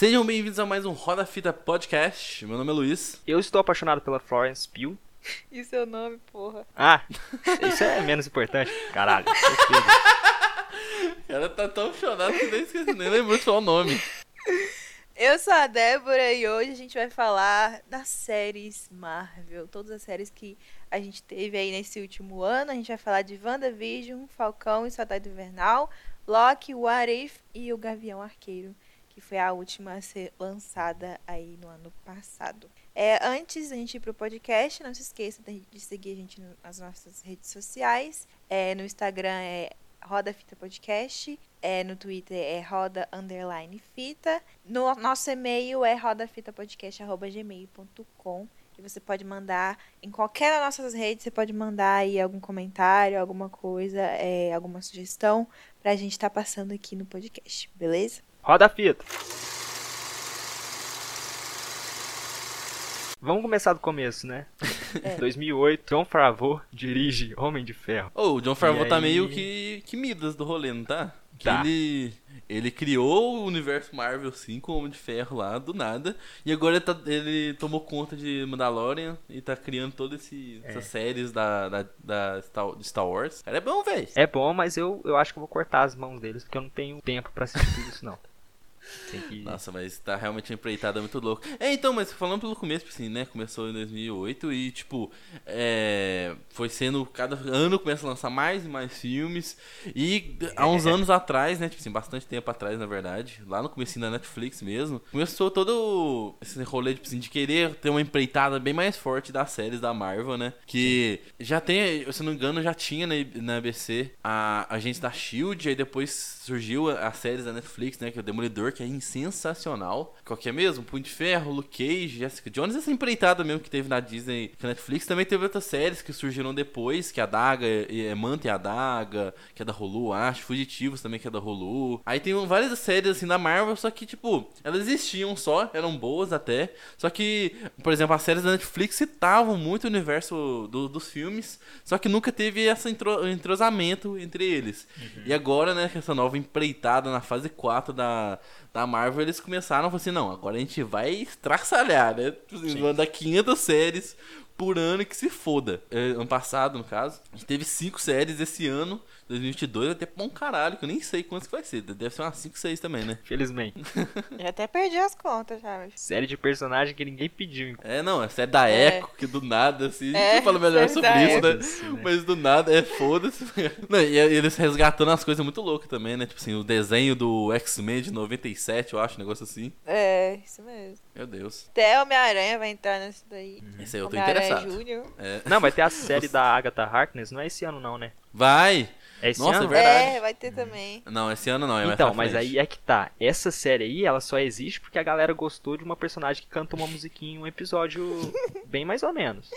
Sejam bem-vindos a mais um Roda Fita Podcast. Meu nome é Luiz. Eu estou apaixonado pela Florence Pugh. E seu nome, porra? Ah, isso é menos importante. Caralho. Ela tá tão apaixonada que nem esqueci, nem lembrou de falar o nome. Eu sou a Débora e hoje a gente vai falar das séries Marvel. Todas as séries que a gente teve aí nesse último ano. A gente vai falar de WandaVision, Falcão e Soldado Invernal, Loki, What If e o Gavião Arqueiro, que foi a última a ser lançada aí no ano passado. É, antes da gente ir pro podcast, não se esqueça de seguir a gente nas nossas redes sociais. É, no Instagram é Roda Fita Podcast. É, no Twitter é roda underline fita. No nosso e-mail é rodafitapodcast.gmail.com. E você pode mandar em qualquer das nossas redes, você pode mandar aí algum comentário, alguma coisa, é, alguma sugestão pra gente estar passando aqui no podcast, beleza? Roda a fita. Vamos começar do começo, né? É. 2008, John Favreau dirige Homem de Ferro. Ô, o John Favreau tá aí? meio que, que Midas do rolê, não tá? Que Tá. ele, ele criou o universo Marvel 5 com o Homem de Ferro lá, do nada. E agora ele, tá- ele tomou conta de Mandalorian e tá criando todas esse- É. essas séries da, da, da Star, de Star Wars. Cara, é bom, velho. É bom, mas eu, eu acho que eu vou cortar as mãos deles, porque eu não tenho tempo pra assistir tudo isso, não. Que... Nossa, mas tá realmente uma empreitada muito louca. É, então, mas falando pelo começo, assim, né? Começou em 2008 e, tipo, é, foi sendo. Cada ano começa a lançar mais e mais filmes. E há uns anos atrás, né? Tipo assim, bastante tempo atrás, na verdade, lá no começo da Netflix mesmo, começou todo esse rolê tipo assim, de querer ter uma empreitada bem mais forte das séries da Marvel, né? Que já tem, se não me engano, já tinha na, na ABC a agente da Shield, aí depois surgiu a- as séries da Netflix, né? Que é o Demolidor, que é sensacional. Qual que é mesmo? Punho de Ferro, Luke Cage, Jessica Jones, essa empreitada mesmo que teve na Disney, que a Netflix também teve outras séries que surgiram depois, que é a Daga, é, Manta e a Daga, que é da Hulu, acho, Fugitivos também, que é da Hulu. Aí tem várias séries assim da Marvel, só que, tipo, elas existiam só, eram boas até. Só que, por exemplo, as séries da Netflix citavam muito o universo do- dos filmes, só que nunca teve esse entro- entrosamento entre eles. E agora, né, com essa nova empreitada na fase 4 da, da Marvel, eles começaram a falar assim: não, agora a gente vai estraçalhar, né? Tipo assim, mandar 500 séries por ano e que se foda. É, ano passado, no caso, a gente teve 5 séries esse ano. 2022 vai ter pra um caralho, que eu nem sei quantas que vai ser. Deve ser umas 5, 6 também, né? Felizmente. Já até perdi as contas, já. mas- Série de personagem que ninguém pediu. É, não, é série da É. Echo, que do nada, assim, a É, gente fala melhor sobre isso, né? Né? Mas do nada, é foda-se. Não, e eles resgatando as coisas muito loucas também, né? Tipo assim, o desenho do X-Men de 97, eu acho, um negócio assim. É, isso mesmo. Meu Deus. Até Homem-Aranha vai entrar nesse daí. Esse aí eu tô interessado. É. Não, vai ter a série da Agatha Harkness, não é esse ano não, né? Vai! É esse Nossa, ano? é verdade. É, vai ter também. Não, esse ano não, é mais Então, pra mas frente. aí é que tá. Essa série aí, ela só existe porque a galera gostou de uma personagem que canta uma musiquinha em um episódio bem mais ou menos.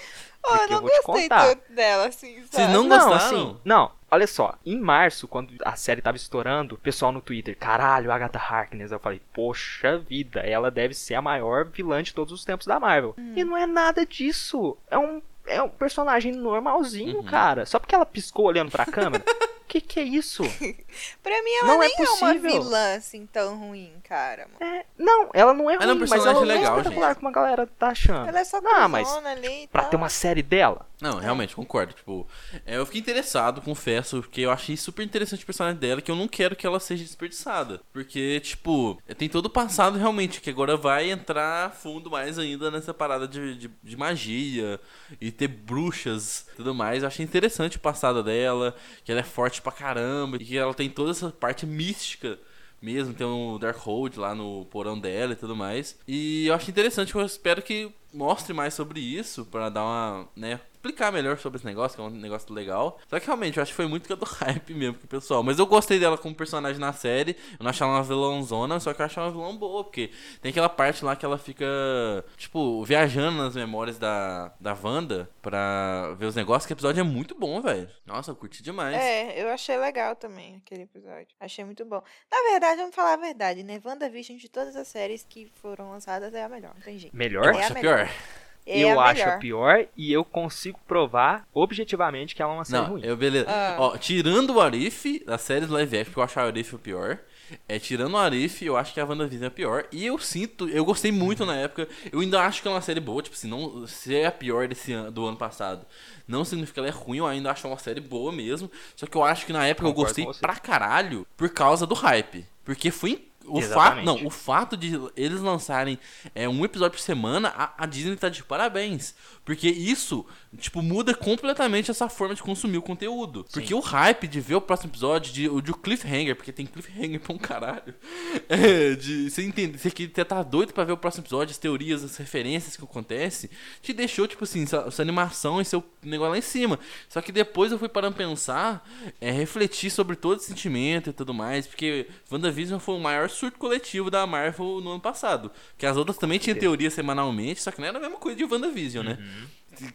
Oh, eu Porque eu não vou te gostei contar. tanto dela, assim, sabe? não Não, gostaram? assim, não. Olha só, em março, quando a série tava estourando, o pessoal no Twitter, caralho, Agatha Harkness. Eu falei, poxa vida, ela deve ser a maior vilã de todos os tempos da Marvel. Hum. E não é nada disso. É um, é um personagem normalzinho, Uhum. cara. Só porque ela piscou olhando pra câmera. que que é isso? Pra mim, ela Não é nem é, uma possível. vilã, assim, tão ruim, cara. mano. É, não, ela não é Ela é um ruim, mas ela não é legal, espetacular gente. como a galera tá achando. Ela é só Ah, mas ali e Pra tal. ter uma série dela, Não, realmente, concordo. Tipo, é, eu fiquei interessado, confesso, porque eu achei super interessante o personagem dela, que eu não quero que ela seja desperdiçada. Porque, tipo, tem todo o passado realmente, que agora vai entrar fundo mais ainda nessa parada de, de, de magia e ter bruxas e tudo mais. Eu achei interessante o passado dela, que ela é forte pra caramba, e que ela tem toda essa parte mística mesmo, tem o Darkhold lá no porão dela e tudo mais. E eu acho interessante, eu espero que mostre mais sobre isso, pra dar uma, né, explicar melhor sobre esse negócio, que é um negócio legal. Só que realmente eu acho que foi muito que é do hype mesmo com o pessoal. Mas eu gostei dela como personagem na série. Eu não achei ela uma vilãozona, só que eu achei ela uma vilã boa, porque tem aquela parte lá que ela fica, tipo, viajando nas memórias da, da Wanda pra ver os negócios, que o episódio é muito bom, velho. Nossa, eu curti demais. É, eu achei legal também aquele episódio. Achei muito bom. Na verdade, vamos falar a verdade, né? WandaVision de todas as séries que foram lançadas é a melhor, não tem jeito. melhor. Eu É a melhor. pior. É eu a acho a pior e eu consigo provar objetivamente que ela é uma série Não, ruim. eu beleza. Ah. Ó, tirando o Arif, das séries live action, porque eu acho o Arif o pior. É, tirando o Arif, eu acho que a WandaVision é a pior. E eu sinto, eu gostei muito na época. Eu ainda acho que é uma série boa, tipo assim, não se é a pior desse ano, do ano passado. Não significa que ela é ruim, eu ainda acho uma série boa mesmo. Só que eu acho que na época eu gostei pra caralho por causa do hype. Porque foi. O fato, não, o fato de eles lançarem é, um episódio por semana, a, a Disney tá de parabéns. Porque isso, tipo, muda completamente essa forma de consumir o conteúdo. Porque o hype de ver o próximo episódio, de, o de cliffhanger, porque tem cliffhanger pra um caralho. É, de você entender, você que tá doido pra ver o próximo episódio, as teorias, as referências que acontecem, te deixou, tipo assim, essa, essa animação e seu negócio lá em cima. Só que depois eu fui parando pensar, é, refletir sobre todo esse sentimento e tudo mais, porque WandaVision foi o maior surto coletivo da Marvel no ano passado. Que as outras também tinham teoria semanalmente, só que não era a mesma coisa de WandaVision, né?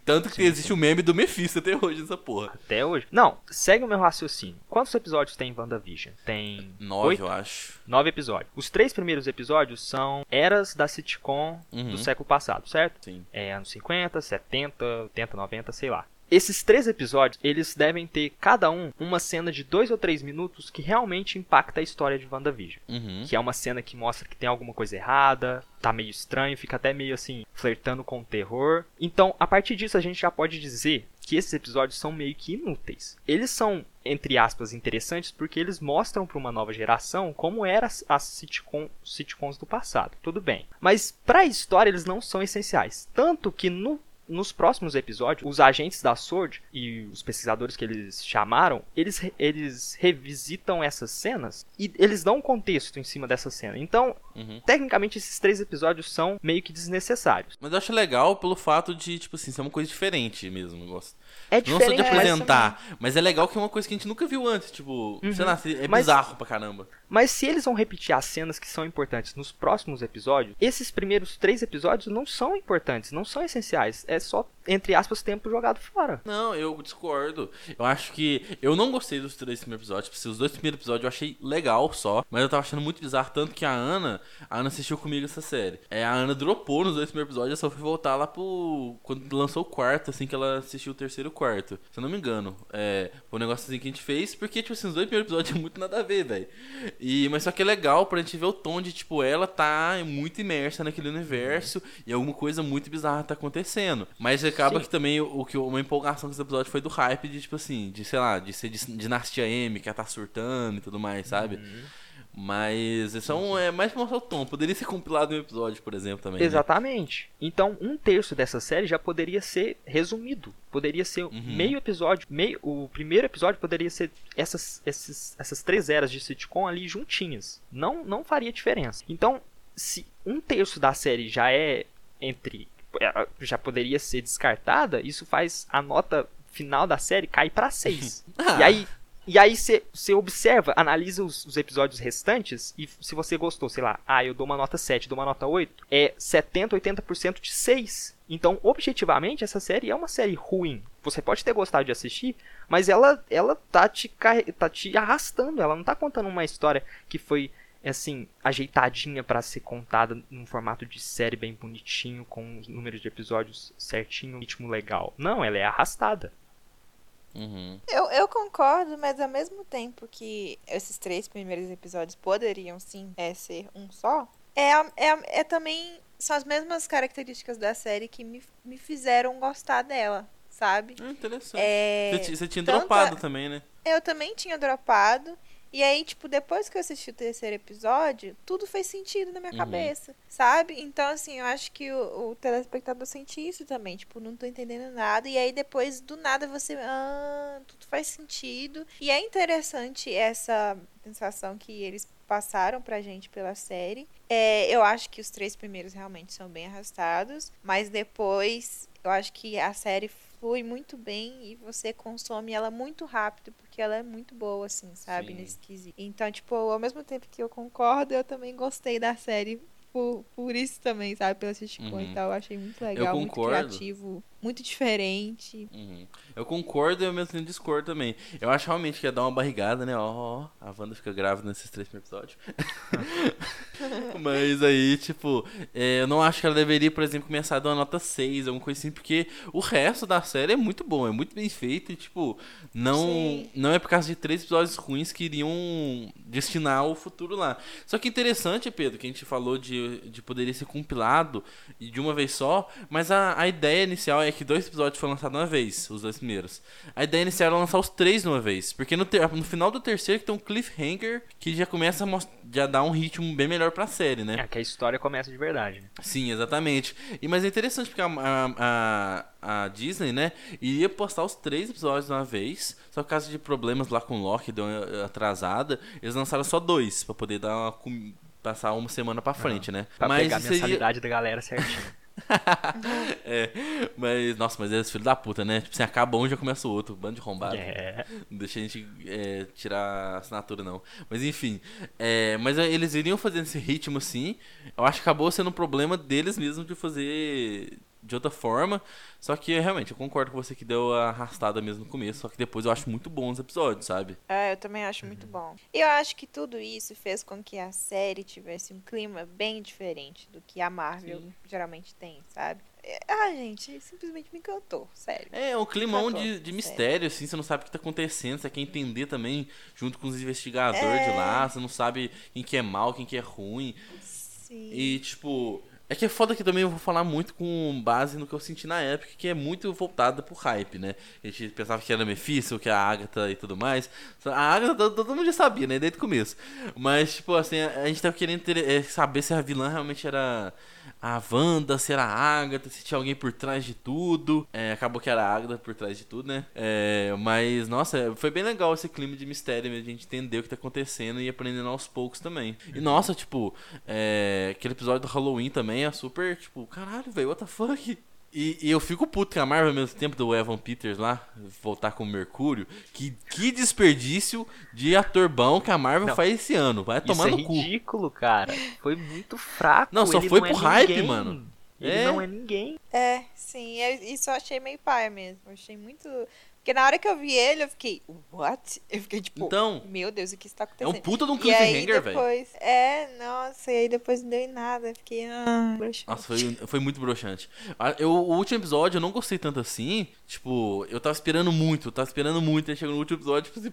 Tanto que existe o meme do Mephisto até hoje nessa porra. Até hoje. Não, segue o meu raciocínio. Quantos episódios tem em WandaVision? Tem Nove, oito? eu acho. nove episódios. Os três primeiros episódios são eras da sitcom Uhum. do século passado, certo? Sim. É anos 50, 70, 80, 90, sei lá. Esses três episódios, eles devem ter cada um uma cena de dois ou três minutos que realmente impacta a história de WandaVision. Uhum. Que é uma cena que mostra que tem alguma coisa errada, tá meio estranho, fica até meio assim, flertando com o terror. Então, a partir disso, a gente já pode dizer que esses episódios são meio que inúteis. Eles são, entre aspas, interessantes porque eles mostram para uma nova geração como eram as, as sitcom, sitcoms do passado. Tudo bem. Mas para a história, eles não são essenciais. Tanto que no nos próximos episódios, os agentes da SWORD e os pesquisadores que eles chamaram, eles, eles revisitam essas cenas e eles dão um contexto em cima dessa cena. Então, Uhum. tecnicamente, esses três episódios são meio que desnecessários. Mas eu acho legal pelo fato de, tipo assim, ser uma coisa diferente mesmo. Eu gosto. É Não só de apresentar, mas é legal que é uma coisa que a gente nunca viu antes. Tipo, sei lá, é Mas- bizarro pra caramba. Mas se eles vão repetir as cenas que são importantes nos próximos episódios, esses primeiros três episódios não são importantes, não são essenciais. É só, entre aspas, tempo jogado fora. Não, eu discordo. Eu acho que. Eu não gostei dos três primeiros episódios. Tipo, assim, os dois primeiros episódios eu achei legal só. Mas eu tava achando muito bizarro. Tanto que a Ana. A Ana assistiu comigo essa série. É, a Ana dropou nos dois primeiros episódios. Eu só fui voltar lá pro. Quando lançou o quarto, assim que ela assistiu o terceiro quarto. Se eu não me engano. É. Foi um negócio assim que a gente fez. Porque, tipo assim, os dois primeiros episódios é muito nada a ver, velho. E, mas só que é legal pra gente ver o tom de, tipo, ela tá muito imersa naquele universo. E alguma coisa muito bizarra tá acontecendo. Mas acaba Sim. que também o, que uma empolgação com esse episódio foi do hype de, tipo assim, de, sei lá, de ser de Dinastia M, que ela tá surtando e tudo mais, sabe? Uhum. Mas esse é, um, é mais pra mostrar o tom. Poderia ser compilado em um episódio, por exemplo, também. né? Exatamente. Então, um terço dessa série já poderia ser resumido. Poderia ser Uhum. meio episódio. Meio, o primeiro episódio poderia ser essas, esses, essas três eras de sitcom ali juntinhas. Não, não faria diferença. Então, se um terço da série já é entre. É, já poderia ser descartada, isso faz a nota final da série cair pra 6. Ah. E aí. E aí você observa, analisa os, os episódios restantes e se você gostou, sei lá, ah, eu dou uma nota 7, dou uma nota 8, é 70, 80% de 6. Então, objetivamente, essa série é uma série ruim. Você pode ter gostado de assistir, mas ela, ela tá, te, tá te arrastando. Ela não tá contando uma história que foi, assim, ajeitadinha pra ser contada num formato de série bem bonitinho, com os números de episódios certinho, ritmo legal. Não, ela é arrastada. Uhum. Eu, eu concordo, mas ao mesmo tempo que esses três primeiros episódios poderiam sim é, ser um só, é, é, é também. São as mesmas características da série que me, me fizeram gostar dela, sabe? É interessante. É, Você, você tinha tanto dropado a- também, né? Eu também tinha dropado. E aí, tipo, depois que eu assisti o terceiro episódio, tudo fez sentido na minha Uhum. cabeça, sabe? Então, assim, eu acho que o, o telespectador sente isso também. Tipo, não tô entendendo nada. E aí, depois, do nada, você. Ah, tudo faz sentido. E é interessante essa sensação que eles passaram pra gente pela série. É, eu acho que os três primeiros realmente são bem arrastados. Mas depois, eu acho que a série flui muito bem e você consome ela muito rápido, porque ela é muito boa, assim, sabe? Sim. Nesse quesito. Então, tipo, ao mesmo tempo que eu concordo, eu também gostei da série por, por isso também, sabe? Pela sitcom Uhum. e tal. Eu achei muito legal, muito criativo. Muito diferente. Uhum. Eu concordo e ao mesmo tempo discordo também. Eu acho realmente que ia dar uma barrigada, né? Ó, a Wanda fica grávida nesses três primeiros episódios. Mas aí, tipo, é, eu não acho que ela deveria, por exemplo, começar a dar uma nota 6, alguma coisa assim, porque o resto da série é muito bom, é muito bem feito e, tipo, não, não é por causa de três episódios ruins que iriam destinar o futuro lá. Só que interessante, Pedro, que a gente falou de, de poderia ser compilado e de uma vez só, mas a, a ideia inicial é que dois episódios foram lançados uma vez, os dois primeiros. A ideia inicial era lançar os três de uma vez, porque no, no final do terceiro que tem um cliffhanger que já começa a já dá um ritmo bem melhor pra série, né? É que a história começa de verdade. Né? Sim, exatamente. E mas é interessante porque a, a, a, a Disney, né, iria postar os três episódios de uma vez, só por causa de problemas lá com o Loki, deu uma atrasada, eles lançaram só dois para poder dar uma passar uma semana para frente, né? Pra mas pegar a mensalidade seria... da galera certinho. é, mas, nossa, mas eles filho da puta, né? Tipo, assim, acaba um já começa o outro, bando de rombado. É. Não deixa a gente é, tirar assinatura, não. Mas enfim, é, mas eles iriam fazendo esse ritmo assim. Eu acho que acabou sendo um problema deles mesmo de fazer de outra forma. Só que realmente, eu concordo com você que deu a arrastada mesmo no começo, só que depois eu acho muito bom os episódios, sabe? É, eu também acho uhum. muito bom. E eu acho que tudo isso fez com que a série tivesse um clima bem diferente do que a Marvel Sim. geralmente tem, sabe? É, ah, gente, simplesmente me encantou, sério. É, um climão de, de mistério, assim, você não sabe o que tá acontecendo, você quer entender também, junto com os investigadores é... de lá, você não sabe quem que é mal, quem que é ruim. Sim. E, tipo, é que é foda que também eu vou falar muito com base no que eu senti na época, que é muito voltada pro hype, né? A gente pensava que era Mephisto, que é a Agatha e tudo mais. A Agatha todo mundo já sabia, né? Desde o começo. Mas, tipo, assim, a gente tava querendo ter, é, saber se a vilã realmente era a Wanda, se era a Agatha, se tinha alguém por trás de tudo. É, acabou que era a Agatha por trás de tudo, né? É, mas, nossa, foi bem legal esse clima de mistério, a gente entender o que tá acontecendo e aprendendo aos poucos também. E, nossa, tipo, é, aquele episódio do Halloween também é super, tipo, caralho, velho, what the fuck? E, e, eu fico puto com a Marvel ao mesmo tempo do Evan Peters lá, voltar com o Mercúrio. Que, que desperdício de ator bom que a Marvel não, faz esse ano. Vai tomar no é cu. é ridículo, cara. Foi muito fraco. Não, só Ele foi não pro é hype, ninguém. mano. Ele é. não é ninguém. É, sim. Eu, isso eu achei meio paia mesmo. Eu achei muito. Porque na hora que eu vi ele, eu fiquei, what? Eu fiquei tipo, então, meu Deus, o que está acontecendo? É um puta de um cliffhanger, velho. É, nossa, e aí depois não deu em nada. Eu fiquei, ah, broxante. Nossa, foi, foi muito broxante. Eu, o último episódio eu não gostei tanto assim. Tipo, eu tava esperando muito, eu tava esperando muito. Aí chegou no último episódio, tipo assim,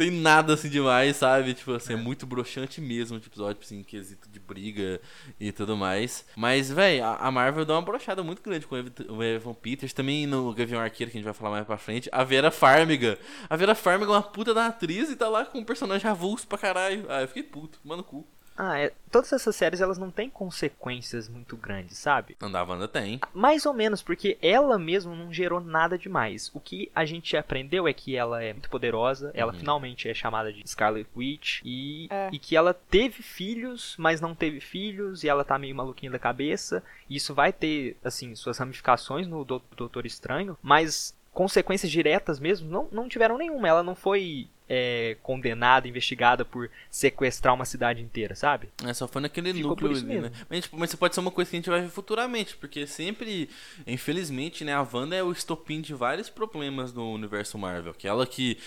tem nada assim demais, sabe? Tipo assim, é, é muito broxante mesmo o episódio, tipo assim, quesito de briga e tudo mais. Mas, velho, a, Marvel dá uma brochada muito grande com o Evan Peters, também no Gavião Arqueiro, que a gente vai falar mais pra frente. A Vera Farmiga. A Vera Farmiga é uma puta da atriz e tá lá com um personagem avulso pra caralho. Ah, eu fiquei puto, mano, cu. Ah, é, todas essas séries elas não têm consequências muito grandes, sabe? Não Wanda tem. Mais ou menos, porque ela mesmo não gerou nada demais. O que a gente aprendeu é que ela é muito poderosa, ela uhum. finalmente é chamada de Scarlet Witch e, é. e que ela teve filhos, mas não teve filhos e ela tá meio maluquinha da cabeça. Isso vai ter, assim, suas ramificações no Doutor Estranho, mas consequências diretas mesmo não, não tiveram nenhuma. Ela não foi é, condenada, investigada por sequestrar uma cidade inteira, sabe? É, só foi naquele Ficou núcleo ali, né? Mas, tipo, mas pode ser uma coisa que a gente vai ver futuramente, porque sempre, infelizmente, né, a Wanda é o estopim de vários problemas no universo Marvel. Que ela que,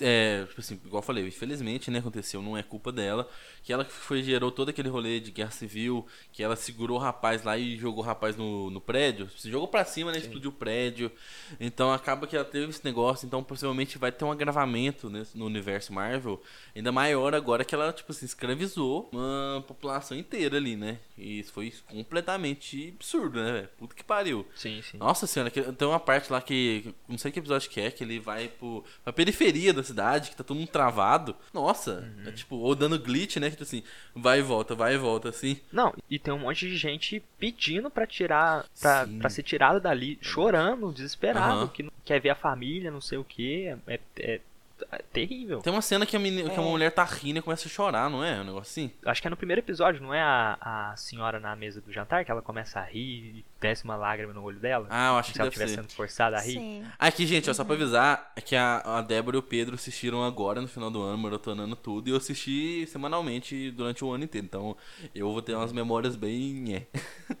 é, tipo assim, igual eu falei, infelizmente, né, aconteceu, não é culpa dela, que ela que foi, gerou todo aquele rolê de guerra civil, que ela segurou o rapaz lá e jogou o rapaz no, no prédio, se jogou pra cima, né, Sim. explodiu o prédio, então acaba que ela teve esse negócio, então possivelmente vai ter um agravamento né, no universo Marvel ainda maior agora que ela, tipo assim, escravizou uma população inteira ali, né? E isso foi completamente absurdo, né, velho? Puta que pariu. Sim, sim. Nossa senhora, tem uma parte lá que. Não sei que episódio que é, que ele vai pro, pra periferia da cidade, que tá todo mundo travado. Nossa, uhum. é tipo, ou dando glitch, né? Que tipo assim, vai e volta, vai e volta, assim. Não, e tem um monte de gente pedindo pra tirar. pra, pra ser tirada dali, chorando, desesperado, uhum. que não quer ver a família, não sei o que. É é terrível. Tem uma cena que a, menina, que É. uma mulher tá rindo e começa a chorar, não é? Um negócio assim? Acho que é no primeiro episódio, não é a, a senhora na mesa do jantar que ela começa a rir e desce uma lágrima no olho dela? Ah, eu acho se que ela deve estivesse sendo forçada a rir. Sim. Aqui, gente, ó, só pra avisar, é que a, a Débora e o Pedro assistiram agora no final do ano, maratonando tudo, e eu assisti semanalmente durante o ano inteiro. Então, eu vou ter umas memórias bem.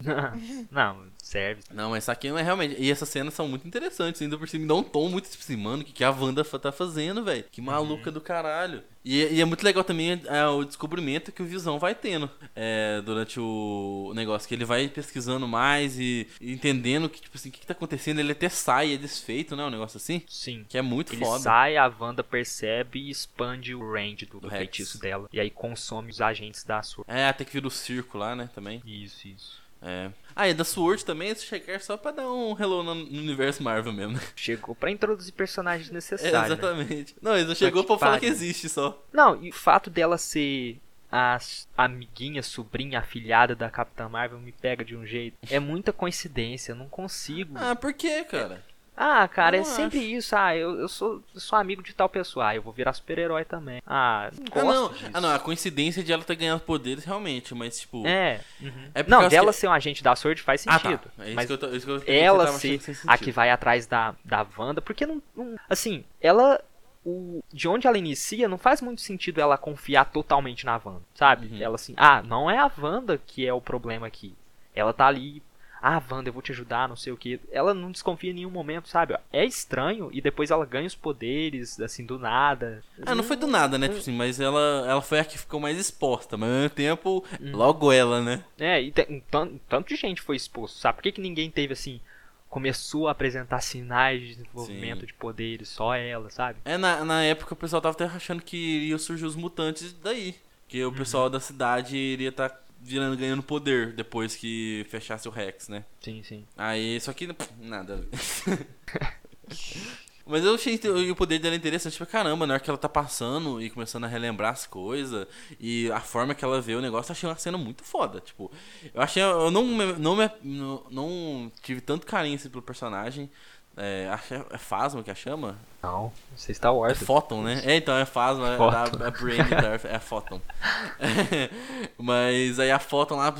não, serve. Não, mas isso aqui não é realmente. E essas cenas são muito interessantes, ainda por cima me dá um tom muito tipo assim, mano, o que, que a Wanda tá fazendo, velho? Que maluca do caralho. E, e é muito legal também é, o descobrimento que o Visão vai tendo é, durante o negócio, que ele vai pesquisando mais e, e entendendo que, tipo assim, o que, que tá acontecendo. Ele até sai, é desfeito, né? Um negócio assim. Sim. Que é muito Ele foda. sai, a Wanda percebe e expande o range do, do Rex. feitiço dela. E aí consome os agentes da Sword. É, até que vira o circo lá, né, também. Isso, isso. É. Ah, e da Sword também, esse checker só pra dar um hello no, universo Marvel mesmo, né? Chegou pra introduzir personagens É, necessários. né? exatamente. Não, ele não chegou que pra falar que existe só. Não, e o fato dela ser a amiguinha, sobrinha, afilhada da Capitã Marvel me pega de um jeito. É muita coincidência, eu não consigo. Ah, por quê, cara? Ah, cara, é sempre isso. Ah, eu, eu, sou, eu sou amigo de tal pessoa. Ah, eu vou virar super-herói também. Ah, não Ah não. disso. ah, não, a coincidência de ela ter ganhado poderes realmente, mas tipo. É. uhum. É não, dela que- ser um agente da Sword faz Ah, sentido. tá. É isso mas que eu, tô, isso que eu, ela ser a que vai atrás da, da Wanda, porque não, não- Assim, ela. O, de onde ela inicia, não faz muito sentido ela confiar totalmente na Wanda, sabe? Uhum. Ela assim, ah, não é a Wanda que é o problema aqui. Ela tá ali. Ah, Wanda, eu vou te ajudar, não sei o que. Ela não desconfia em nenhum momento, sabe? É estranho e depois ela ganha os poderes, assim, do nada. Ah, não foi do nada, né? Tipo assim, mas ela, ela foi a que ficou mais exposta, mas ao mesmo tempo, Hum. logo ela, né? É, e te- um tan- tanto de gente foi exposto, sabe? Por que, que ninguém teve assim. Começou a apresentar sinais de desenvolvimento Sim. de poderes, só ela, sabe? É, na, na época o pessoal tava até achando que iria surgir os mutantes daí. Que o pessoal Uhum. da cidade iria estar virando, ganhando poder depois que fechasse o Rex, né? Sim, sim. Aí, só que, nada. Mas eu achei o poder dela interessante pra caramba, na hora que ela tá passando e começando a relembrar as coisas e a forma que ela vê o negócio, eu achei uma cena muito foda. Tipo, eu achei. Eu não, me- não, me- não, não tive tanto carinho assim, pelo personagem. É, é, é Phasma que a chama? Não, você está É Wars. Photon, né? É, então é Phasma, é, Photon. da, é Brain Darth, é a Photon. Mas aí a Photon lá,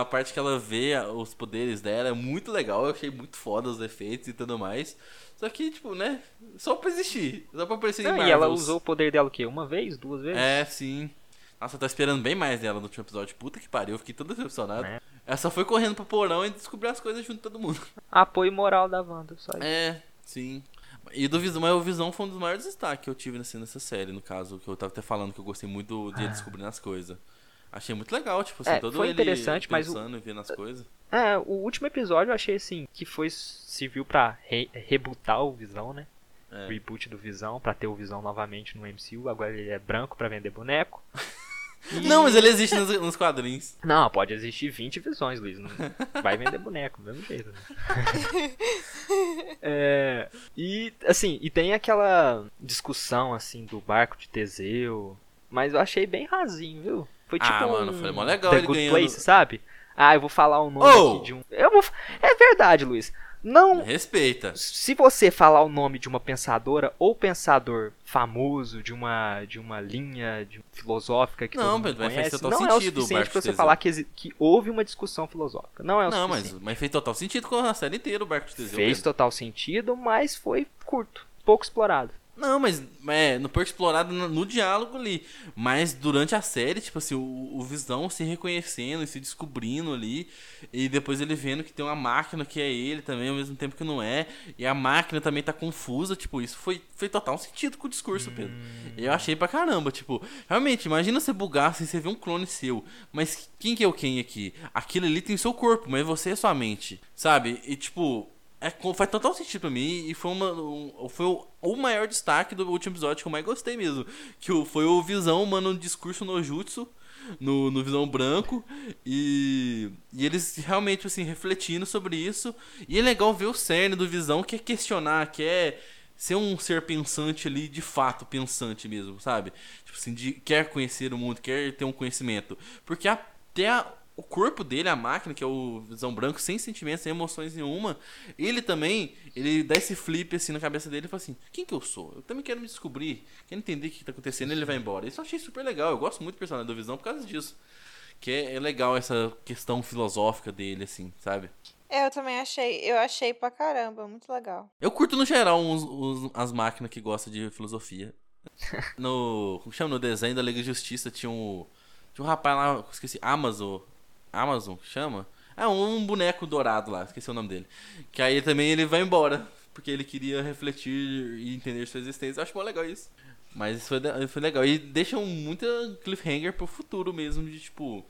a parte que ela vê a- os poderes dela é muito legal, eu achei muito foda os efeitos e tudo mais. Só que, tipo, né? Só pra existir. Só pra aparecer em Não, e ela usou o poder dela o quê? Uma vez? Duas vezes? É, sim. Nossa, eu tô esperando bem mais dela no último episódio. Puta que pariu, eu fiquei todo decepcionado. É. Ela só foi correndo pro porão e descobriu as coisas junto de todo mundo. Apoio moral da Wanda, só isso. É, sim. E do Visão, mas o Visão foi um dos maiores destaques que eu tive nessa, nessa série, no caso, que eu tava até falando que eu gostei muito de ele descobrindo as coisas. Achei muito legal, tipo assim, Ah. É, todo foi ele interessante, mas o- e vendo as coisas. É, o último episódio eu achei assim, que foi serviu pra re rebutar o Visão, né? É. Reboot do Visão, pra ter o Visão novamente no MCU. Agora ele é branco pra vender boneco. E- Não, mas ele existe nos, nos quadrinhos. Não, pode existir 20 visões, Luiz. Não vai vender boneco, do mesmo jeito. Né? É, e, assim, e tem aquela discussão, assim, do barco de Teseu. Mas eu achei bem rasinho, viu? Foi tipo Ah, mano, um foi mó legal The ele Good ganhando- Place, sabe? Ah, eu vou falar o nome Oh! aqui de um... Eu vou... É verdade, Luiz. Não... Respeita. Se você falar o nome de uma pensadora ou pensador famoso de uma de uma linha de- filosófica que Não, todo mas faz conhece, total não é o sentido suficiente de você falar que, que houve uma discussão filosófica. Não é o Não, mas, suficiente. mas fez total sentido com a série inteira o Barco de Teseu. Fez Pedro. total sentido, mas foi curto, pouco explorado. Não, mas é, não foi explorado no, no diálogo ali. Mas durante a série, tipo assim, o, o Visão se reconhecendo e se descobrindo ali. E depois ele vendo que tem uma máquina que é ele também, ao mesmo tempo que não é. E a máquina também tá confusa, tipo, isso foi, foi total sentido com o discurso, Pedro. Eu achei pra caramba, tipo, realmente, imagina você bugar assim, você vê um clone seu. Mas quem que é o quem aqui? Aquilo ali tem seu corpo, mas você é sua mente, sabe? E tipo. É, faz total sentido pra mim e foi, uma, um- foi o, o maior destaque do último episódio que eu mais gostei mesmo. Que foi o Visão, mano, um discurso no Jutsu, no, no Visão Branco. E, e eles realmente, assim, refletindo sobre isso. E é legal ver o cerne do Visão, que é questionar, que é ser um ser pensante ali, de fato, pensante mesmo, sabe? Tipo assim, de, quer conhecer o mundo, quer ter um conhecimento. Porque até a- o corpo dele, a máquina, que é o Visão Branco, sem sentimentos, sem emoções nenhuma, ele também, ele dá esse flip assim na cabeça dele e fala assim: quem que eu sou? Eu também quero me descobrir, quero entender o que, tá acontecendo, e ele vai embora. Isso eu achei super legal, eu gosto muito do personagem do Visão por causa disso. Que é, é legal essa questão filosófica dele, assim, sabe? É, eu também achei, eu achei pra caramba, muito legal. Eu curto no geral uns- uns- as máquinas que gostam de filosofia. No. Como chama? No desenho da Liga de Justiça tinha um. Tinha um rapaz lá, esqueci, Amazon. Amazon, que chama? É um boneco dourado lá, esqueci o nome dele. Que aí também ele vai embora. Porque ele queria refletir e entender sua existência. Eu acho mó legal isso. Mas isso foi, foi legal. E deixam muita cliffhanger pro futuro mesmo, de tipo.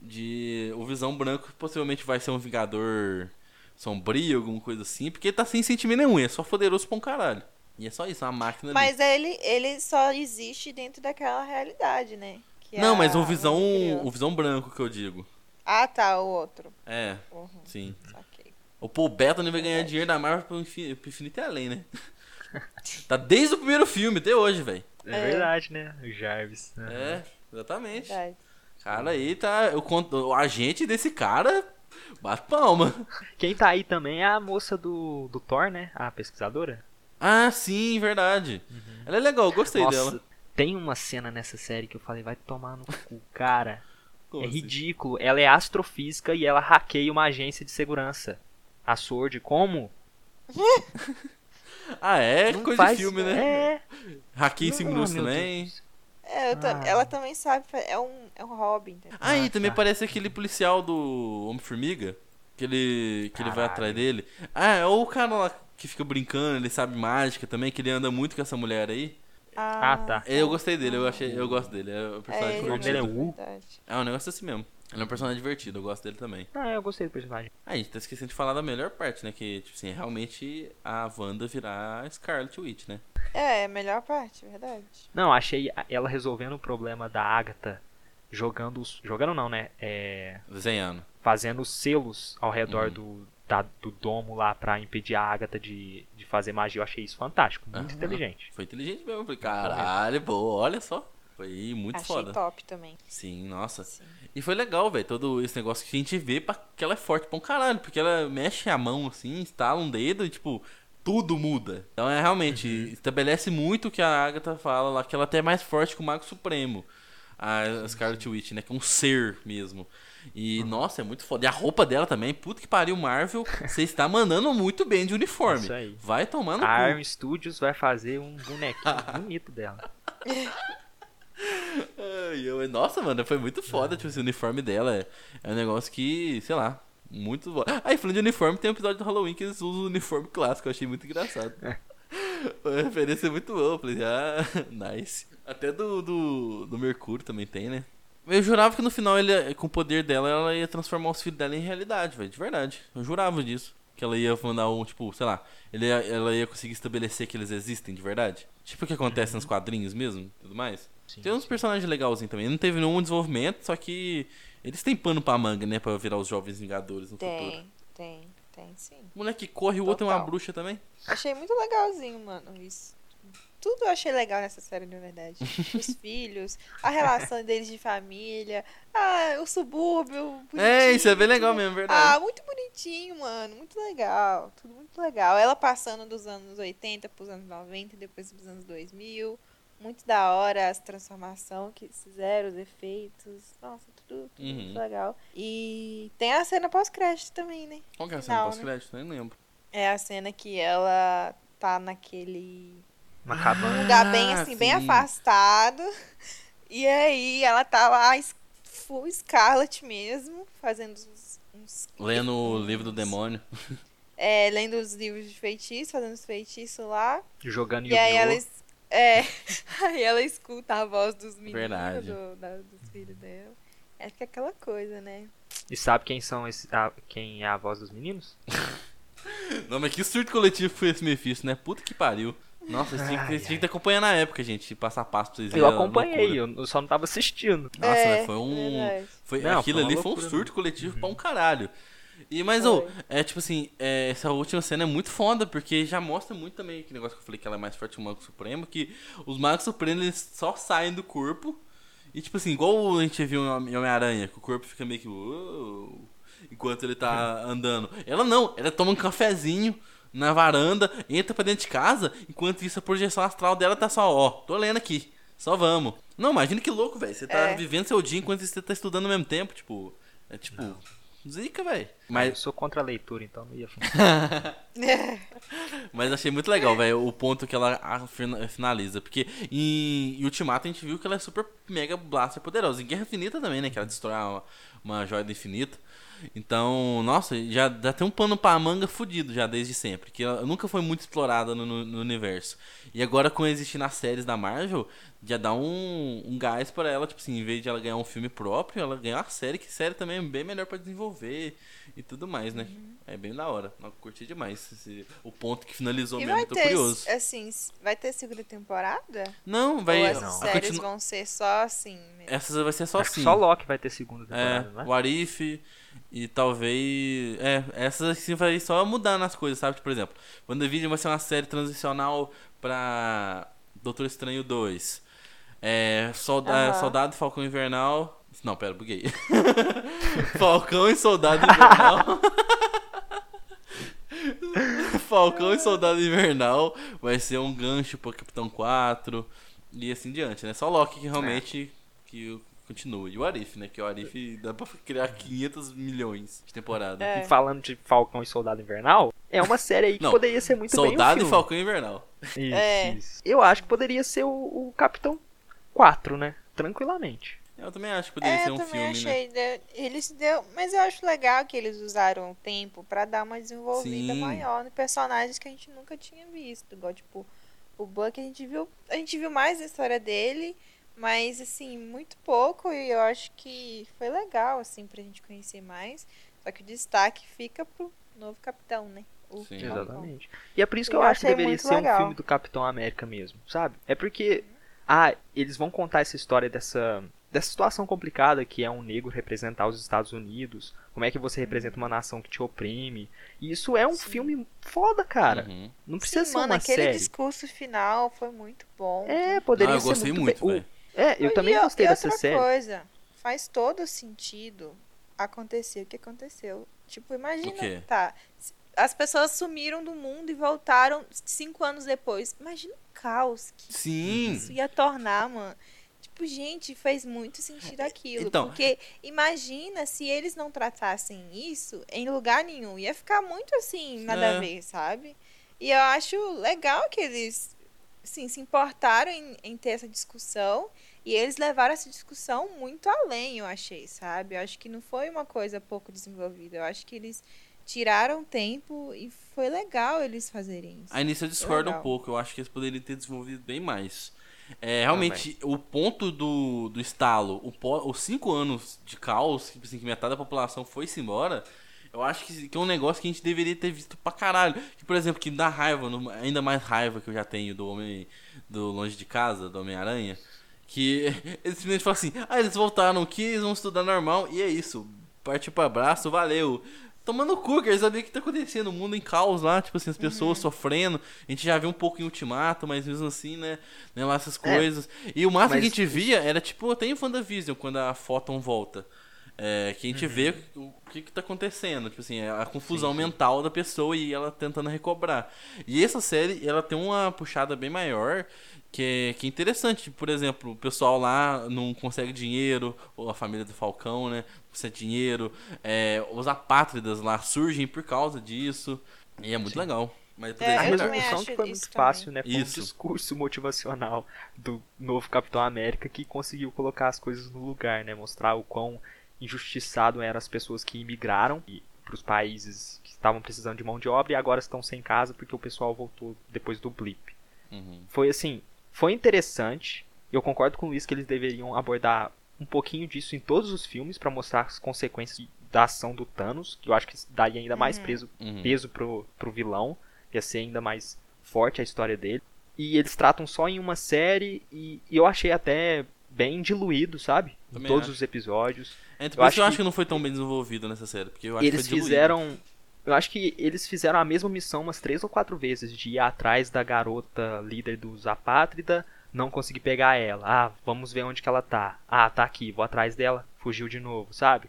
De. O Visão Branco possivelmente vai ser um Vingador sombrio, alguma coisa assim. Porque ele tá sem sentimento nenhum, é só poderoso pra um caralho. E é só isso, é uma máquina ali. Mas ele, ele só existe dentro daquela realidade, né? Que Não, a mas o visão. O visão branco que eu digo. Ah, tá, o outro. É, Uhum, sim. saquei. O Paul Bettany vai ganhar dinheiro da Marvel pro infin- pro infinito e além, né? tá desde o primeiro filme, até hoje, velho. É, É. verdade, né? O Jarvis. né? É, exatamente. Verdade. Cara, aí tá. Eu conto, o agente desse cara bate palma. Quem tá aí também é a moça do, do Thor, né? A pesquisadora. Ah, sim, verdade. Ela é legal, eu gostei Nossa, dela. tem uma cena nessa série que eu falei, vai tomar no cu, cara. É assim? ridículo. Ela é astrofísica e ela hackeia uma agência de segurança. A Sword, como? Ah, é Não coisa faz- de filme, né? É. Hackei em 5 Não, minutos meu também. É, Ah. ela também sabe, é um, é um hobby, entendeu? Ah, e Ah, também tá. parece aquele policial do Homem-Formiga. Que ele, que ele vai atrás dele. Ah, é o cara lá que fica brincando, ele sabe mágica também, que ele anda muito com essa mulher aí. Ah, tá. Eu gostei dele, eu achei, eu gosto dele. É o personagem É, o nome divertido. dele é Wu? Ah, É um negócio assim mesmo. Ele é um personagem divertido, eu gosto dele também. Ah, eu gostei do personagem. Ah, a gente tá esquecendo de falar da melhor parte, né? Que, tipo assim, é realmente a Wanda virar Scarlet Witch, né? É, é a melhor parte, verdade. Não, achei ela resolvendo o problema da Agatha jogando os. Jogando não, né? É. Desenhando. Fazendo os selos ao redor Uhum. do, da- do domo lá pra impedir a Agatha de, de fazer magia. Eu achei isso fantástico, muito Aham. inteligente. Foi inteligente mesmo. Eu falei, caralho, boa, olha só. Foi muito Achei foda. top também. Sim, nossa. Sim. E foi legal, velho, todo esse negócio que a gente vê pra, que ela é forte pra um caralho, porque ela mexe a mão assim, estala um dedo e, tipo, tudo muda. Então é realmente, estabelece muito o que a Agatha fala lá, que ela até é mais forte que o Mago Supremo. A Scarlet Witch, né? Que é um ser mesmo. E, nossa, é muito foda. E a roupa dela também, puta que pariu, Marvel. Você está mandando muito bem de uniforme. Isso aí. Vai tomar no A. Arm Studios vai fazer um bonequinho bonito dela. Eu- nossa, mano, foi muito foda, tipo, esse uniforme dela é, é um negócio que, sei lá, muito bom. Aí, falando de uniforme, tem um episódio do Halloween que eles usam o uniforme clássico, eu achei muito engraçado. A referência é muito boa, eu falei, ah, nice. Até do, do, do Mercúrio também tem, né? Eu jurava que no final, ele, com o poder dela, ela ia transformar os filhos dela em realidade, velho, de verdade. Eu jurava disso. Que ela ia mandar um, tipo, sei lá, ele ela ia conseguir estabelecer que eles existem de verdade. Tipo o que acontece nos quadrinhos mesmo, e tudo mais. Sim. Tem uns personagens legalzinhos também. Não teve nenhum desenvolvimento, só que eles têm pano pra manga, né? Pra virar os jovens vingadores no futuro. Tem, tem, tem sim. O moleque corre e o outro é uma Total. bruxa também. Achei muito legalzinho, mano, isso. Tudo eu achei legal nessa série, na verdade. Os filhos, a relação deles de família, ah, o subúrbio. É, isso é bem legal mesmo, verdade. Ah, muito bonitinho, mano. Muito legal. Tudo muito legal. Ela passando dos anos 80 pros anos 90, depois pros anos 2000. Muito da hora as transformações que fizeram, os efeitos. Nossa, tudo, tudo Uhum. muito legal. E tem a cena pós-crédito também, né? Qual que é a cena pós-crédito? Nem lembro. É a cena que ela tá naquele Uma cabana. um lugar bem Ah, assim, bem sim. afastado. E aí ela tá lá, full Scarlet mesmo, fazendo uns. uns Lendo o livro do demônio. é, lendo os livros de feitiço, fazendo os feitiços lá. Jogando E aí ela. Yu-Gi-Oh! es- É, aí ela escuta a voz dos meninos, Verdade. do- da- dos filhos dela. Acho que é aquela coisa, né? E sabe quem são esse, a- quem é a voz dos meninos? Não, mas que surto coletivo foi esse Mephisto, né? Puta que pariu. Nossa, vocês tinham que- que acompanhar na época, gente. Passar passo pra vocês Eu a acompanhei, loucura. eu só não tava assistindo. Nossa, é, mas foi um. verdade. Foi, Não, aquilo foi ali foi um loucura surto coletivo pra um caralho. E, mas, ô, é tipo assim, é, essa última cena é muito foda, porque já mostra muito também aquele negócio que eu falei que ela é mais forte que o Mago Supremo, que os Magos Supremos eles só saem do corpo E tipo assim, igual a gente viu em Homem-Aranha, que o corpo fica meio que. "Uou", enquanto ele tá andando. Ela não, ela toma um cafezinho na varanda, entra pra dentro de casa, enquanto isso a projeção astral dela tá só, ó, tô lendo aqui, só vamos. Não, imagina que louco, velho. Você tá É. vivendo seu dia enquanto você tá estudando ao mesmo tempo, tipo. É tipo. Zica, velho. Eu Mas, sou contra a leitura, então não ia funcionar. mas achei muito legal, velho, o ponto que ela finaliza. Porque em, em Ultimato a gente viu que ela é super mega blaster poderosa. Em Guerra Infinita também, né? Que ela destrói uma, uma joia do infinito. Então, nossa, já, já tem um pano pra manga fudido já desde sempre. Que ela nunca foi muito explorada no, no- universo. E agora, com existir nas séries da Marvel, já dá um, um gás pra ela. Tipo assim, em vez de ela ganhar um filme próprio, ela ganha uma série, que série também é bem melhor pra desenvolver e tudo mais, né? É bem da hora. Eu curti demais esse- o ponto que finalizou E mesmo. vai Tô ter, curioso. assim, vai ter segunda temporada? Não, vai. Ou essas não. séries continu- vão ser só assim mesmo? Essas vai ser só Acho assim. só Loki vai ter segunda É, temporada, né? o Arif e talvez. É, essas assim vai só mudar nas coisas, sabe? Tipo, Por exemplo, WandaVision vai ser uma série transicional pra Doutor Estranho 2. É, Solda Aham. Soldado e Falcão Invernal. Não, pera, buguei. Falcão e Soldado Invernal. Falcão e Soldado Invernal vai ser um gancho pro Capitão 4 e assim diante, né? Só Loki que realmente que continua. E o Arif, né? Que o Arif dá pra criar 500 milhões de temporada. É. E falando de Falcão e Soldado Invernal, é uma série aí que Não, poderia ser muito bem um Soldado e filme. Falcão Invernal. Isso, É. isso. Eu acho que poderia ser o, o Capitão 4, né? Tranquilamente. Eu também acho que poderia É, ser um filme, né? achei. né? Eles deu, mas eu acho legal que eles usaram o tempo pra dar uma desenvolvida Sim. maior no personagens que a gente nunca tinha visto. Igual, tipo, o Buck a gente viu. A gente viu mais a história dele, mas assim, muito pouco. E eu acho que foi legal, assim, pra gente conhecer mais. Só que o destaque fica pro novo capitão, né? O Sim. Falcão. Exatamente. E é por isso que eu, Eu acho que deveria ser um legal. filme do Capitão América mesmo, sabe? É porque, ah, eles vão contar essa história dessa, dessa situação complicada que é um negro representar os Estados Unidos, como é que você representa uma nação que te oprime. E isso é um Sim. filme foda, cara. Uhum. Não precisa Sim, ser mano, uma aquele série. discurso final foi muito bom. É, poderia Ah, eu ser gostei muito, muito, É, eu E também o- gostei e dessa outra série. coisa, faz todo sentido acontecer o que aconteceu. Tipo, imagina, tá, as pessoas sumiram do mundo e voltaram cinco anos depois. Imagina o caos que Sim. isso ia tornar, mano. Tipo, gente, fez muito sentido aquilo. Então- porque imagina se eles não tratassem isso em lugar nenhum. Ia ficar muito assim, nada É. a ver, sabe? E eu acho legal que eles assim, se importaram em, em ter essa discussão. E eles levaram essa discussão muito além, eu achei, sabe? Eu acho que não foi uma coisa pouco desenvolvida. Eu acho que eles tiraram tempo e foi legal eles fazerem isso. A início eu discordo um pouco. Eu acho que eles poderiam ter desenvolvido bem mais. É, realmente, o ponto do, do estalo, o po- os cinco anos de caos, que, assim, que metade da população foi-se embora, eu acho que, que é um negócio que a gente deveria ter visto pra caralho. Que, por exemplo, que dá raiva, no- ainda mais raiva que eu já tenho do Homem do Longe de Casa, do Homem-Aranha, que eles simplesmente falam assim, ah, eles voltaram aqui, eles vão estudar normal, e é isso. Partiu pro abraço, valeu. Tomando o cu, quer saber o que tá acontecendo, o mundo em caos lá, tipo assim, as pessoas sofrendo. A gente já viu um pouco em Ultimato, mas mesmo assim, né? né lá essas É. coisas. E o máximo Mas que a gente via era tipo, até em WandaVision, quando a Photon volta. É, que a gente vê o, o que que tá acontecendo, tipo assim, a confusão Sim, sim. mental da pessoa e ela tentando recobrar. E essa série, ela tem uma puxada bem maior, que é, que é interessante. Por exemplo, o pessoal lá não consegue dinheiro, ou a família do Falcão, né, não consegue dinheiro. É, os apátridas lá surgem por causa disso. E é muito Sim. legal. Mas É, poderia A também resolução acho que foi muito também. fácil, né? Foi Isso. um discurso motivacional do novo Capitão América que conseguiu colocar as coisas no lugar, né? Mostrar o quão injustiçado eram as pessoas que imigraram para os países que estavam precisando de mão de obra e agora estão sem casa porque o pessoal voltou depois do blip. Uhum. Foi assim, foi interessante. Eu concordo com o Luiz que eles deveriam abordar um pouquinho disso em todos os filmes para mostrar as consequências da ação do Thanos, que eu acho que daria ainda mais Uhum. peso Uhum. peso pro, pro vilão, ia ser ainda mais forte a história dele. E eles tratam só em uma série e, e eu achei até bem diluído, sabe? Em Também todos acho. os episódios. É, por Eu isso que eu acho acho que não foi tão bem desenvolvido nessa série. Porque eu acho Eles que foi diluído. fizeram. Eu acho que eles fizeram a mesma missão umas três ou quatro vezes, de ir atrás da garota líder dos Apátrida não consegui pegar ela. Ah, vamos ver onde que ela tá. Ah, tá aqui, vou atrás dela. Fugiu de novo, sabe?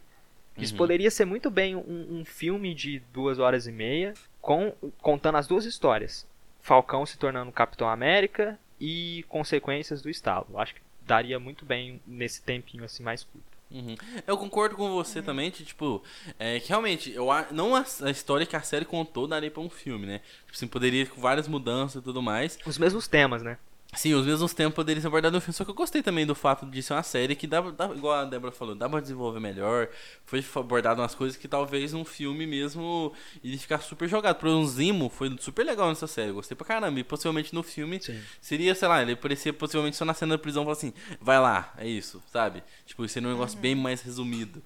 Isso Uhum. poderia ser muito bem um, um filme de duas horas e meia, com, contando as duas histórias. Falcão se tornando Capitão América e consequências do estalo. Eu acho que daria muito bem nesse tempinho assim mais curto. Uhum. Eu concordo com você também, que, tipo, é, que realmente, eu, não a, a história que a série contou daria pra um filme, né? Tipo assim, poderia com várias mudanças e tudo mais. Os mesmos temas, né? Sim, os mesmos tempos poderiam ser abordados no filme, só que eu gostei também do fato de ser uma série que dá, dá igual a Débora falou, dá pra desenvolver melhor. Foi abordado umas coisas que talvez num filme mesmo iria ficar super jogado. Por um Zimo foi super legal nessa série, gostei pra caramba. E possivelmente no filme Sim. seria, sei lá, ele aparecia possivelmente só na cena da prisão e falar assim, vai lá, é isso, sabe? Tipo, seria um negócio bem mais resumido.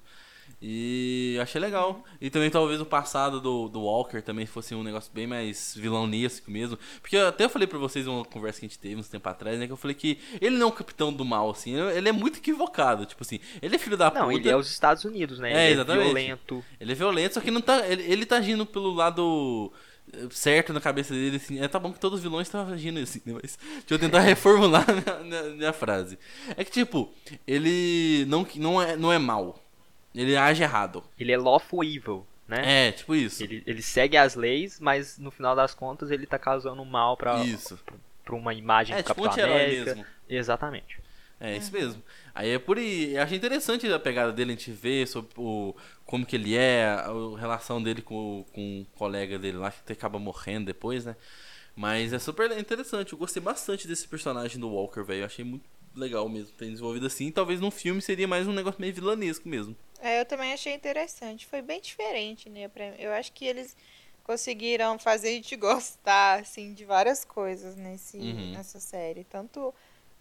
E achei legal. E também talvez o passado do, do Walker também fosse um negócio bem mais vilanesco mesmo. Porque eu até falei pra vocês uma conversa que a gente teve uns tempo atrás, né? Que eu falei que ele não é um capitão do mal, assim. Ele é muito equivocado. Tipo assim, ele é filho da Não, puta. ele é os Estados Unidos, né? É, ele exatamente. é violento. Ele é violento, só que não tá. Ele, ele tá agindo pelo lado certo na cabeça dele, assim. É, tá bom que todos os vilões estão agindo assim, né? Mas deixa eu tentar reformular a minha, minha- minha frase. É que, tipo, ele não, não, é, não é mal. Ele age errado. Ele é lawful evil, né? É, tipo isso. Ele, ele segue as leis, mas no final das contas ele tá causando mal pra, Isso. pra uma imagem É, do tipo um Capitão anti-herói América. mesmo. Exatamente. É, isso mesmo. Aí é por aí. Eu achei interessante a pegada dele, a gente ver sobre o, como que ele é, a, a relação dele com, o- com o colega dele lá, que acaba morrendo depois, né? Mas é super interessante. Eu gostei bastante desse personagem do Walker, velho. Eu achei muito legal mesmo ter desenvolvido assim. Talvez num filme seria mais um negócio meio vilanesco mesmo. É, eu também achei interessante. Foi bem diferente, né? pra- Eu acho que eles conseguiram fazer a gente gostar, assim, de várias coisas nesse, Uhum. nessa série. Tanto,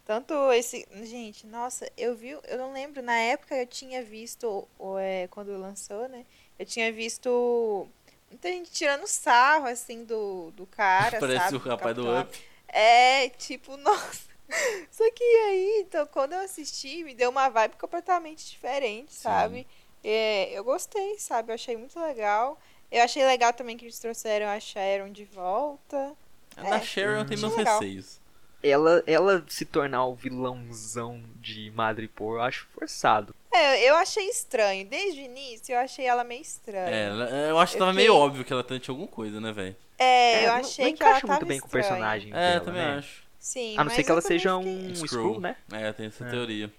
tanto esse... Gente, nossa, eu vi... Eu não lembro, na época eu tinha visto, o- é, quando lançou, né? Eu tinha visto muita gente tirando sarro, assim, do, do cara, Parece sabe? o rapaz do Up. é, tipo, nossa. Só que aí, então, quando eu assisti, me deu uma vibe completamente diferente, sabe? É, eu gostei, sabe? Eu achei muito legal. Eu achei legal também que eles trouxeram a Sharon de volta. A da É, Sharon tem meus legal. receios. Ela, ela se tornar o vilãozão de Madripoor, eu acho forçado. É, eu achei estranho. Desde o início, eu achei ela meio estranha. É, eu acho que Eu tava meio fiquei- óbvio que ela tinha alguma coisa, né, velho? É, eu não- achei não que ela encaixa tava muito bem com o personagem É, dela, também né? acho. Sim, A não ser que ela seja um Skrull. Skrull, né? É, tem essa É. teoria.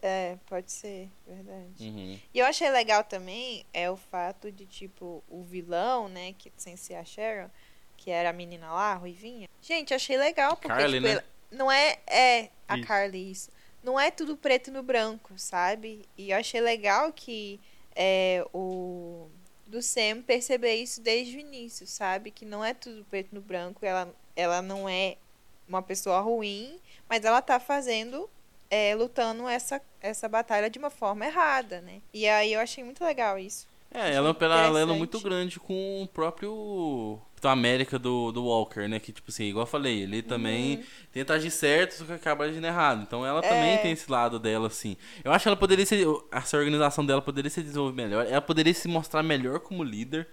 É, pode ser, verdade. Uhum. E eu achei legal também é o fato de, tipo, o vilão, né, que sem ser a Sharon, que era a menina lá, a Ruivinha. Gente, achei legal, porque, Carly, tipo, né? ela- não é, é, a Isso. Carly, isso. Não é tudo preto no branco, sabe? E eu achei legal que é, o do Sam perceber isso desde o início, sabe? Que não é tudo preto no branco, ela, ela não é uma pessoa ruim, mas ela tá fazendo é, lutando essa, essa batalha de uma forma errada, né? E aí eu achei muito legal isso. É, ela é um paralelo muito grande com o próprio Capitão América do, do Walker, né? Que, tipo assim, igual eu falei, ele também tenta agir certo, só que acaba agindo errado. Então ela também É. tem esse lado dela, assim. Eu acho que ela poderia ser. Essa organização dela poderia ser desenvolvida melhor. Ela poderia se mostrar melhor como líder.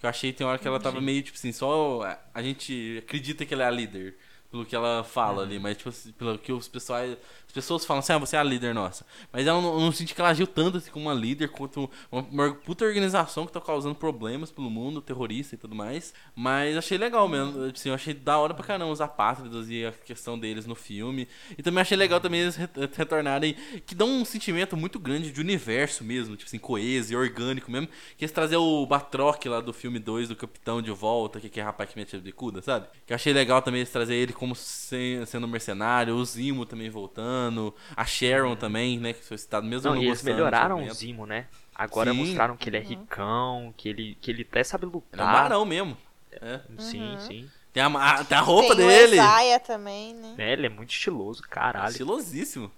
Que eu achei tem hora que ela tava meio, tipo assim, só. a- A gente acredita que ela é a líder. Pelo que ela fala ali, mas tipo assim, pelo que os pessoais. As pessoas falam assim, ah, você é a líder nossa. Mas ela não, não sente que ela agiu tanto assim como uma líder, quanto uma, uma puta organização que tá causando problemas pelo mundo, terrorista e tudo mais. Mas achei legal mesmo. Assim, eu achei da hora pra caramba os apátridas e a questão deles no filme. E também achei legal também eles re- retornarem, que dão um sentimento muito grande de universo mesmo, tipo assim, coeso e orgânico mesmo. Que eles trazer o Batroc lá do filme 2 do Capitão de volta, que, que é rapaz que mete a bicuda, sabe? Que eu achei legal também eles trazer ele como sendo mercenário, o Zimo também voltando, a Sharon também, né? Que foi citado mesmo Não, não e eles melhoraram o. Zimo, né? Agora Sim. mostraram que ele é ricão, que ele, que ele até sabe Ele é um lutar. barão mesmo. É. Sim, sim. Tem a, a- tem a roupa Tem dele. o Isaiah também, né? É, ele é muito estiloso, caralho. Estilosíssimo.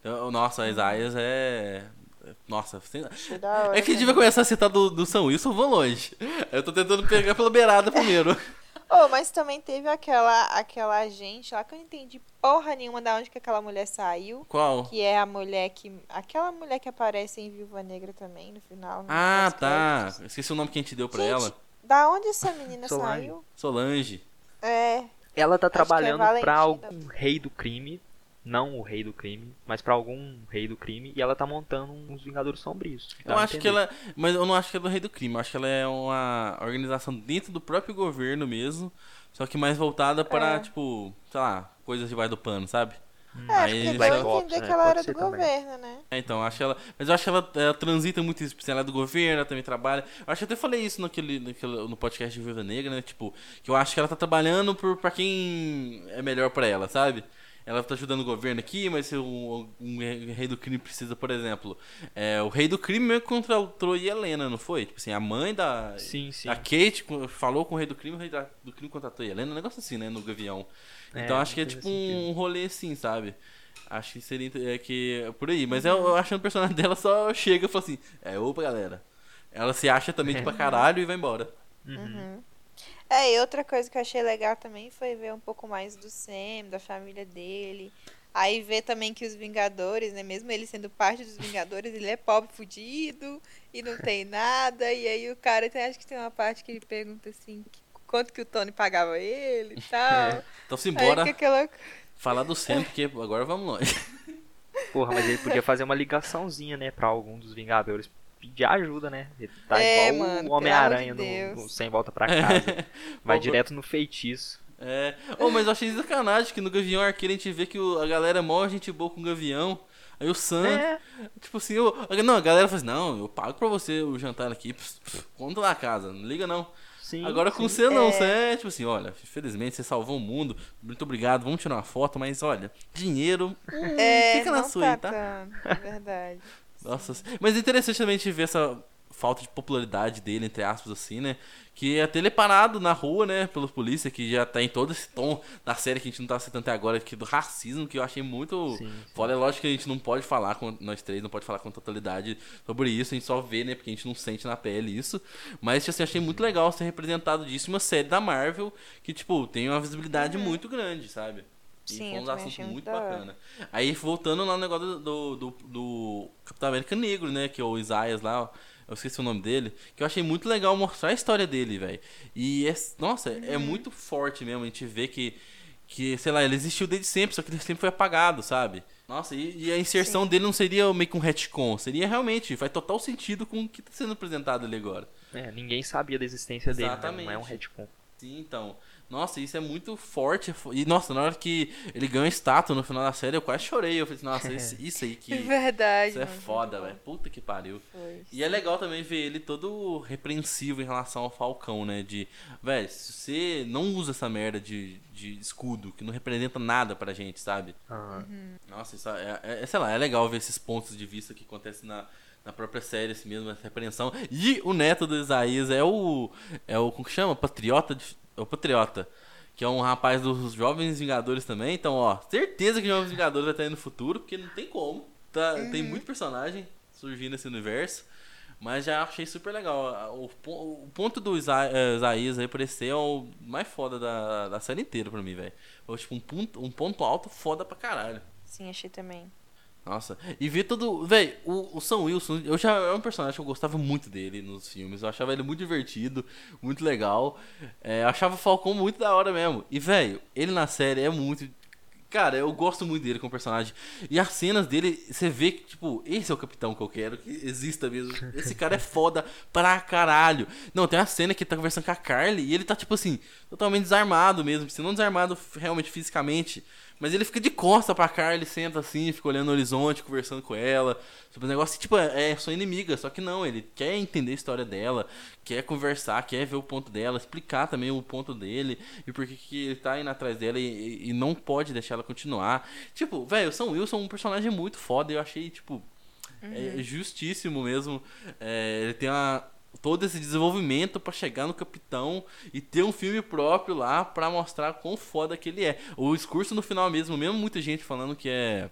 Então, Nossa, a Isaias é. Nossa, sem- Achei da hora é que a gente vai começar a citar do, do São Wilson, vou longe. Eu tô tentando pegar pela beirada primeiro. Oh, mas também teve aquela, aquela agente lá que eu não entendi porra nenhuma da onde que aquela mulher saiu. Qual? Que é a mulher que. Aquela mulher que aparece em Viúva Negra também, no final. no Ah, tá. pós-créditos. Esqueci o nome que a gente deu pra Gente, ela. Da onde essa menina Solange. saiu? Solange. É. Ela tá é trabalhando pra Valentina. algum rei do crime não o rei do crime, mas pra algum rei do crime, e ela tá montando uns Vingadores Sombrios. Eu acho que ela. Mas eu não acho que é do Rei do Crime. Eu acho que ela é uma organização dentro do próprio governo mesmo. Só que mais voltada para, É. tipo, sei lá, coisas debaixo do pano, sabe? É, Aí porque eles deu a entender né? que ela Pode era ser do também. governo, né? É, então, eu acho que ela. Mas eu acho que ela, ela transita muito isso. Ela é do governo, ela também trabalha. Eu acho que eu até falei isso naquele, naquele, no podcast de Viva Negra, né? Tipo, que eu acho que ela tá trabalhando por, pra quem é melhor pra ela, sabe? Ela tá ajudando o governo aqui, mas se um, rei do crime precisa, por exemplo. É, o rei do crime mesmo contratou a Helena, não foi? Tipo assim, a mãe da. Sim, sim. A Kate falou com o rei do crime, o rei da- do crime contratou a Helena. Um negócio assim, né? No Gavião. É, Então acho que é tipo assim um rolê assim, sabe? Acho que seria é que é por aí. Mas eu, eu achando o personagem dela só chega e fala assim: É, opa, galera. Ela se acha também tipo, pra caralho e vai embora. Uhum. É, e outra coisa que eu achei legal também foi ver um pouco mais do Sam, da família dele. Aí ver também que os Vingadores, né? Mesmo ele sendo parte dos Vingadores, ele é pobre, fudido e não tem nada. E aí o cara tem, acho que tem uma parte que ele pergunta assim, que- quanto que o Tony pagava ele e tal. Então se Aí embora aquela... falar do Sam, porque agora vamos longe. Porra, mas ele podia fazer uma ligaçãozinha, né, pra algum dos Vingadores pedir ajuda, né? Ele tá É, igual mano, o Homem-Aranha no, Sem Volta pra Casa. Vai Pô, direto no feitiço. É. Oh, mas eu achei sacanagem que no Gavião Arqueiro a gente vê que o- a galera é mó gente boa com o Gavião. Aí o Sam, É, tipo assim, eu, não, a galera fala assim: Não, eu pago pra você o jantar aqui, pss, pss, conta lá a casa, não liga não. sim. Agora com sim. você não, É. você é tipo assim, olha, infelizmente você salvou o mundo, muito obrigado, vamos tirar uma foto, mas olha, dinheiro, hum, É, fica na não sua aí, tá tá? é verdade. Nossa, mas é interessante também a gente ver essa falta de popularidade dele, entre aspas, assim, né? Que até ele é parado na rua, né, pelos polícia, que já tá em todo esse tom da série que a gente não tá citando até agora, que é do racismo, que eu achei muito Sim, sim. foda. É lógico que a gente não pode falar, com nós três, não pode falar com totalidade sobre isso, a gente só vê, né, porque a gente não sente na pele isso. Mas, assim, eu achei muito legal ser representado disso em uma série da Marvel, que, tipo, tem uma visibilidade muito grande, sabe? E Sim, foi um assunto muito hora. bacana. Aí, voltando lá no negócio do, do, do Capitão América Negro, né? Que é o Isaias lá, eu esqueci o nome dele. Que eu achei muito legal mostrar a história dele, velho. E, é, nossa, é Uhum. muito forte mesmo. A gente vê que, que, sei lá, ele existiu desde sempre, só que ele sempre foi apagado, sabe? Nossa, e, e a inserção Sim. dele não seria meio que um retcon. Seria realmente, faz total sentido com o que tá sendo apresentado ali agora. É, ninguém sabia da existência dele, né? não é um Exatamente. retcon. Sim, então. Nossa, isso é muito forte. E, nossa, na hora que ele ganhou a estátua no final da série, eu quase chorei. Eu falei assim, nossa, isso, isso aí que. É verdade. Isso é mano, foda, velho. Puta que pariu. Foi. E é legal também ver ele todo repreensivo em relação ao Falcão, né? De, velho, se você não usa essa merda de, de escudo, que não representa nada pra gente, sabe? Ah, Nossa, isso é, é- é- sei lá, é legal ver esses pontos de vista que acontecem na, na própria série, assim mesmo, essa repreensão. E o neto do Isaías é o. É o. Como que chama? Patriota? de- é o Patriota. Que é um rapaz dos Jovens Vingadores também. Então, ó, certeza que Jovens Vingadores vai estar aí no futuro, porque não tem como. Tá, Tem muito personagem surgindo nesse universo. Mas já achei super legal. O, o ponto do Isa- eh, Isaías aí parecer é o mais foda da, da série inteira pra mim, velho. Foi tipo um ponto, um ponto alto foda pra caralho. Sim, achei também. Nossa, e ver todo. Véi, o, o Sam Wilson, eu já é um personagem que eu gostava muito dele nos filmes. Eu achava ele muito divertido, muito legal. É, achava o Falcão muito da hora mesmo. E, velho, ele na série é muito. Cara, eu gosto muito dele como personagem. E as cenas dele, você vê que, tipo, esse é o capitão que eu quero, que exista mesmo. Esse cara é foda pra caralho. Não, tem uma cena que ele tá conversando com a Carly e ele tá, tipo assim, totalmente desarmado mesmo. Se não desarmado realmente fisicamente. Mas ele fica de costa pra Carly, senta assim, fica olhando no horizonte, conversando com ela. Sobre o negócio, tipo, é, é sua inimiga. Só que não, ele quer entender a história dela, quer conversar, quer ver o ponto dela, explicar também o ponto dele e por que que ele tá indo atrás dela e, e- não pode deixar ela continuar. Tipo, velho, o Sam Wilson é um personagem muito foda. Eu achei, tipo, é justíssimo mesmo. É, ele tem uma, todo esse desenvolvimento pra chegar no Capitão e ter um filme próprio lá pra mostrar quão foda que ele é. O discurso no final mesmo, mesmo muita gente falando que é.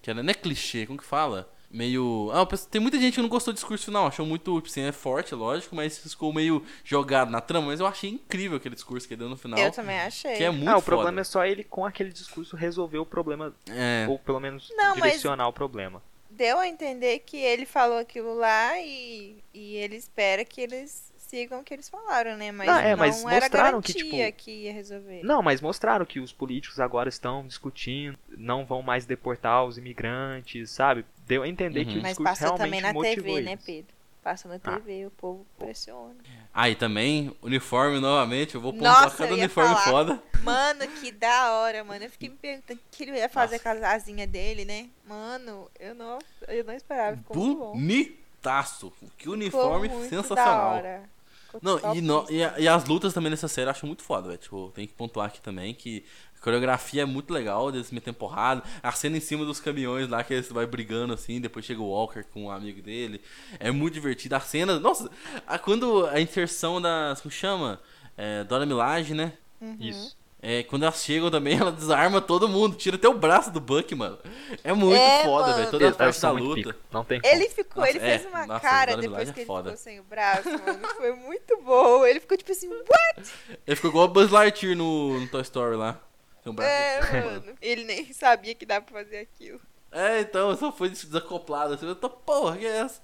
Que era, não é clichê, como que fala? Meio. Ah, tem muita gente que não gostou do discurso final, achou muito. Tipo, assim, é forte, lógico, mas ficou meio jogado na trama. Mas eu achei incrível aquele discurso que ele deu no final. Eu também achei. Que é muito ah, o foda. problema é só ele com aquele discurso resolver o problema, É. ou pelo menos Não, mas- direcionar o problema. Deu a entender que ele falou aquilo lá e, e ele espera que eles sigam o que eles falaram, né? Mas Não, não, é, mas era mostraram que, garantia tipo, que ia resolver. Não, mas mostraram que os políticos agora estão discutindo, não vão mais deportar os imigrantes, sabe? Deu a entender que Uhum. o Mas discurso passa realmente também na motivou TV, né, eles. Pedro? Passa na Ah. TV, o povo pressiona. Ah, e também, uniforme novamente, eu vou pontuar Nossa, cada uniforme falar. foda. Mano, que da hora, mano. Eu fiquei me perguntando o que ele ia fazer Nossa. com aquela asinha dele, né? Mano, eu não, eu não esperava. Ficou. Bonitaço. Que uniforme sensacional. Da hora. Ficou Não, e, no- e, a- e as lutas também nessa série eu acho muito foda, velho. Tipo, tem que pontuar aqui também que a coreografia é muito legal, deles metendo porrada. A cena em cima dos caminhões lá, que eles vai brigando assim, depois chega o Walker com um amigo dele. É muito divertido. A cena. Nossa, a- quando a inserção das. Como chama? É, Dora Milaje, né? Uhum. Isso. É, quando elas chegam também, ela desarma todo mundo, tira até o braço do Buck, mano. É muito É, foda, velho. Toda a Eles parte da luta. Não tem como. Ele ficou, Nossa, ele é, fez uma nossa, cara depois que é ele foda. ficou sem o braço, mano. Foi muito bom. Ele ficou tipo assim, what? Ele ficou igual o Buzz Lightyear no, no Toy Story lá. Um braço- É, mano. Ele nem sabia que dava pra fazer aquilo. É, então, só foi desacoplado. Assim, eu tô, porra, que é essa?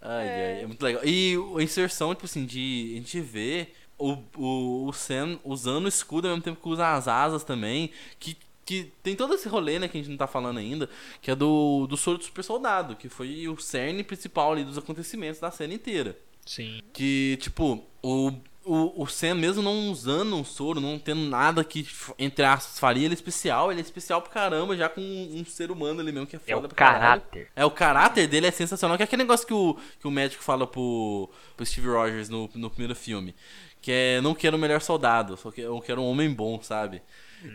Ai, É. ai, é muito legal. E a inserção, tipo assim, de a gente vê o, o, o Sam usando o escudo ao mesmo tempo que usa as asas também. Que, que tem todo esse rolê, né, que a gente não tá falando ainda, que é do, do soro do super soldado, que foi o cerne principal ali dos acontecimentos da cena inteira. Sim. Que, tipo, o, o, o Sam, mesmo não usando um soro, não tendo nada que, entre aspas, faria ele especial, ele é especial pra caramba, já com um, um ser humano ali mesmo, que é É foda o pra caralho. caráter. É, o caráter dele é sensacional, que é aquele negócio que o, que o médico fala pro, pro Steve Rogers no, no primeiro filme. Que é, não quero o melhor soldado, só que eu quero um homem bom, sabe?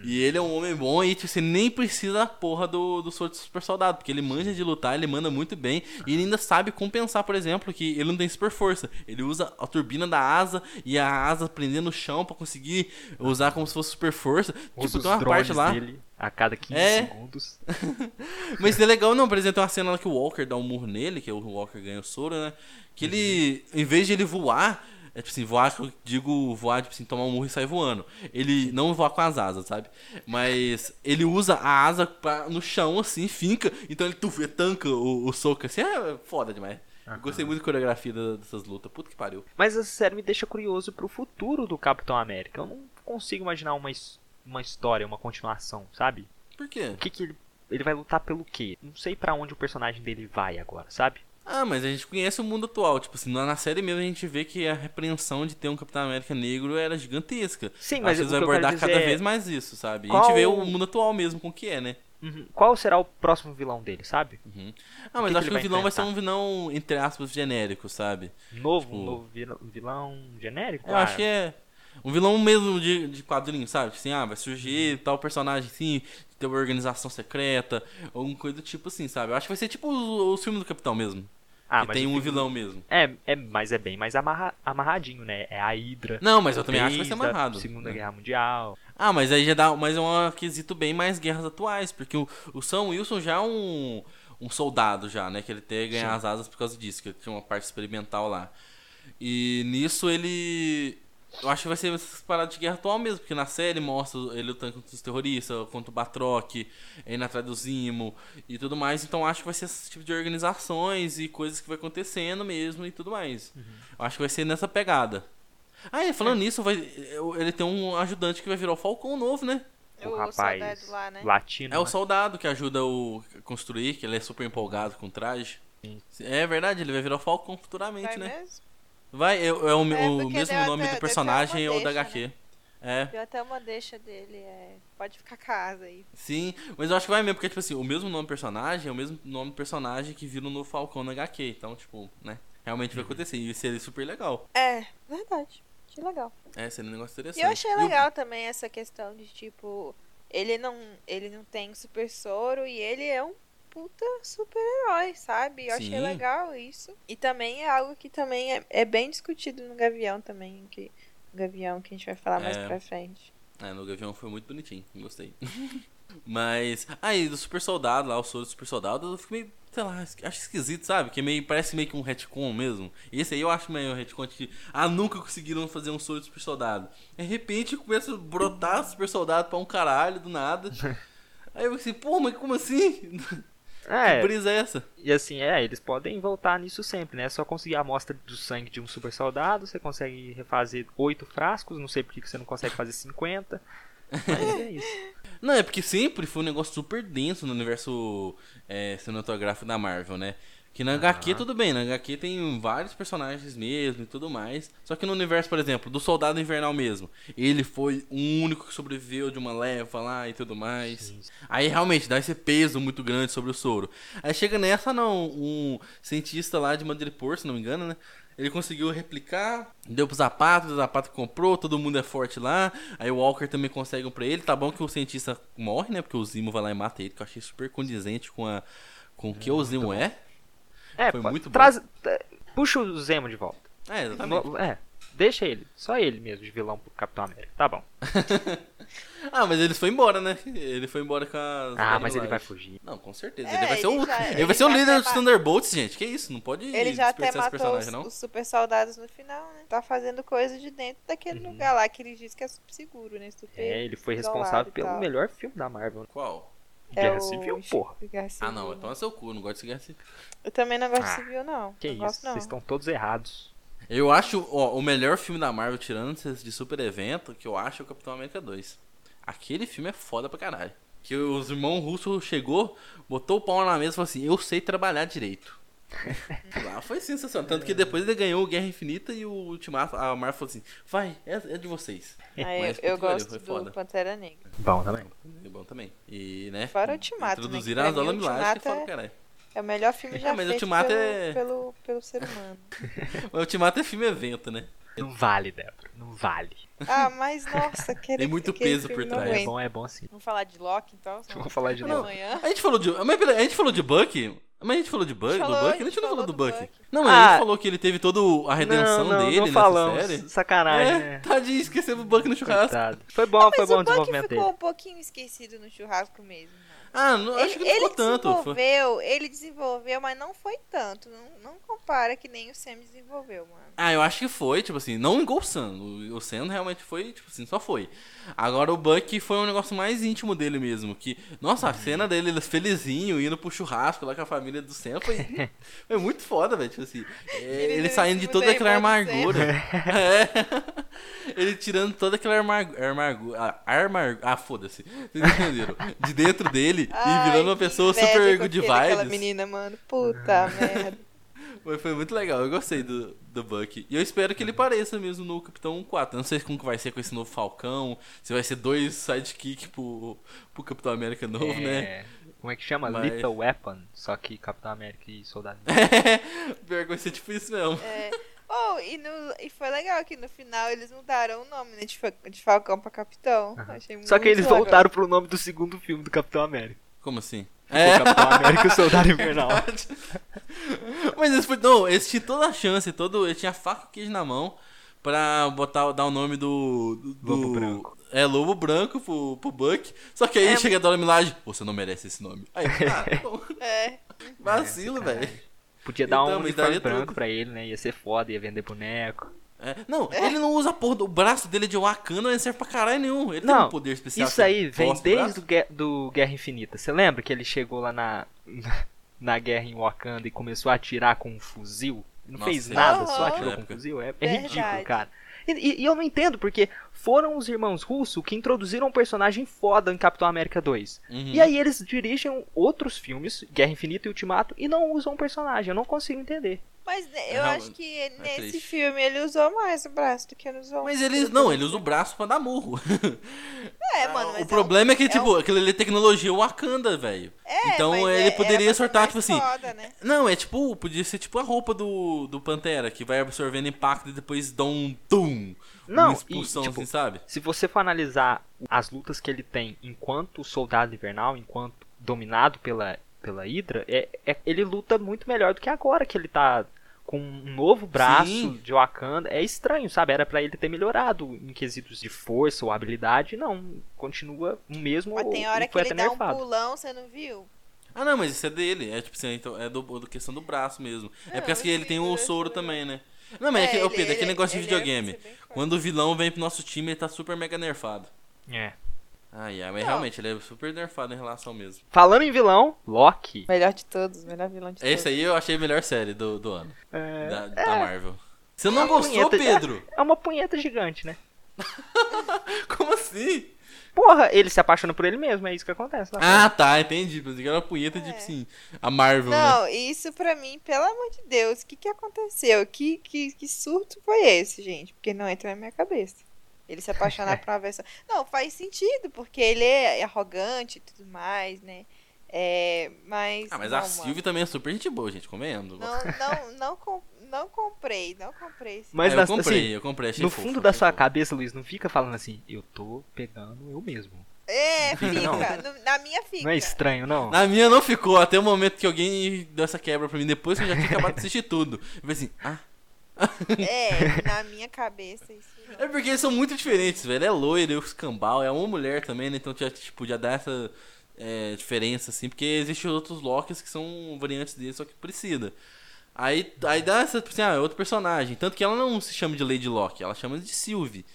E ele é um homem bom e tipo, você nem precisa da porra do, do soro de super soldado, porque ele manja de lutar, ele manda muito bem, e ele ainda sabe compensar, por exemplo, que ele não tem super força. Ele usa a turbina da asa e a asa prendendo no chão pra conseguir usar como se fosse super força. Usa tipo, tem uma parte lá. dele a cada 15 É. segundos. Mas é legal, não, por exemplo, tem uma cena lá que o Walker dá um murro nele, que o Walker ganha o soro, né? Que ele, em vez de ele voar, é tipo assim, voar, eu digo voar, tipo assim, tomar um murro e sair voando. Ele não voar com as asas, sabe? Mas ele usa a asa pra, no chão, assim, finca, então ele tuf, tanca o, o soco, assim, é foda demais. Eu Gostei muito da coreografia dessas lutas, puta que pariu. Mas essa série me deixa curioso pro futuro do Capitão América. Eu não consigo imaginar uma, uma história, uma continuação, sabe? Por quê? O que que ele, ele vai lutar pelo quê? Não sei pra onde o personagem dele vai agora, sabe? Ah, mas a gente conhece o mundo atual. Tipo assim, na série mesmo a gente vê que a repreensão de ter um Capitão América negro era gigantesca. Sim, Acho mas que eles o vão que abordar cada é- vez mais isso, sabe? A Qual- gente vê o mundo atual mesmo com o que é, né? Uhum. Qual será o próximo vilão dele, sabe? Uhum. Ah, que mas que acho ele que o vai vilão vai ser enfrentar? um vilão, entre aspas, genérico, sabe? Novo, Tipo- um novo vilão, vilão genérico? Eu Ah, acho que é um vilão mesmo de, de quadrinho, sabe? Assim, ah, vai surgir tal personagem assim, ter uma organização secreta, ou alguma coisa do tipo assim, sabe? Eu acho que vai ser tipo o, o filme do Capitão mesmo. Ah, que mas tem um vilão mesmo. É, é, mas é bem mais amarra- amarradinho, né? É a Hydra. Não, mas eu também acho que vai ser amarrado. Segunda né? Guerra Mundial. Ah, mas aí já dá. Mas é um quesito bem mais guerras atuais, porque o, o Sam Wilson já é um, um soldado já, né? Que ele tem ganhar as asas por causa disso, que ele tinha uma parte experimental lá. E nisso ele. Eu acho que vai ser essas paradas de guerra atual mesmo, porque na série mostra ele lutando contra os terroristas, contra o Batroc, indo atrás do Zimo e tudo mais. Então acho que vai ser esse tipo de organizações e coisas que vai acontecendo mesmo e tudo mais. Eu acho que vai ser nessa pegada. Ah, e falando nisso, vai, ele tem um ajudante que vai virar o Falcão novo, né? O, O rapaz soldado lá, né? latino. É o né? soldado que ajuda o a construir, que ele é super empolgado com o traje. É verdade, ele vai virar o Falcon futuramente, Vai né? mesmo? Vai, é, é o, É, o mesmo nome até- do personagem até uma é o da HQ. É, Deu até uma deixa dele, é. Pode ficar casa aí. sim. Mas eu acho que vai mesmo, porque, tipo assim, o mesmo nome do personagem é o mesmo nome do personagem que vira no Falcão na HQ. Então, tipo, né? Realmente vai acontecer. E seria super legal. É, verdade. Que legal. É, seria um negócio interessante. E eu achei legal também essa questão de, tipo, ele não, ele não tem super soro e ele é um puta super-herói, sabe? Eu achei Sim. legal isso. E também é algo que também é, é bem discutido no Gavião também, que no Gavião que a gente vai falar mais É. pra frente. É, no Gavião foi muito bonitinho, gostei. Mas, aí, do super soldado lá, o soro do super soldado, eu fico meio, sei lá, acho esquisito, sabe? Que meio, parece meio que um retcon mesmo. Esse aí eu acho meio um retcon de, ah, nunca conseguiram fazer um soro de super soldado. De repente começa a brotar super soldado pra um caralho do nada. Aí eu fico assim, pô, mas como assim? É, Que brisa é essa? e assim, é, eles podem voltar nisso sempre, né? É só conseguir a amostra do sangue de um super soldado, você consegue refazer oito frascos, não sei por que que você não consegue fazer 50. Mas é isso. Não, é porque sempre foi um negócio super denso no universo é, cinematográfico da Marvel, né? Que na HQ tudo bem, na HQ tem vários personagens mesmo e tudo mais. Só que no universo, por exemplo, do Soldado Invernal mesmo, ele foi o único que sobreviveu de uma leva lá e tudo mais. Aí realmente dá esse peso muito grande sobre o soro. Aí chega nessa, não, um cientista lá de Madripoor, se não me engano, né? Ele conseguiu replicar, deu pro Zapato, o Zapato comprou, todo mundo é forte lá. Aí o Walker também consegue um pra ele. Tá bom que o cientista morre, né? Porque o Zimo vai lá e mata ele, que eu achei super condizente com, a, com o que o Zimo é. É, Foi pô, muito bom. traz, puxa o Zemo de volta. É, exatamente. No- É, deixa ele, só ele mesmo de vilão pro Capitão América. Tá bom. Ah, mas ele foi embora, né? Ele foi embora com as. Ah, mas ele vai fugir. Não, com certeza. É, ele vai ser ele o. já- ele ele vai ser o líder dos Thunderbolts, gente. Que isso? Não pode Ele já até matou os, personagem, não? os super soldados no final, né? Tá fazendo coisa de dentro daquele lugar lá que ele diz que é seguro, né? Super É, ele foi responsável pelo melhor filme da Marvel. né? Qual? É Guerra o Civil, Chico porra. Guerra Ah, não. Civil. Então é seu cu. Não gosto de Guerra Civil. Eu também não gosto de Ah, civil, não. Que não isso, gosto, não. vocês estão todos errados. Eu acho, ó, o melhor filme da Marvel, tirando esses de super evento, que eu acho é o Capitão América 2. Aquele filme é foda pra caralho. Que os irmãos russos chegou, botou o pau na mesa e falou assim, eu sei trabalhar direito. Lá foi sensacional. Tanto que depois ele ganhou o Guerra Infinita e o Ultimato, a Marvel falou assim, vai, é, é de vocês. Aí Mas, eu, gosto foi do foda. Pantera Negra. Bom também. É bom também. E, né? Fora o Ultimato, né, Introduziram que as Dola Milaje, que é é- caralho. É o melhor filme já É, mas feito Ultimato pelo, é- pelo, pelo ser humano. O Ultimato é filme evento, né? Não vale, Débora. Não vale. Ah, mas nossa, aquele Tem muito peso por não trás. É bom, é bom assim. Vamos falar de Loki, então? Vamos falar de novo. A gente falou de. A gente falou de Bucky? Mas a gente falou de Bucky? falou, do a Bucky? A gente gente não falou falou do do Bucky. Bucky. Não, mas a Ah. gente falou que ele teve toda a redenção não, não, dele não nessa falamos. série. Sacanagem, É, né? tadinho, esquecemos o Bucky no churrasco. Coitado. Foi bom, foi Mas bom o o desenvolvimento ficou dele. um pouquinho esquecido no churrasco mesmo. Ah, não, acho que não ficou tanto. Foi- desenvolveu, ele desenvolveu, mas não foi tanto. Não, não compara que nem o Sam desenvolveu, mano. Ah, eu acho que foi, tipo assim, não igual o Sam. O, o Sam realmente foi, tipo assim, só foi. Agora o Bucky foi um negócio mais íntimo dele mesmo. Que, nossa, a cena dele ele felizinho, indo pro churrasco lá com a família do Sam foi, foi muito foda, velho. Tipo assim, é, Ele ele saindo de toda da aquela amargura. É. Ele tirando toda aquela amargura. Amargura. Armar, ah, foda-se. Vocês entenderam? De dentro dele e Ai, virando uma pessoa super good aquele- Aquela vibes. menina, mano. Puta merda. Foi, foi muito legal, eu gostei do, do Bucky. E eu espero que ele apareça mesmo no Capitão 4. Eu não sei como que vai ser com esse novo Falcão, se vai ser dois sidekick pro, pro Capitão América novo, né? É, Como é que chama? Mas- Little Weapon. Só que Capitão América e Soldado. Pior que vai ser tipo isso mesmo. É. Oh, e, no, e foi legal que no final eles mudaram o nome, né? De, de Falcão pra Capitão. Achei muito Só que eles legal. voltaram pro nome do segundo filme do Capitão América. Como assim? O Capitão América e o Soldado Invernal. Mas eles, foi, não, eles tinham toda a chance, todo, eles tinham a faca e o queijo na mão pra botar, dar o nome do, do, do- Lobo Branco. É, Lobo Branco pro, pro Buck. Só que aí É, chega a Dona Milagem, você não merece esse nome. Aí, ah, bom, É. vacilo, velho. Podia dar um Então, mas uniforme daria branco tudo. pra ele, né? Ia ser foda, ia vender boneco. É, Não, ele não usa a porra do o braço dele de Wakanda, não serve pra caralho nenhum. Ele tem Não, um poder especial. Isso aí vem do desde braço. o Guerra, do Guerra Infinita. Você lembra que ele chegou lá na, na guerra em Wakanda e começou a atirar com um fuzil? Não Nossa, fez nada, Aham. só atirou com um fuzil. É, é ridículo, cara. E, e- eu não entendo, porque foram os irmãos russos que introduziram um personagem foda em Capitão América 2. Uhum. E aí eles dirigem outros filmes, Guerra Infinita e Ultimato, e não usam o personagem. Eu não consigo entender. Mas eu acho que nesse triste. filme ele usou mais o braço do que nos outros. Mas ele. Não, ele usa o braço pra dar murro. É, mano, mas o problema é, que, é tipo, aquilo ali é tecnologia Wakanda, velho. É, então ele é- poderia ser sortar, tipo assim. foda, né? Não, é tipo, podia ser tipo a roupa do, do Pantera, que vai absorvendo impacto e depois dá um tum. Não, uma e, expulsão, tipo, assim, sabe? Se você for analisar as lutas que ele tem enquanto soldado invernal, enquanto dominado pela, pela Hydra, é, é- ele luta muito melhor do que agora que ele tá com um novo braço Sim. de Wakanda. É estranho, sabe? Era pra ele ter melhorado em quesitos de força ou habilidade. Não, continua o mesmo Mas tem hora que ele até dá um nerfado. pulão, você não viu? Ah, não, mas isso é dele. É tipo assim, então, é do, do questão do braço mesmo. é Não, porque ele sim, tem o eu soro também, né? Não, mas é, É, que, ele- Pedro, é aquele ele- negócio de ele é- videogame. Quando o vilão vem pro nosso time, ele tá super mega nerfado. É. Ah, yeah, mas Não. realmente ele é super nerfado em relação mesmo. Falando em vilão, Loki. Melhor de todos, melhor vilão de todos. Esse aí eu achei a melhor série do, do ano. É, Da, da Marvel. Você não É gostou, punheta- Pedro? é uma punheta gigante, né? Como assim? Porra, ele se apaixona por ele mesmo, é isso que acontece. lá. Ah, tá, entendi. Pensei que era uma punheta, tipo É. assim, a Marvel, né? Não, isso pra mim, pelo amor de Deus, o que, que aconteceu? Que, que, que surto foi esse, gente? Porque não entra na minha cabeça. Ele se apaixonar por uma versão. Não, faz sentido, porque ele é arrogante e tudo mais, né? É, mas. Ah, mas não, a. Sylvie também é super gente boa, gente, comendo. Não, não, não, com- não comprei, não comprei. esse- Mas É, na- eu comprei, assim, eu comprei, achei no fofo, fundo da sua fofo. cabeça, Luiz, não fica falando assim, eu tô pegando eu mesmo. É, Fica, fica. não. no- na minha fica. Não é estranho, não? Na minha não ficou, até o momento que alguém deu essa quebra pra mim, depois que eu já tinha acabado de assistir tudo. Eu falei assim, ah. É, na minha cabeça isso. não. É porque eles são muito diferentes, velho. É loiro, é escambau, é uma mulher também, né? Então já, tipo, já dá essa é, diferença, assim, porque existem outros Locks que são variantes dele, só que precisa. Aí, aí dá essa, tipo assim, ah, é outro personagem. Tanto que ela não se chama de Lady Locke, ela chama de Sylvie.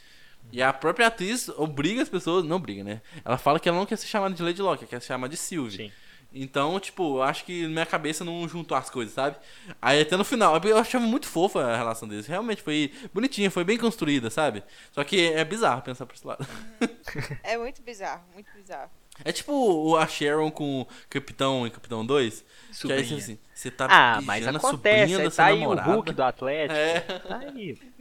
E a própria atriz obriga as pessoas, não obriga, né? Ela fala que ela não quer ser chamada de Lady Locke, ela quer ser chamada de Sylvie. Sim. Então, tipo, eu acho que na minha cabeça não juntou as coisas, sabe? Aí até no final, eu achava muito fofa a relação deles. Realmente foi bonitinha, foi bem construída, sabe? Só que é bizarro pensar por esse lado. É muito bizarro, muito bizarro. É tipo o- a Sharon com o Capitão e Capitão 2. Que aí Sobrinha. assim, você tá Ah, mas acontece, sobrinha da tá aí o namorada. Hulk do Atlético. É. Tá aí.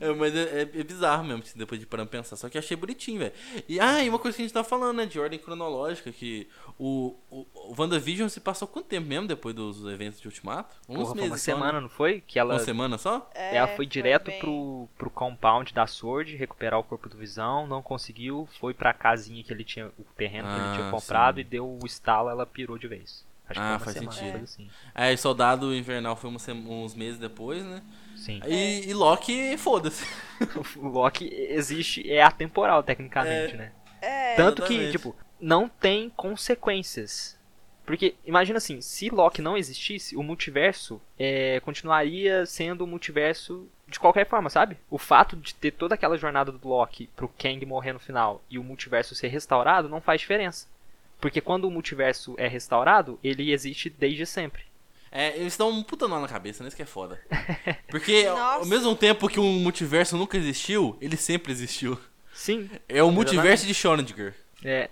É, mas é, é- é bizarro mesmo, assim, depois de parar pra pensar. Só que achei bonitinho, velho. E, ah, e uma coisa que a gente tá falando, né, de ordem cronológica, que o, o, o WandaVision se passou quanto tempo mesmo depois dos eventos de Ultimato? Uns Porra, meses uma só, né? semana, não foi? Que ela, Uma semana só? É, ela foi direto bem- pro, pro compound da Sword, recuperar o corpo do Visão, não conseguiu, foi pra casinha que ele tinha, o terreno que ele tinha Ah, comprado sim. e deu o estalo, ela pirou de vez. Acho Ah, que uma faz semana, sentido. assim. Aí Soldado Invernal foi uns meses depois, né? Sim. E, e Loki, foda-se. O Loki existe, é atemporal tecnicamente, né? É, Tanto que, exatamente. tipo, não tem consequências. Porque, imagina assim, se Loki não existisse, o multiverso é, continuaria sendo o multiverso de qualquer forma, sabe? O fato de ter toda aquela jornada do Loki pro Kang morrer no final e o multiverso ser restaurado não faz diferença. Porque quando o multiverso é restaurado, ele existe desde sempre. É, eles dão um puta nó na cabeça, né? Isso que é foda. Porque ao- mesmo tempo que um multiverso nunca existiu, ele sempre existiu. Sim, É o multiverso de Schrödinger. é.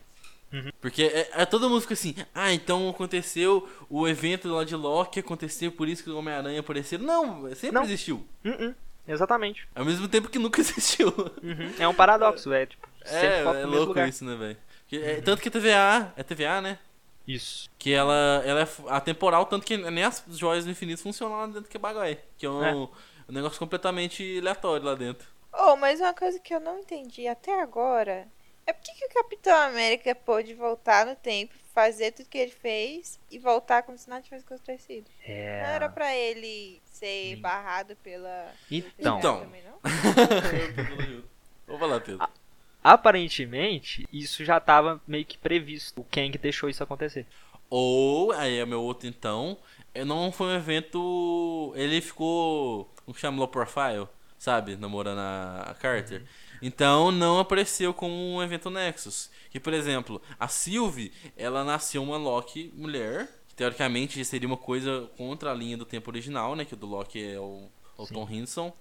Porque é, é- todo mundo fica assim, ah, então aconteceu o evento lá de Loki, aconteceu por isso que o Homem-Aranha apareceu. Não, sempre Não. existiu. Uh-uh, exatamente. Ao mesmo tempo que nunca existiu. Uhum, É um paradoxo, é tipo, sempre É, é louco lugar. isso, né, velho? Porque, é, Tanto que a TVA, é TVA, né? Isso. Que ela, ela é atemporal, tanto que nem as joias do infinito funcionam lá dentro que é bagulho. Que é um, É. um negócio completamente aleatório lá dentro. Oh, mas uma coisa que eu não entendi até agora é por que, que o Capitão América pôde voltar no tempo, fazer tudo que ele fez e voltar como se nada tivesse acontecido. É. Não era pra ele ser Sim. barrado pela. Então, Então. Também, não? Vou falar, Pedro. Aparentemente, isso já tava meio que previsto. O Kang deixou isso acontecer. Ou, aí é meu outro então, não foi um evento. Ele ficou. Como que chama? Low profile, sabe? Namorando a, Carter. Então não apareceu como um evento Nexus. Que, por exemplo, a Sylvie, ela nasceu uma Loki mulher. Que teoricamente seria uma coisa contra a linha do tempo original, né? Que o do Loki é o, o. Tom Hiddleston.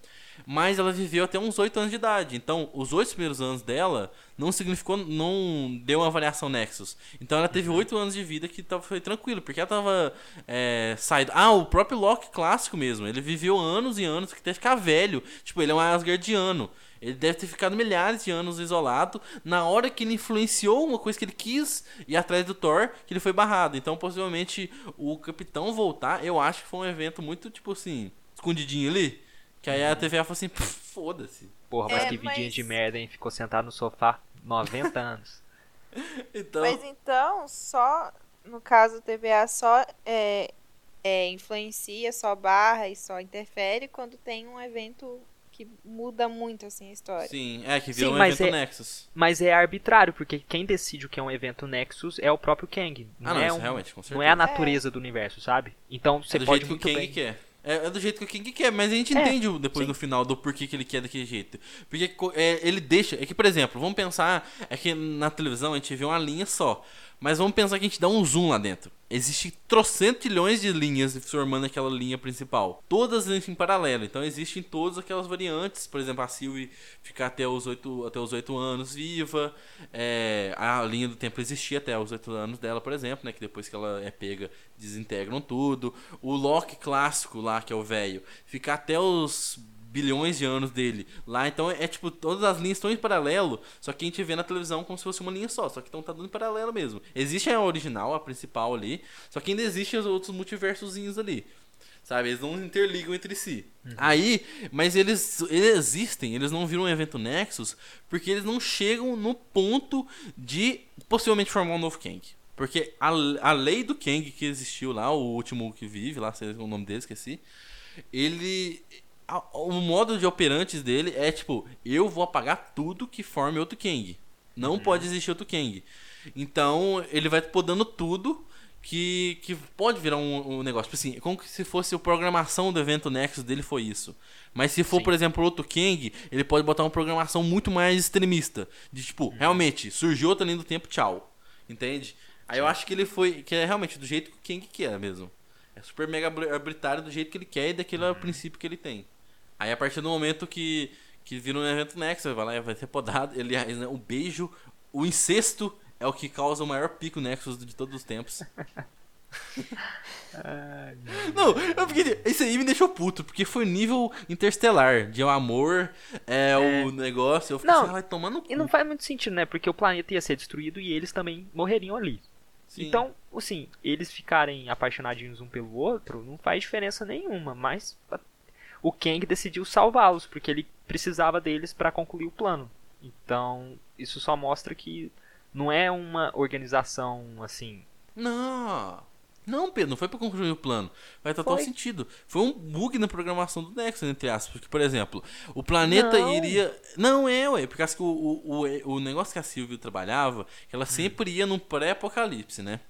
Mas ela viveu até uns 8 anos de idade. Então, os oito primeiros anos dela não significou, não deu uma variação Nexus. Então, ela teve 8 anos de vida que tava, foi tranquilo, porque ela tava é, saído. Ah, o próprio Loki clássico mesmo. Ele viveu anos e anos, que até ficar velho. Tipo, ele é um Asgardiano. Ele deve ter ficado milhares de anos isolado. Na hora que ele influenciou uma coisa que ele quis ir atrás do Thor, que ele foi barrado. Então, possivelmente, o Capitão voltar, eu acho que foi um evento muito, tipo assim, escondidinho ali. Que aí a TVA falou assim, "Pff, foda-se. Porra, mas É, que vidinha mas- de merda, hein? Ficou sentado no sofá 90 anos. Então, Mas então, só. No caso, o TVA só é, é, influencia, só barra e só interfere quando tem um evento que muda muito assim a história. sim, é que virou Sim, um mas evento é- Nexus. Mas é arbitrário, porque quem decide o que é um evento Nexus é o próprio Kang. Não, Ah, não, é, isso um- realmente, com certeza. não é a natureza do universo, sabe? Então É você do pode jeito que o Kang bem. quer. É, é do jeito que o King quer, mas a gente É, entende depois sim. no final do porquê que ele quer daquele jeito. Porque é, ele deixa. É que, por exemplo, vamos pensar. É que na televisão a gente vê uma linha só. Mas vamos pensar que a gente dá um zoom lá dentro. Existem trocentilhões de linhas formando aquela linha principal. Todas em paralelo. Então existem todas aquelas variantes. Por exemplo, a Sylvie ficar até os 8, até os 8 anos viva. É, a linha do tempo existia até os 8 anos dela, por exemplo, né? Que depois que ela é pega, desintegram tudo. O Loki clássico lá, que é o velho, ficar até os bilhões de anos dele lá. Então é tipo, todas as linhas estão em paralelo, só que a gente vê na televisão como se fosse uma linha só, só que estão tá dando em paralelo mesmo. Existe a original, a principal ali, só que ainda existem os outros multiversozinhos ali. Sabe, eles não interligam entre si. Aí, mas eles, eles existem, eles não viram um evento Nexus, porque eles não chegam no ponto de possivelmente formar um novo Kang. Porque a, a lei do Kang que existiu lá, o último que vive, lá, sei o nome dele, esqueci. Ele. O modo de operantes dele é tipo: eu vou apagar tudo que forme outro Kang. Não pode existir outro Kang. Então ele vai podando tudo que, que pode virar um, um negócio. Tipo assim, é como se fosse a programação do evento Nexus dele foi isso. Mas se for, Sim. por exemplo, outro Kang, ele pode botar uma programação muito mais extremista. De tipo, realmente, surgiu outra linha do tempo, tchau. Entende? Aí eu acho que ele foi. Que é realmente do jeito que o Kang quer mesmo. É super mega arbitrário do jeito que ele quer e daquele é o princípio que ele tem. Aí a partir do momento que, que vira um evento Nexus, vai lá vai ser podado. Aliás, né, o beijo, o incesto é o que causa o maior pico Nexus de todos os tempos. Não, eu fiquei, isso aí me deixou puto, porque foi nível interestelar, de amor, é, o negócio. Eu fiquei Não, assim, "Ah, vai cu. E não faz muito sentido, né? Porque o planeta ia ser destruído e eles também morreriam ali. Sim. Então, assim, eles ficarem apaixonadinhos um pelo outro não faz diferença nenhuma, mas o Kang decidiu salvá-los porque ele precisava deles para concluir o plano. Então, isso só mostra que não é uma organização assim. Não. Não, Pedro, não foi pra concluir o plano. Vai total Foi. sentido. Foi um bug na programação do Nexus, entre aspas. Porque, por exemplo, o planeta Não. iria. Não é, ué. Porque acho que o, o, o, o negócio que a Sylvie trabalhava, que Hum. ela sempre ia num pré-apocalipse, né?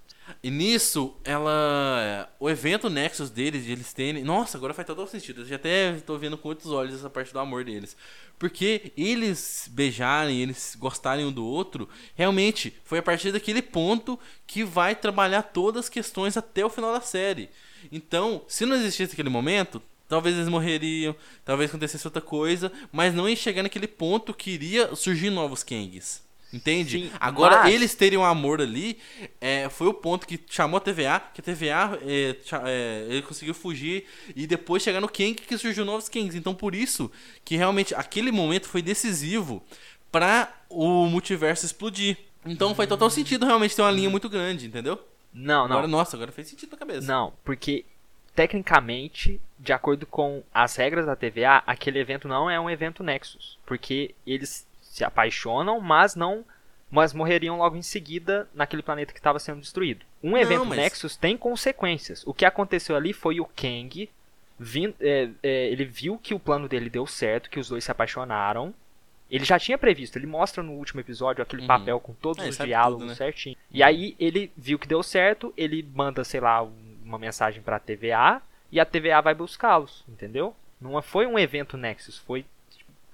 E nisso, ela. O evento Nexus deles, de eles terem. Nossa, agora faz total sentido. Eu já até tô vendo com outros olhos essa parte do amor deles. Porque eles beijarem, eles gostarem um do outro, realmente foi a partir daquele ponto que vai trabalhar todas as questões até o final da série. Então, se não existisse aquele momento, talvez eles morreriam, talvez acontecesse outra coisa, mas não ia chegar naquele ponto que iria surgir novos Kangs. Entende? Sim, Agora, mas- eles terem um amor ali é, foi o ponto que chamou a TVA, que a TVA é, é, ele conseguiu fugir e depois chegar no Kang que surgiu novos Kangs. Então, por isso que realmente aquele momento foi decisivo para o multiverso explodir. Então, faz total sentido realmente ter uma linha muito grande, entendeu? Não, não. Agora, nossa, agora fez sentido na cabeça. Não, porque tecnicamente, de acordo com as regras da TVA, aquele evento não é um evento Nexus, porque eles se apaixonam, mas não mas morreriam logo em seguida naquele planeta que estava sendo destruído. Um Não, evento mas- Nexus tem consequências. O que aconteceu ali foi o Kang vin- é, é, ele viu que o plano dele deu certo, que os dois se apaixonaram. Ele já tinha previsto, ele mostra no último episódio aquele Uhum. papel com todos É, os diálogos tudo, né? certinho. E aí ele viu que deu certo, ele manda, sei lá, um- uma mensagem pra TVA e a TVA vai buscá-los, entendeu? Não foi um evento Nexus, foi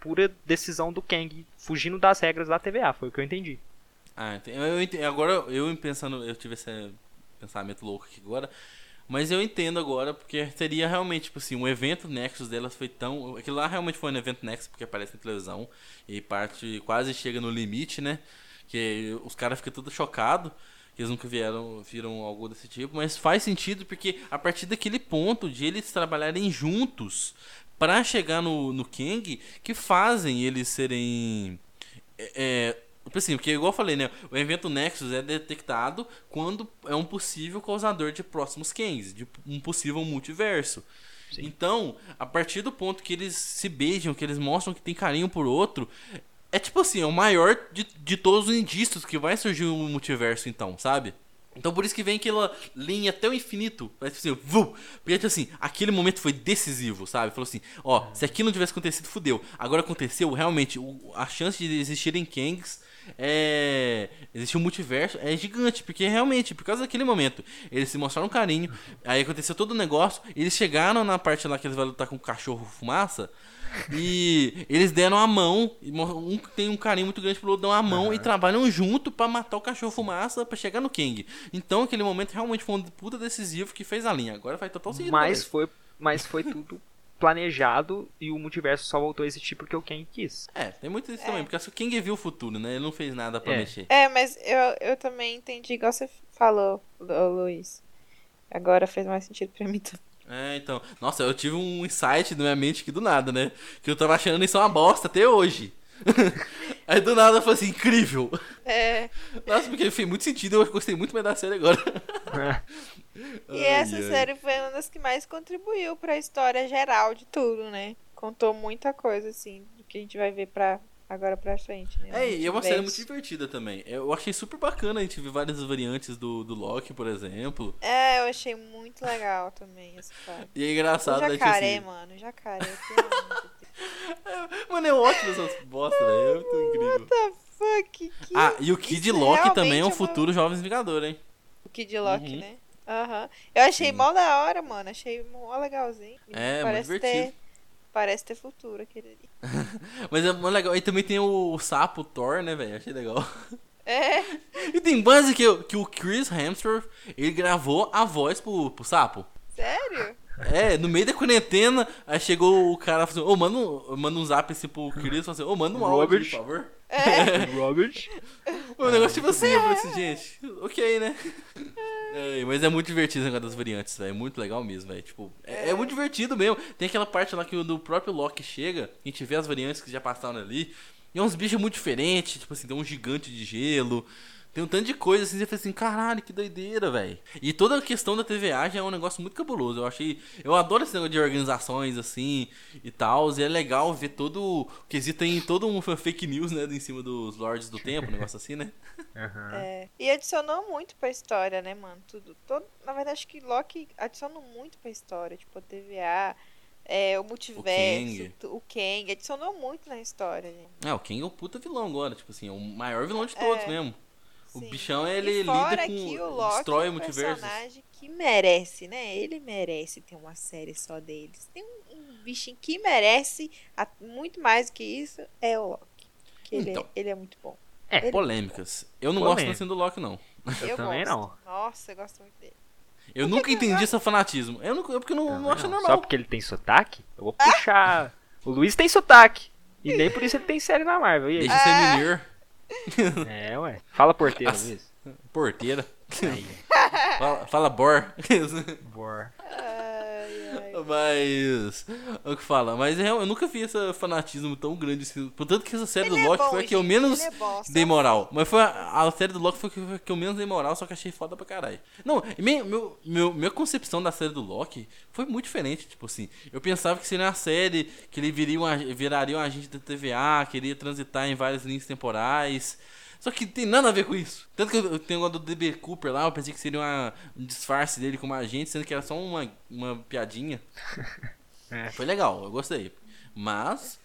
pura decisão do Kang fugindo das regras da TVA, foi o que eu entendi. Ah, eu ente- agora eu pensando, eu tive esse pensamento louco aqui agora, mas eu entendo agora porque seria realmente, tipo assim, um evento Nexus delas foi tão, aquilo lá realmente foi um evento Nexus porque aparece na televisão e parte quase chega no limite, né? Que os caras ficam tudo chocados. que Eles nunca vieram, viram algo desse tipo, mas faz sentido porque a partir daquele ponto de eles trabalharem juntos pra chegar no, no Kang, que fazem eles serem é, é, tipo assim, porque igual eu falei, né? O evento Nexus é detectado quando é um possível causador de próximos Kangs, de um possível multiverso. Sim. Então, a partir do ponto que eles se beijam, que eles mostram que tem carinho por outro, é tipo assim, é o maior de, de todos os indícios que vai surgir um multiverso, então, sabe? Então por isso que vem aquela linha até o infinito. Parece assim, vum! Porque tipo assim, aquele momento foi decisivo, sabe? Falou assim, ó, se aquilo não tivesse acontecido, fudeu. Agora aconteceu, realmente, o- a chance de existirem Kangs é. Existe um multiverso, é gigante, porque realmente, por causa daquele momento, eles se mostraram um carinho, aí aconteceu todo o negócio, eles chegaram na parte lá que eles vão lutar com o cachorro fumaça. E eles deram a mão, e um tem um carinho muito grande pelo outro, dão a mão e trabalham junto pra matar o cachorro fumaça pra chegar no Kang. Então aquele momento realmente foi um puta decisivo que fez a linha. Agora faz total sentido. Mas foi, mas foi tudo planejado e o multiverso só voltou a existir porque o Ken quis. É, tem muito isso É. também, porque o King viu o futuro, né? Ele não fez nada pra É. mexer. É, mas eu, eu também entendi igual você falou, Lu- Luiz. Agora fez mais sentido pra mim também. É, então. Nossa, eu tive um insight na minha mente aqui do nada, né? Que eu tava achando isso uma bosta até hoje. Aí do nada eu falei assim, incrível. É, Nossa, porque fez muito sentido, eu gostei muito mais da série agora. e Ai, essa ai. série foi uma das que mais contribuiu pra história geral de tudo, né? Contou muita coisa, assim, do que a gente vai ver pra agora pra frente, né? É, e é uma série muito divertida também. Eu achei super bacana a gente ver várias variantes do, do Loki, por exemplo. É, eu achei muito legal também essa parte. E é engraçado, né? Tipo jacaré, assim, mano, jacaré. Mano, é ótimo essas bosta, velho. É muito incrível. What the fuck? Que... Ah, e o Kid Isso Loki realmente também é é um uma- futuro Jovens Vingador, hein? O Kid Loki, Uhum. né? Aham. Eu achei Sim. mó da hora, mano. Achei mó legalzinho. É, muito parece divertido. ter, Parece ter futuro aquele ali. Mas é muito legal. E também tem o sapo Thor, né, velho? Achei legal. É, E tem base que, que o Chris Hemsworth, ele gravou a voz pro, pro sapo. sério? É, no meio da quarentena, aí chegou o cara falando, ô, manda, um- manda um zap assim pro Chris, falou assim, ô, manda um áudio, por favor. É. Robert. O negócio tipo assim, eu falei assim, gente, ok, né? É, mas é muito divertido esse negócio das variantes, velho. É muito legal mesmo, velho. Tipo, é, é muito divertido mesmo. Tem aquela parte lá que o do próprio Loki chega, a gente vê as variantes que já passaram ali. E é uns bichos muito diferentes, tipo assim, tem um gigante de gelo. Tem um tanto de coisa assim, você fala assim, caralho, que doideira, velho. E toda a questão da TVA já é um negócio muito cabuloso. Eu achei. Eu adoro esse negócio de organizações assim e tal. E é legal ver todo. o quesito tem todo um fake news, né? Em cima dos Lords do Tempo, um negócio assim, né? Aham. É. E adicionou muito pra história, né, mano? Tudo. Todo... Na verdade, acho que Loki adicionou muito pra história. Tipo, a TVA, é, o multiverso, Kang. o Kang. Adicionou muito na história, gente. É, o King é o puta vilão agora, tipo assim, é o maior vilão de todos É. mesmo. O bichão, E ele fora lida que com. o Loki destrói é um multiversos. personagem que merece, né? Ele merece ter uma série só deles. Tem um, um bichinho que merece a- muito mais do que isso, é o Loki. Que ele, Então. é, ele é muito bom. É, Ele- Polêmicas. Eu não Polêmica. gosto assim do Loki, não. Eu, também gosto. não. Nossa, eu gosto muito dele. Eu que nunca que entendi esse fanatismo. Eu, não, eu porque não, não Também acho não. normal. Só porque ele tem sotaque, eu vou puxar. O Luiz tem sotaque. E nem por isso ele tem série na Marvel. E aí? Deixa ser menino. É, ué. Fala porteiro, Nossa. Luiz. Porteira. Aí, fala, fala bor. bor. Mas. O que fala? Mas é, eu nunca vi esse fanatismo tão grande assim. Portanto que essa série Ele do é Loki bom, foi a que eu menos é bom, dei moral. Mas foi a, a série do Loki foi a que, eu menos dei moral, só que achei foda pra caralho. Não, minha, meu, meu, minha concepção da série do Loki foi muito diferente. Tipo assim, eu pensava que seria uma série que ele viria um, viraria um agente da TVA, queria transitar em várias linhas temporais. Só que tem nada a ver com isso. Tanto que eu eu tenho o do DB Cooper lá, eu pensei que seria uma- um disfarce dele como agente, sendo que era só uma, uma piadinha. É. Foi legal, eu gostei. Mas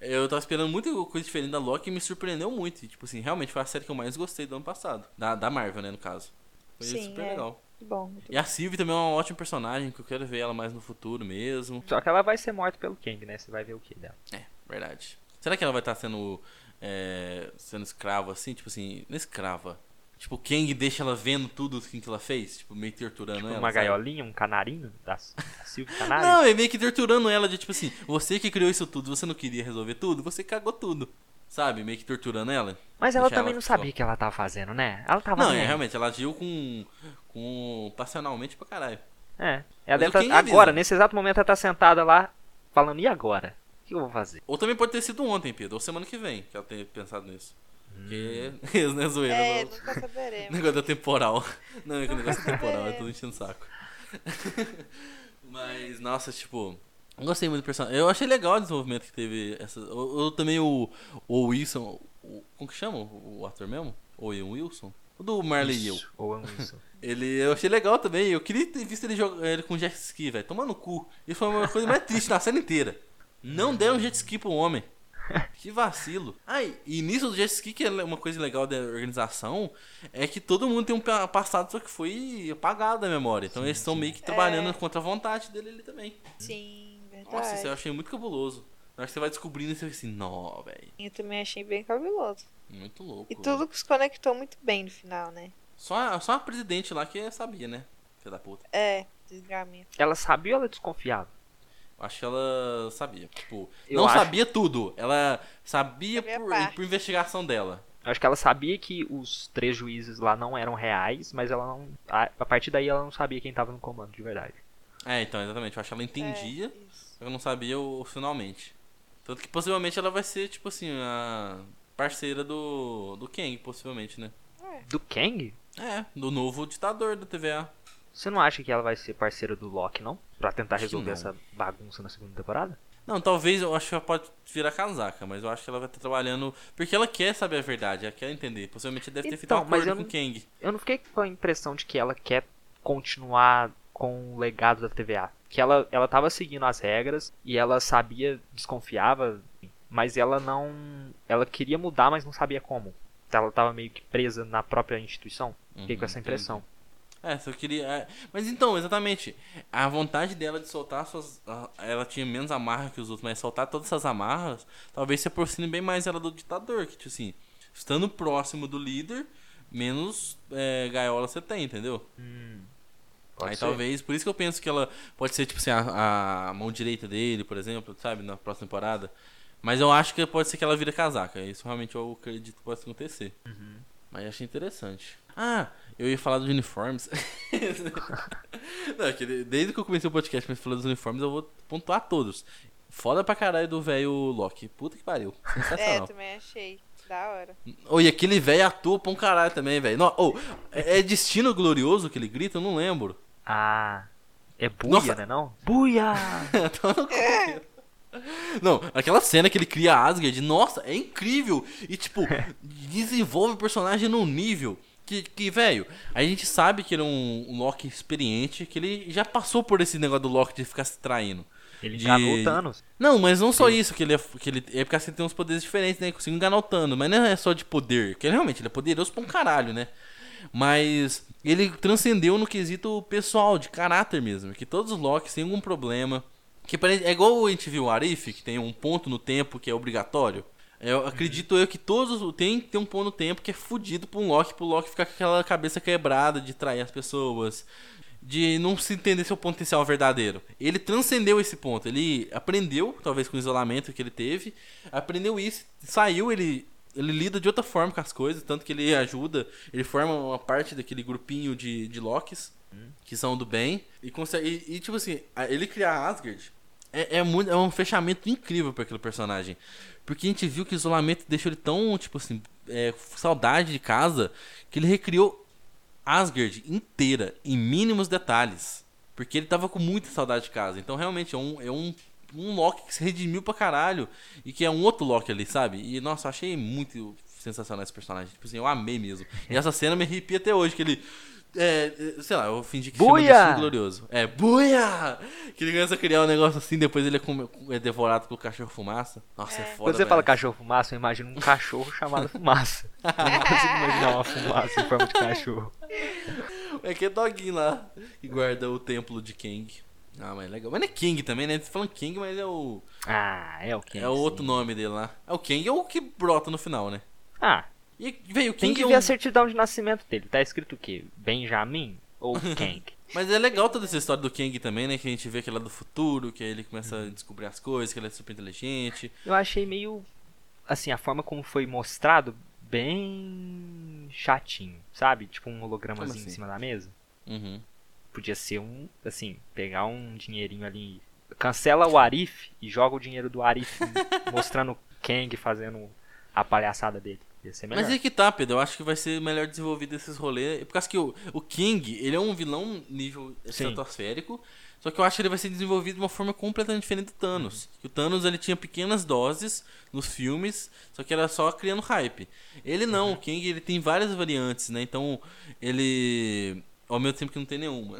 eu tava esperando muita coisa diferente da Loki e me surpreendeu muito. E, tipo assim, realmente foi a série que eu mais gostei do ano passado. Da, da Marvel, né, no caso. Foi Sim, super é. legal. Bom, E a Sylvie também é uma ótima personagem, que eu quero ver ela mais no futuro mesmo. Só que ela vai ser morta pelo Kang, né? Você vai ver o que dela. É, verdade. Será que ela vai estar sendo é, sendo escrava assim? Tipo assim, não escrava. Tipo, o Kang deixa ela vendo tudo o que ela fez? Tipo, meio torturando Tipo, ela. uma sabe? gaiolinha, um canarinho da, da Silvia Canário. Não, é meio que torturando ela de tipo assim, você que criou isso tudo, você não queria resolver tudo, você cagou tudo. Sabe? Meio que torturando ela. Mas ela também ela não sabia o que ela tava fazendo, né? Ela tava. Não, é, realmente, ela agiu com. com. passionalmente pra caralho. É. Ela Mas deve tá, agora, nesse exato momento, ela tá sentada lá, falando, e agora? O que eu vou fazer? Ou também pode ter sido ontem, Pedro, ou semana que vem, que ela tenha pensado nisso. Porque. Isso, né, zoeira? É, não- nunca saberemos. Negócio da temporal. Não, é que o negócio da temporal, eu tô enchendo o saco. Mas, nossa, tipo. Eu gostei muito do personagem. Eu achei legal o desenvolvimento que teve. Essa, eu, eu também o, o Wilson. O, como que chama o ator mesmo? Owen Wilson? O do Marley e eu. Isso, Ou é isso. Ele, eu achei legal também. Eu queria ter visto ele, joga, ele com jet ski, velho. Tomando cu. Isso foi uma coisa mais triste na cena inteira. Não deram jet ski pro homem. Que vacilo. Ah, e nisso do jet ski, que é uma coisa legal da organização, é que todo mundo tem um pa- passado só que foi apagado da memória. Então eles estão meio que trabalhando É. contra a vontade dele ali também. Sim, verdade. Nossa, isso eu achei muito cabuloso. Na hora que você vai descobrindo, você fica assim, nó, velho. Eu também achei bem cabuloso. Muito louco. E tudo se conectou muito bem no final, né? Só, a- só a presidente lá que sabia, né? Filha da puta. É, desgramento. Ela sabia ou ela desconfiava? Acho que ela sabia. Tipo, Eu não acho- sabia tudo. Ela sabia por, por investigação dela. Eu acho que ela sabia que os três juízes lá não eram reais, mas ela não. A, a partir daí ela não sabia quem tava no comando de verdade. É, então, exatamente. Eu acho que ela entendia, É, isso. só que eu não sabia o, o finalmente. Tanto que possivelmente ela vai ser, tipo assim, a parceira do, do Kang, possivelmente, né? Do Kang? É, do novo ditador da TVA. Você não acha que ela vai ser parceira do Loki, não? Pra tentar Acho resolver essa bagunça na segunda temporada? Não, talvez eu acho que ela pode virar casaca, mas eu acho que ela vai estar trabalhando. Porque ela quer saber a verdade, ela quer entender. Possivelmente deve ter feito um Então, acordo eu com o Kang. Eu não fiquei com a impressão de que ela quer continuar com o legado da TVA. Que ela, ela tava seguindo as regras e ela sabia, desconfiava, mas ela não. Ela queria mudar, mas não sabia como. Ela tava meio que presa na própria instituição. Fiquei com Uhum, essa impressão. É, só queria. é. Mas então, exatamente. A vontade dela de soltar suas. Ela tinha menos amarra que os outros, mas soltar todas essas amarras talvez se aproxime bem mais ela do ditador. Que, tipo assim, estando próximo do líder, menos é, gaiola você tem, entendeu? Pode Aí ser. talvez. Por isso que eu penso que ela pode ser, tipo assim, a, a mão direita dele, por exemplo, sabe, na próxima temporada. Mas eu acho que pode ser que ela vira casaca. Isso realmente eu acredito que pode acontecer. Mas achei interessante. Ah, eu ia falar dos uniformes. Não, é que desde que eu comecei o podcast mas falando dos uniformes, eu vou pontuar todos. Foda pra caralho do velho Loki. Puta que pariu. É, eu também achei. Da hora. Ô, e aquele velho atua pra um caralho também, velho. Ô, é destino glorioso que ele grita? Eu não lembro. Ah. É buia, Nossa. né não? Buia! Cu. Não, aquela cena que ele cria Asgard, nossa, é incrível. E, tipo, desenvolve o personagem num nível que, que velho, a gente sabe que ele é um, um Loki experiente, que ele já passou por esse negócio do Loki de ficar se traindo. Ele De- enganou o Thanos. Não, mas não só isso, que ele é, que ele é porque assim, tem uns poderes diferentes, né? Conseguiu enganar o Thanos, mas não é só de poder, que ele realmente ele é poderoso pra um caralho, né? Mas ele transcendeu no quesito pessoal, de caráter mesmo, que todos os Locks têm algum problema. Que é igual a gente viu o Arif, que tem um ponto no tempo que é obrigatório. Eu acredito eu que todos os- tem que ter um ponto no tempo que é fudido um Loki, pro Loki ficar com aquela cabeça quebrada de trair as pessoas, de não se entender seu potencial verdadeiro. Ele transcendeu esse ponto, ele aprendeu, talvez com o isolamento que ele teve, aprendeu isso, saiu, ele ele lida de outra forma com as coisas, tanto que ele ajuda, ele forma uma parte daquele grupinho de, de Locks, que são do bem, e consegue. E, e, tipo assim, ele criar Asgard é, é, muito, é um fechamento incrível para aquele personagem. Porque a gente viu que o isolamento deixou ele tão, tipo assim, é, saudade de casa, que ele recriou Asgard inteira, em mínimos detalhes. Porque ele tava com muita saudade de casa. Então realmente é um, é um, um Loki que se redimiu pra caralho. E que é um outro Loki ali, sabe? E nossa, achei muito sensacional esse personagem. Tipo assim, eu amei mesmo. E essa cena me arrepia até hoje, que ele. É, é, sei lá, eu fingi que chama Buia! Destino Glorioso. É, buia! Que ele começa a criar um negócio assim, depois ele é, come- é devorado pelo cachorro fumaça. Nossa, é, foda, Quando você fala velho. cachorro fumaça, eu imagino um cachorro chamado fumaça. Eu não consigo imaginar uma fumaça em forma de cachorro. É que é doguinho lá que guarda o templo de Kang. Ah, mas é legal. Mas não é King também, né? Você tá falando King, mas é o. Ah, é o King. é o outro sim. nome dele lá. É o Kang, é o que brota no final, né? Ah, E veio o tem King que ver a certidão de nascimento dele. Tá escrito o quê? Benjamin ou Kang? Mas é legal toda essa história do Kang também, né? Que a gente vê que ele é do futuro, que ele começa a descobrir as coisas, que ele é super inteligente. Eu achei meio. Assim, a forma como foi mostrado, bem chatinho, sabe? Tipo um hologramazinho assim? em cima da mesa. Uhum. Podia ser um, assim, pegar um dinheirinho ali. Cancela o Arif e joga o dinheiro do Arif mostrando o Kang fazendo a palhaçada dele. Ia ser melhor. Mas é que tá, Pedro. Eu acho que vai ser melhor desenvolvido esses rolês. Por causa que o, o King, ele é um vilão nível estratosférico. Só que eu acho que ele vai ser desenvolvido de uma forma completamente diferente do Thanos. O Thanos ele tinha pequenas doses nos filmes, só que era só criando hype. Ele não, o Kang ele tem várias variantes, né? Então ele ao mesmo tempo que não tem nenhuma.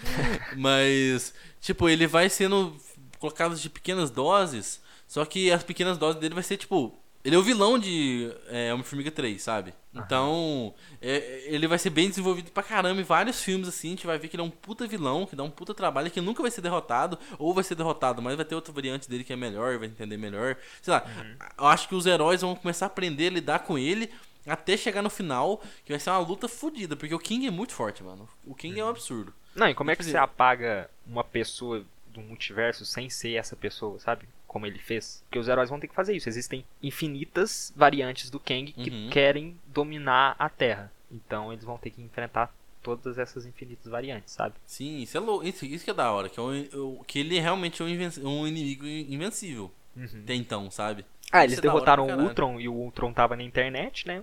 Mas tipo, ele vai sendo colocado de pequenas doses, só que as pequenas doses dele vai ser tipo ele é o vilão de é, Homem-Formiga 3, sabe? Então, é, ele vai ser bem desenvolvido pra caramba em vários filmes, assim. A gente vai ver que ele é um puta vilão, que dá um puta trabalho, que nunca vai ser derrotado, ou vai ser derrotado, mas vai ter outra variante dele que é melhor, vai entender melhor. Sei lá, uhum. eu acho que os heróis vão começar a aprender a lidar com ele até chegar no final, que vai ser uma luta fodida, porque o King é muito forte, mano. O King é um absurdo. Não, e como é que você apaga uma pessoa do multiverso sem ser essa pessoa, sabe? Como ele fez. Porque os heróis vão ter que fazer isso. Existem infinitas variantes do Kang que uhum. querem dominar a Terra. Então eles vão ter que enfrentar todas essas infinitas variantes, sabe? Sim, isso é louco. Isso, isso que é da hora. Que, é um, que ele realmente é um, um inimigo invencível. Uhum. Até então, sabe? Ah, eles é derrotaram o Ultron e o Ultron tava na internet, né?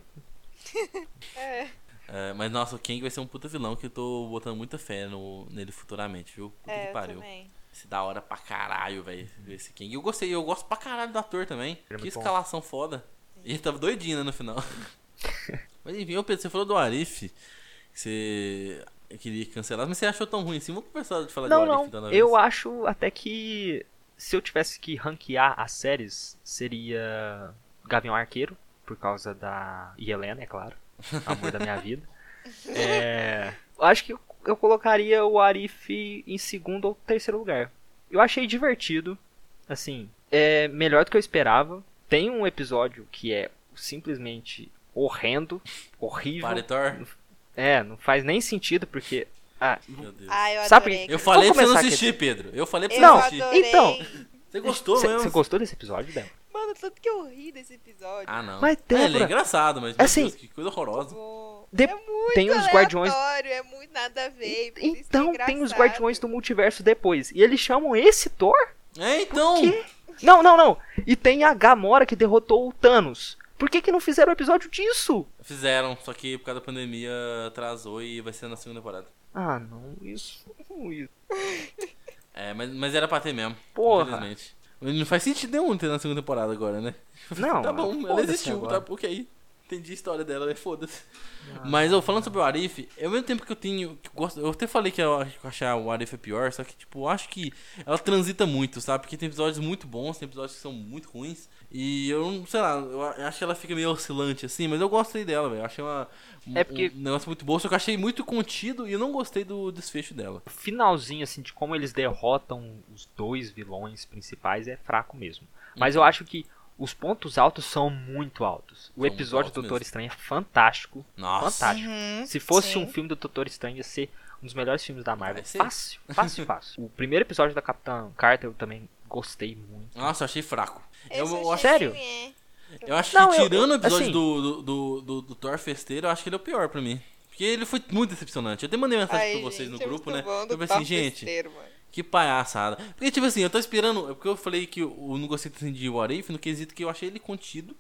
é. é. Mas nossa, o Kang vai ser um puta vilão que eu tô botando muita fé no, nele futuramente, viu? Puta é, que pariu. Também. Esse da hora pra caralho, velho. Esse King. Eu gostei, eu gosto pra caralho do ator também. É que escalação bom. foda. E ele tava doidinho né, no final. mas enfim, ô Pedro, você falou do Arif. Você queria cancelar, mas você achou tão ruim assim? Vamos conversar de falar não, de Arif não. Eu acho até que se eu tivesse que ranquear as séries, seria Gavião Arqueiro, por causa da Helena, é claro. Amor da minha vida. É, acho que eu colocaria o Arif em segundo ou terceiro lugar. Eu achei divertido, assim, é melhor do que eu esperava. Tem um episódio que é simplesmente horrendo, horrível. Paletor? É, não faz nem sentido porque ah, Meu Deus. Ah, eu Sabe, eu falei pra você não assistir, Pedro. Eu falei pra você não, não assistir. Então, você gostou mesmo? Você gostou desse episódio, Débora? Mano, tanto que eu ri desse episódio. Ah, não. Mas, Débora, é, ele é engraçado, mas assim, Deus, que coisa horrorosa. De... É muito tem os guardiões. É muito nada a ver. Então é tem os guardiões do multiverso depois. E eles chamam esse Thor? É, então. Não, não, não. E tem a Gamora que derrotou o Thanos. Por que, que não fizeram o episódio disso? Fizeram, só que por causa da pandemia atrasou e vai ser na segunda temporada. Ah, não, isso. isso. é, mas, mas era pra ter mesmo. Porra. Infelizmente. Não faz sentido nenhum ter na segunda temporada agora, né? Não. tá bom, ela existiu, tá? Ok entendi a história dela, né? Foda-se. Ah, Mas eu falando sobre o Arif, ao mesmo tempo que eu tenho. Que gosto, eu até falei que eu, que eu achar o Arif é pior, só que, tipo, eu acho que ela transita muito, sabe? Porque tem episódios muito bons, tem episódios que são muito ruins. E eu não, sei lá, eu acho que ela fica meio oscilante assim, mas eu gostei dela, velho. Achei uma, é porque... um negócio muito bom, só que eu achei muito contido e eu não gostei do desfecho dela. O finalzinho, assim, de como eles derrotam os dois vilões principais é fraco mesmo. Mas uhum. eu acho que os pontos altos são muito altos. O são episódio do Doutor mesmo. Estranho é fantástico. Nossa. Fantástico. Uhum, Se fosse sim. um filme do Doutor Estranho, ia ser um dos melhores filmes da Marvel. Fácil, fácil, fácil. O primeiro episódio da Capitã Carter eu também gostei muito. Nossa, eu achei fraco. Eu, eu achei Sério? Eu acho Não, que tirando eu, o episódio assim, do, do, do, do, Thor Festeiro, eu acho que ele é o pior pra mim. Porque ele foi muito decepcionante. Eu até mandei mensagem Ai, pra vocês gente, no grupo, né? Eu falei assim, gente. Festeiro, mano. Que palhaçada. Porque, tipo assim, eu tô esperando. É porque eu falei que eu não gostei tanto de What If no quesito que eu achei ele contido.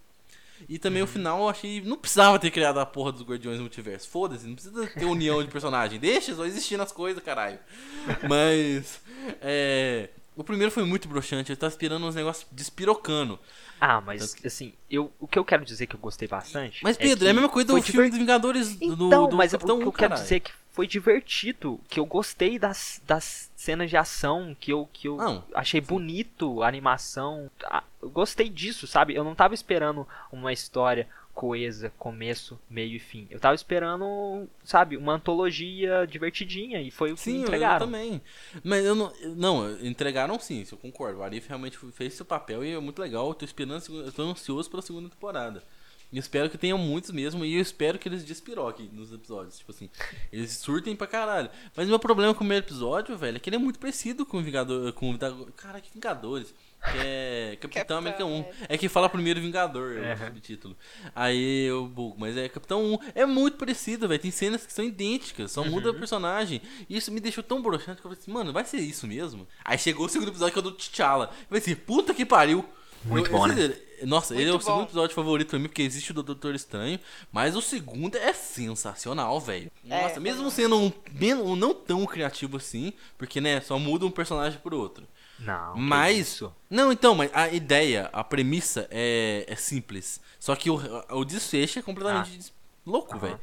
E também uhum. o final eu achei. Não precisava ter criado a porra dos Guardiões do Multiverso. Foda-se, não precisa ter união de personagem. Deixa só existir nas coisas, caralho. Mas. É. O primeiro foi muito broxante, eu tava esperando uns negócios despirocando. Ah, mas assim, eu, o que eu quero dizer que eu gostei bastante. Mas, é Pedro, é, é a mesma coisa do filme dos Vingadores então, do, do mas o que eu quero dizer é que foi divertido, que eu gostei das, das cenas de ação, que eu, que eu não, achei sim. bonito a animação. Eu gostei disso, sabe? Eu não tava esperando uma história coesa, começo, meio e fim. Eu tava esperando, sabe, uma antologia divertidinha e foi o que sim, entregaram. Sim, eu também. Mas eu não, não, entregaram sim, isso eu concordo. O Arif realmente fez seu papel e é muito legal. Eu tô esperando, eu tô ansioso pela segunda temporada. E espero que tenham muitos mesmo. E eu espero que eles despiroquem nos episódios. Tipo assim, eles surtem pra caralho. Mas o meu problema com o primeiro episódio, velho, é que ele é muito parecido com o Vingador. Com o Cara, que Vingadores. Que é Capitão América 1. É que fala primeiro Vingador, é o subtítulo. Aí eu bugo, mas é Capitão 1. É muito parecido, velho. Tem cenas que são idênticas, só uhum. muda o personagem. E isso me deixou tão broxante que eu falei assim, mano, vai ser isso mesmo? Aí chegou o segundo episódio que é do T'Challa. Eu falei assim, puta que pariu. Muito eu, bom, né? Nossa, ele é o Muito bom. segundo episódio favorito pra mim, porque existe o do Doutor Estranho, mas o segundo é sensacional, velho. É, Nossa, mesmo também. sendo um, men- um não tão criativo assim, porque, né, só muda um personagem por outro. Não. Mas. isso? Não, então, mas a ideia, a premissa é, é simples. Só que o, o desfecho é completamente des- louco, Aham. velho.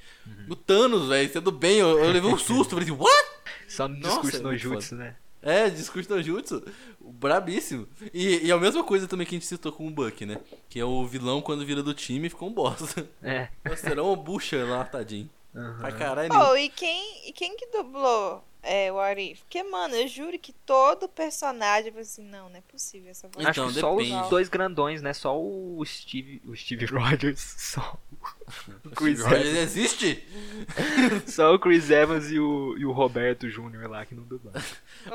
O Thanos, velho, sendo bem, eu, eu levei um susto. Falei assim, what? Só no Nossa, discurso é no muito jutsu, né? É, discurso no Jutsu, brabíssimo. E, e a mesma coisa também que a gente citou com o Buck, né? Que é o vilão quando vira do time ficou um bosta. É. Nossa, era uma bucha lá, tadinho. Aham. Pra caralho. Oh, e quem, e quem que dublou é, o Arif? Porque, mano, eu juro que todo personagem, falei assim, não, não é possível essa voz. Então, Acho que só os dois grandões, né? Só o Steve, o Steve Rogers, só o Chris Evans, existe? só o Chris Evans e o, e o Roberto Júnior lá que não dublaram.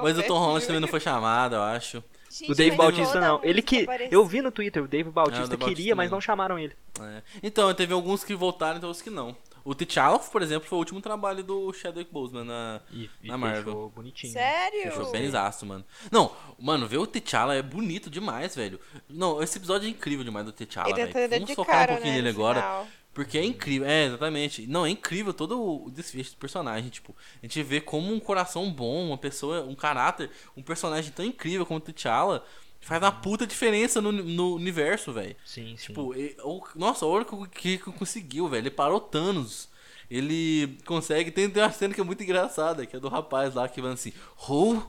Mas o Tom Holland também não foi chamado, eu acho. Gente, O Dave Bautista não. Ele que aparece. eu vi no Twitter, o Dave Bautista o Dave queria, Bautista mas não. chamaram ele. É. Então, teve alguns que voltaram e outros que não. O T'Challa, por exemplo, foi o último trabalho do Chadwick Boseman na... E, e Na Marvel. fechou bonitinho. Sério? Fechou bem zaço, mano. Não, mano, ver o T'Challa é bonito demais, velho. Não, esse episódio é incrível demais do T'Challa, velho. tá Vamos focar um dedicaram, pouquinho né, nele agora. final. Porque é incrível, é, exatamente. Não, é incrível todo o desfecho do personagem, tipo, a gente vê como um coração bom, uma pessoa, um caráter, um personagem tão incrível como o T'Challa faz uma puta diferença no, no universo, velho. Sim, sim. Tipo, e- o- nossa, o que que conseguiu, velho. Ele parou Thanos. Ele consegue. Tem, tem uma cena que é muito engraçada, que é do rapaz lá que vai assim, Who?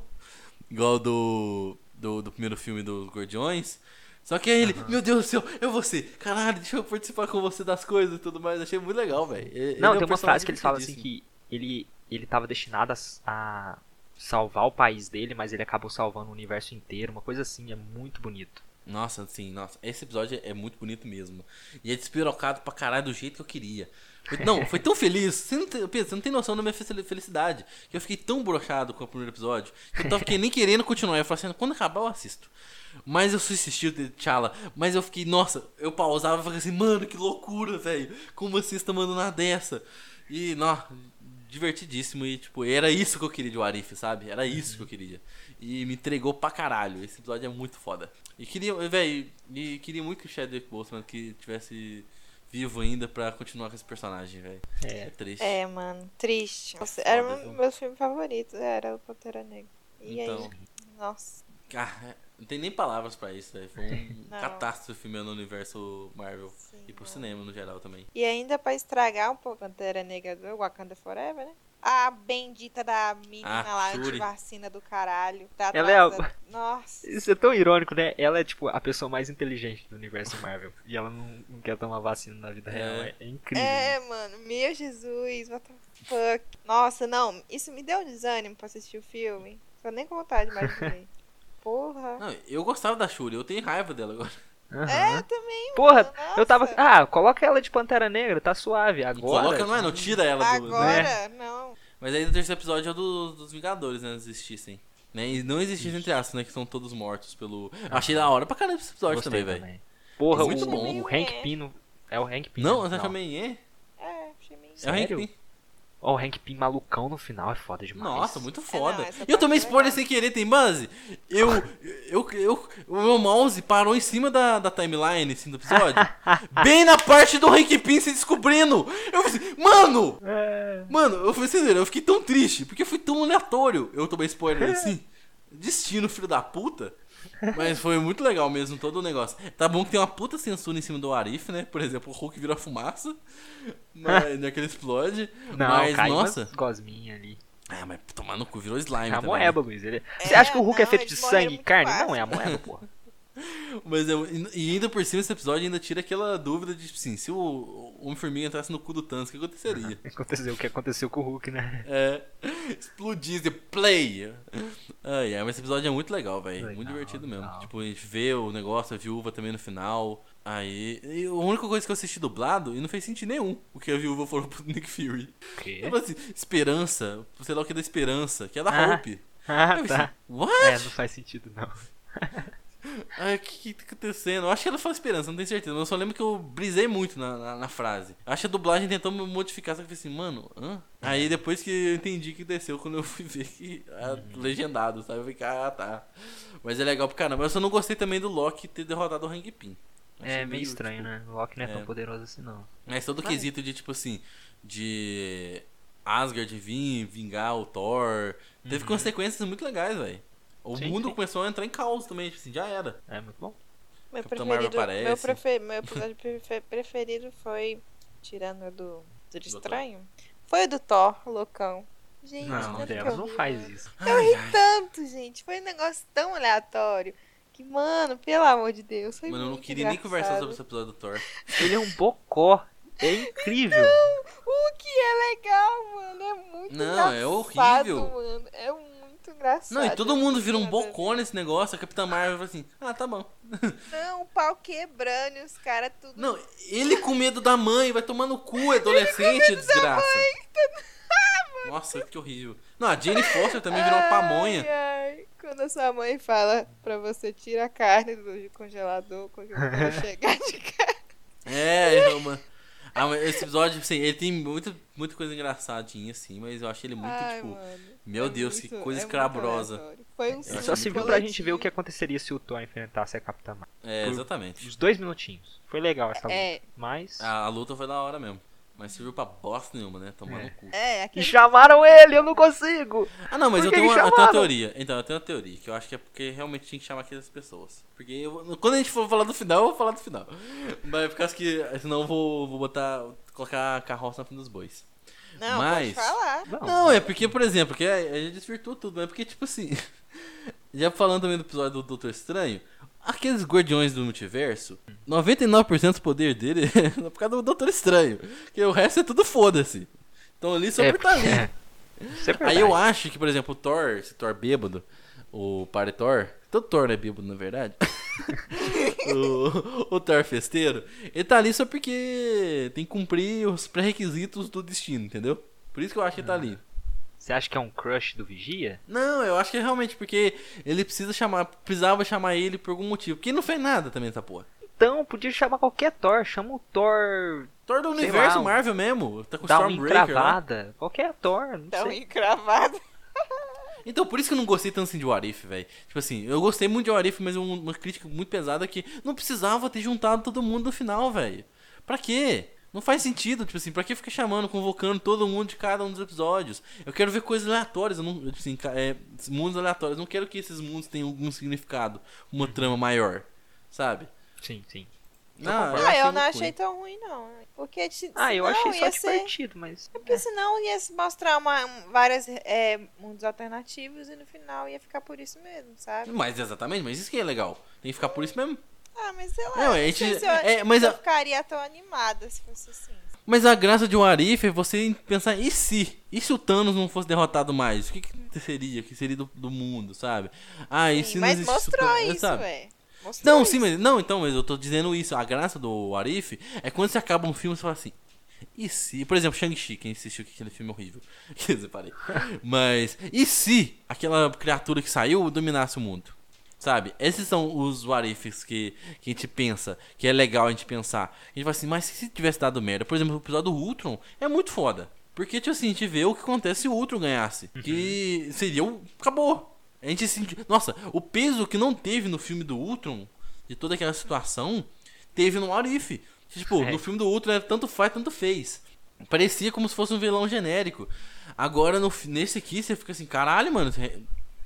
Igual do, do. do primeiro filme dos Guardiões. Só que aí ele, meu Deus do céu, eu ser, caralho, deixa eu participar com você das coisas e tudo mais. Achei muito legal, velho. Ele Não, é tem uma frase que eles falam assim que ele, ele tava destinado a, a salvar o país dele, mas ele acabou salvando o universo inteiro. Uma coisa assim, é muito bonito. Nossa, sim, nossa. Esse episódio é muito bonito mesmo. E é despirocado pra caralho do jeito que eu queria. Foi- Não, foi tão feliz. Você não, tem, Pedro, você não tem noção da minha fe- felicidade. Que eu fiquei tão brochado com o primeiro episódio. Que eu tava nem querendo continuar. Eu falei assim, quando acabar eu assisto. Mas eu assisti o T'Challa. Mas eu fiquei, nossa, eu pausava e falei assim, mano, que loucura, velho. Como vocês estão mandando uma dessa? E, nó, divertidíssimo. E, tipo, era isso que eu queria de Warif, sabe? Era isso que eu queria. E me entregou pra caralho. Esse episódio é muito foda. E queria, velho, e queria muito que o Chadwick Boseman que tivesse vivo ainda pra continuar com esse personagem, velho. É É. triste. É, mano, triste. Nossa, foda, era o viu? meu, meu filme favorito, era o Pantera Negra. E Então, aí? Nossa. ah, não tem nem palavras pra isso, velho. Foi um Não. catástrofe mesmo no universo Marvel. Sim, E pro cinema no geral também. E ainda pra estragar um pouco a Pantera Negra do Wakanda Forever, né? A bendita da menina Ah, lá Shuri. de vacina do caralho. Tá Ela é a-. Nossa. Isso é tão irônico, né? Ela é, tipo, a pessoa mais inteligente do universo Marvel. E ela não, não quer tomar vacina na vida É. real. É, é incrível. É, mano, meu Jesus, what the fuck. Nossa, não, isso me deu um desânimo pra assistir o filme. Tô nem com vontade mais de ver. Porra. Não, eu gostava da Shuri, eu tenho raiva dela agora. Aham. É, também, Porra, mano, eu tava. Ah, coloca ela de Pantera Negra, tá suave. Agora. Coloca, não é? Não tira ela do. né? Agora, não. Mas aí no terceiro episódio é o do- dos Vingadores, né? Existissem. Né? E não existissem, entre aspas, né? Que são todos mortos pelo. Achei da hora pra caramba esse episódio Gostei também, velho. Porra, Muito o, bom. o Hank Pino. É o Hank Pino. Não, no você final. também é? É, achei meio... É o Hank Sério? Ó, o Hank Pym malucão no final é foda demais. Nossa, muito foda. não, essa e eu tomei é spoiler sem querer, tem base? Eu, eu, eu, o meu mouse parou em cima da, da timeline, assim, do episódio. bem na parte do Hank Pym se descobrindo. Eu falei assim, mano! É. Mano, eu falei assim, eu fiquei tão triste, porque foi tão aleatório eu tomei spoiler assim. Destino, filho da puta. Mas foi muito legal mesmo todo o negócio. Tá bom que tem uma puta censura em cima do Arif, né? Por exemplo, o Hulk vira fumaça. Mas não é que ele explode. Não, mas, cai nossa. umas gosminhas ali. Ah, mas tomar no cu, virou slime. É a moeba, Luiz. Ele... É, Você acha que o Hulk é não, feito de sangue e carne? fácil. Não, é a moeba, porra. Mas eu, e ainda por cima, esse episódio ainda tira aquela dúvida de, tipo assim, se o Homem-Formiga entrasse no cu do Thanos, o que aconteceria? Aconteceu o que aconteceu com o Hulk, né? É. Explodisse, play! Ai, ai, mas esse episódio é muito legal, velho. Muito divertido mesmo. legal. Tipo, a gente vê o negócio, a viúva também no final. Aí. E a única coisa que eu assisti dublado, e não fez sentido nenhum, o que a viúva falou pro Nick Fury. O quê? Eu falei assim, esperança, sei lá o que é da esperança, que é da Ah. Hope. Ah, Eu tá. assim, What? É, não faz sentido, não. Ai, o que, que tá acontecendo? Eu acho que ela fala esperança, não tenho certeza. Mas eu só lembro que eu brisei muito na, na, na frase. Eu acho que a dublagem tentou me modificar, só que eu falei assim, mano, hã? Aí depois que eu entendi que desceu, quando eu fui ver que. ah, legendado, sabe? Eu falei, ah, tá. Mas é legal pra caramba. Eu só não gostei também do Loki ter derrotado o Pym. Achei É meio estranho, tipo, né? O Loki não é, é. tão poderoso assim, não. Mas todo o quesito de, tipo assim, de Asgard vir, vingar o Thor. Teve Uhum. consequências muito legais, velho. O Sim, mundo sim. começou a entrar em caos também, tipo assim, já era. É muito bom. Meu Capitão preferido, meu, aparece. prefe- meu episódio prefe- preferido foi, tirando o do, do Estranho, foi o do Thor, loucão. Gente, Não, eu não ri, faz isso. Ai, ai. Tanto, gente. Foi um negócio tão aleatório. Que, mano, pelo amor de Deus. Foi Mano, eu não queria nem conversar sobre engraçado. esse episódio do Thor. Ele é um bocó. É incrível. O que é legal, mano. É muito Não, engraçado. é horrível. Mano. É muito engraçado. Não, e todo mundo vira um bocó nesse negócio. A Capitã Marvel fala assim: ah, tá bom. Não, o pau quebrando e os caras tudo. Não, ele com medo da mãe, vai tomar no cu, adolescente, desgraça. Nossa, que horrível. Não, a Jane Foster também virou uma pamonha. Ai, ai. Quando a sua mãe fala pra você tirar a carne do congelador quando chegar de casa. É, uma. Ah, mas esse episódio, assim, ele tem muita, muita coisa engraçadinha, assim, mas eu achei ele muito, Ai, tipo. mano. Meu É Deus, que muito- coisa é aleatório. Foi um Só serviu pra gente ver o que aconteceria se o Thor enfrentasse a Capitã Marvel. É, exatamente. Uns dois minutinhos. Foi legal essa luta. É, Mas. A, a luta foi da hora mesmo. Mas serviu pra bosta nenhuma, né? Tomar É. no cu. é, E aquele chamaram ele, eu não consigo! Ah, não, mas eu tenho, uma, eu tenho uma teoria. Então, eu tenho uma teoria, que eu acho que é porque realmente tinha que chamar aquelas pessoas. Porque eu- quando a gente for falar do final, eu vou falar do final. Mas por causa que. Senão eu vou, vou botar. colocar a carroça na frente dos bois. Não, Mas- pode falar. Não, é porque, por exemplo, que a a gente desvirtuou tudo, mas é porque, tipo assim. já falando também do episódio do Doutor Estranho, aqueles guardiões do multiverso, 99% do poder dele é por causa do Doutor Estranho. Porque o resto é tudo foda-se. Então ali só É, tá ali. é. É Aí eu acho que, por exemplo, o Thor, esse Thor bêbado, o Pare Thor, todo Thor é bêbado, na verdade. o, o Thor festeiro, ele tá ali só porque tem que cumprir os pré-requisitos do destino, entendeu? Por isso que eu acho que ele tá ali. Você acha que é um crush do Vigia? Não, eu acho que é realmente porque ele precisa chamar, precisava chamar ele por algum motivo. Porque ele não fez nada também essa porra. Então, podia chamar qualquer Thor. Chama o Thor. Thor do Sei universo lá, um- Marvel mesmo, tá com o Dá uma Stormbreaker lá. encravada. Qualquer Thor. Não Tão sei. encravado. Então, por isso que eu não gostei tanto assim de What If, velho. Tipo assim, eu gostei muito de What If, mas um- uma crítica muito pesada é que não precisava ter juntado todo mundo no final, velho. Pra quê? Não faz sentido, tipo assim, pra que ficar chamando, convocando todo mundo de cada um dos episódios? Eu quero ver coisas aleatórias, eu não, tipo assim, é, mundos aleatórios. Eu não quero que esses mundos tenham algum significado, uma trama maior, sabe? Sim, sim. Não, Ah, eu não achei tão ruim, não. Porque se- Ah, eu achei só ia ser- divertido, mas. É porque senão ia se mostrar uma, um- várias é, mundos alternativos e no final ia ficar por isso mesmo, sabe? Mas exatamente, mas isso que é legal. Tem que ficar por isso mesmo. Ah, mas sei lá. Não, eu a não gente- sei se eu, é, mas se eu a- ficaria tão animada se fosse assim. Mas a graça de um Arif é você pensar, e se? E se o Thanos não fosse derrotado mais? O que, que seria? O que seria do, do mundo, sabe? Ah, e Sim, se não mas existisse o mostrou Thanos, isso, sabe? ué. Mostrou Não, isso. sim, mas. Não, então, mas eu tô dizendo isso. A graça do Arif é quando você acaba um filme e você fala assim. E se. Por exemplo, Shang-Chi, quem assistiu aquele filme horrível. Quer dizer, parei. Mas. E se aquela criatura que saiu dominasse o mundo? Sabe? Esses são os what ifs que, que a gente pensa, que é legal a gente pensar. A gente fala assim, mas se tivesse dado merda? Por exemplo, o episódio do Ultron é muito foda. Porque, tipo assim, a gente vê o que acontece se o Ultron ganhasse. Que seria o. Acabou. A gente sente. Nossa, o peso que não teve no filme do Ultron, de toda aquela situação, teve no Arif. Tipo, É. no filme do Ultron era tanto faz, tanto fez. Parecia como se fosse um vilão genérico. Agora, no, nesse aqui, você fica assim, caralho, mano. é-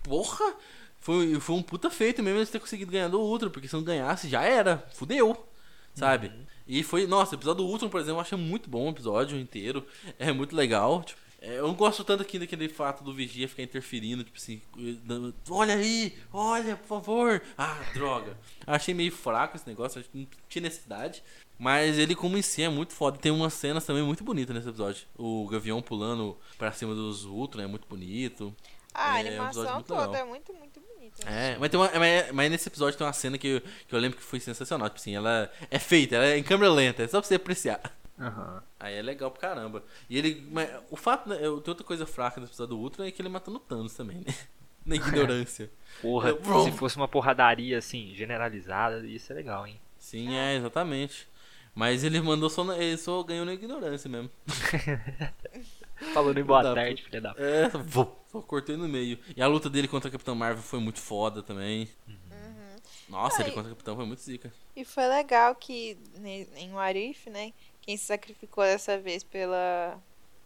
Porra! Foi, foi um puta feito mesmo eles ter conseguido ganhar do Ultron, porque se não ganhasse, já era. Fudeu. Sabe? E foi, nossa, o episódio do Ultron, por exemplo, eu achei muito bom o episódio inteiro. É muito legal. Tipo, é, eu não gosto tanto aqui daquele fato do Vigia ficar interferindo, tipo assim, dando, olha aí, olha, por favor. Ah, droga. Achei meio fraco esse negócio, acho que não tinha necessidade. Mas ele, como em si, é muito foda. Tem umas cenas também muito bonitas nesse episódio. O Gavião pulando pra cima dos Ultron é muito bonito. Ah, a É, animação muito toda legal. é muito, muito bonita. É, mas, tem uma, mas, mas nesse episódio tem uma cena que eu, que eu lembro que foi sensacional. Tipo assim, ela é feita, ela é em câmera lenta, é só pra você apreciar. Aham. Aí é legal pra caramba. E ele. Mas, o fato, né, eu- tem outra coisa fraca nesse episódio do Ultron é que ele matando Thanos também, né? Na ignorância. Porra, Eu- se fosse uma porradaria assim, generalizada, ia ser legal, hein? Sim, é, exatamente. Mas ele mandou só. Ele só ganhou na ignorância mesmo. Falando em boa tarde, filha da p. É, vou, só cortei no meio. E a luta dele contra a Capitã Marvel foi muito foda também. Uhum. Nossa, ele Ai. contra o capitão foi muito zica. E foi legal que ne- em Warif, né? Quem se sacrificou dessa vez pela,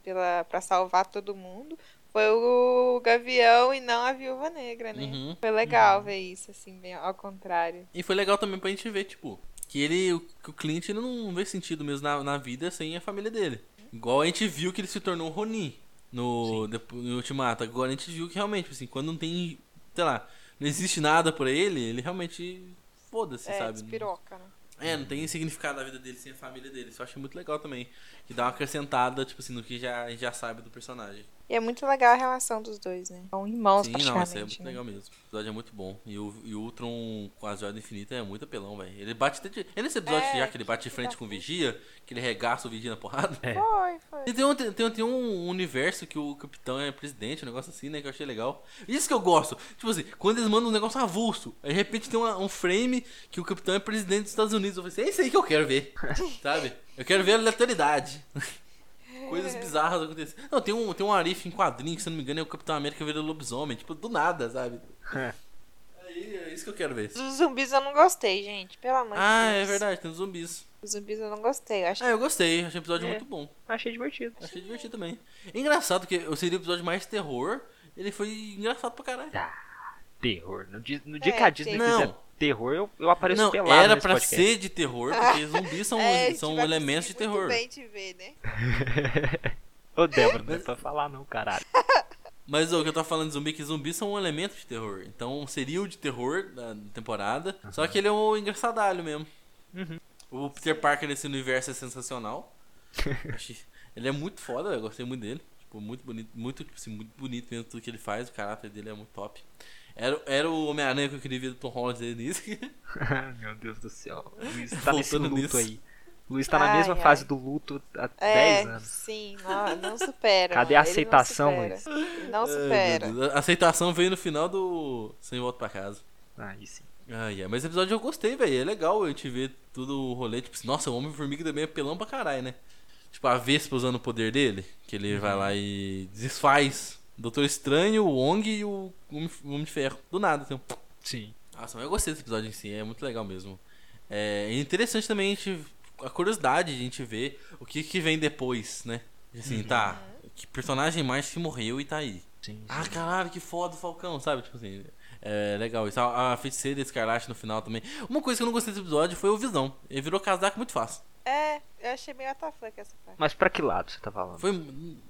pela, pra salvar todo mundo foi o Gavião e não a Viúva Negra, né? Uhum. Foi legal ver isso, assim, bem ao contrário. E foi legal também pra gente ver, tipo, que ele, o- que o Clint ele não vê sentido mesmo na, na vida sem a família dele. Igual a gente viu que ele se tornou um Ronin no, depo- no Ultimato. Agora a gente viu que realmente, assim, quando não tem, sei lá, não existe nada por ele, ele realmente foda-se, é, sabe? despiroca, né? É, não tem significado na vida dele sem a família dele. Isso eu acho muito legal também. Que dá uma acrescentada, tipo assim, no que já, a gente já sabe do personagem. E é muito legal a relação dos dois, né? São irmãos, Sim, não, praticamente, isso é muito né? legal mesmo. O episódio é muito bom. E o, e o Ultron com a joia infinita é muito apelão, velho. Ele bate até de... É nesse episódio É, já que ele bate de frente com o Vigia, que ele regaça o Vigia na porrada. É. Foi, foi. E tem um, tem, tem- tem um universo que o capitão é presidente, um negócio assim, né? Que eu achei legal. Isso que eu gosto. Tipo assim, quando eles mandam um negócio avulso, aí de repente tem uma- um frame que o capitão é presidente dos Estados Unidos. Eu falei assim, é isso aí que eu quero ver. Sabe? Eu quero ver a aleatoriedade. Coisas bizarras acontecendo. Não, tem um, tem um Arif em quadrinho, que se não me engano é o Capitão América vira lobisomem. Tipo, do nada, sabe? Aí, é isso que eu quero ver. Dos zumbis eu não gostei, gente. Pelo amor Ah, de é Deus. verdade, tem os zumbis. Os zumbis eu não gostei. Eu acho Ah, eu gostei, achei o episódio É. muito bom. Achei divertido. Achei divertido também. Engraçado que eu seria o episódio mais terror, ele foi engraçado pra caralho. Terror. No dia, no dia É, que a Disney Não. Terror, eu, eu apareço Não, pelado era nesse pra podcast. ser de terror, porque zumbis são, É, são elementos de terror. Bem te ver, né? Ô, Débora, não é pra falar não, caralho. Mas o que eu tô falando de zumbi, é que zumbis são um elemento de terror. Então seria o de terror da temporada. Só que ele é um engraçadalho mesmo. Uhum. O Peter Parker nesse universo é sensacional. Ele é muito foda, eu gostei muito dele. Tipo, muito bonito, muito, assim, muito bonito mesmo tudo que ele faz, o caráter dele é muito top. Era, era o Homem-Aranha que eu queria ver do Tom Holland desde início. Meu Deus do céu. O Luiz tá nesse luto nisso. aí. O Luiz tá na Ai, mesma ai. fase do luto há É, 10 anos. sim, não, não supera. Cadê a Ele não aceitação, supera. Luiz? Não supera. A aceitação veio no final do Sem Volta pra Casa. Aí sim. Ai, ai, mas o episódio eu gostei, velho. É legal a gente ver tudo o rolê. Tipo assim, nossa, o Homem-Formiga também é pelão pra caralho, né? Tipo, a Vespa usando o poder dele, que ele vai lá e desfaz Doutor Estranho, o Wong e o Homem de Ferro. Do nada, assim. um- Sim. Nossa, mas eu gostei desse episódio em si, é muito legal mesmo. É interessante também a gente. A curiosidade de a gente ver o que, que vem depois, né? Assim, tá. Que personagem mais que morreu e tá aí. Sim, sim. Ah, caralho, que foda o Falcão, sabe? Tipo assim, é legal. Isso, a, a feiticeira escarlate no final também. Uma coisa que eu não gostei desse episódio foi o Visão. Ele virou casaco muito fácil. É, eu achei meio atafuca essa parte. Mas pra que lado você tá falando? Foi,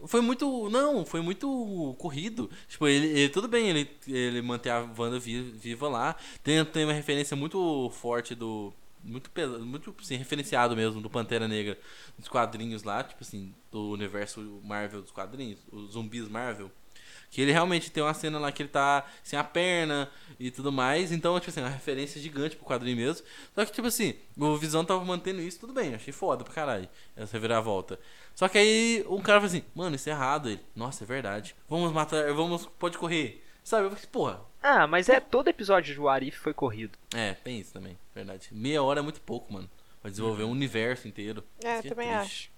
foi muito. Não, foi muito corrido. Tipo, ele, ele- tudo bem ele, ele manter a Wanda vi- viva lá. Tem, tem uma referência muito forte do. Muito, pesa- muito assim, referenciado mesmo do Pantera Negra dos quadrinhos lá, tipo assim, do universo Marvel dos quadrinhos, os zumbis Marvel. Que ele realmente tem uma cena lá que ele tá sem a perna e tudo mais. Então, tipo assim, uma referência gigante pro quadrinho mesmo. Só que, tipo assim, o Visão tava mantendo isso, tudo bem. Achei foda pra caralho. Essa reviravolta. Só que aí um cara falou assim, mano, isso é errado. Ele, nossa, é verdade. Vamos matar, vamos, pode correr. Sabe? Eu falei, porra. Ah, mas é todo episódio de Warif foi corrido. É, tem isso também, verdade. Meia hora é muito pouco, mano. Pra desenvolver um universo inteiro. É, eu também triste. acho.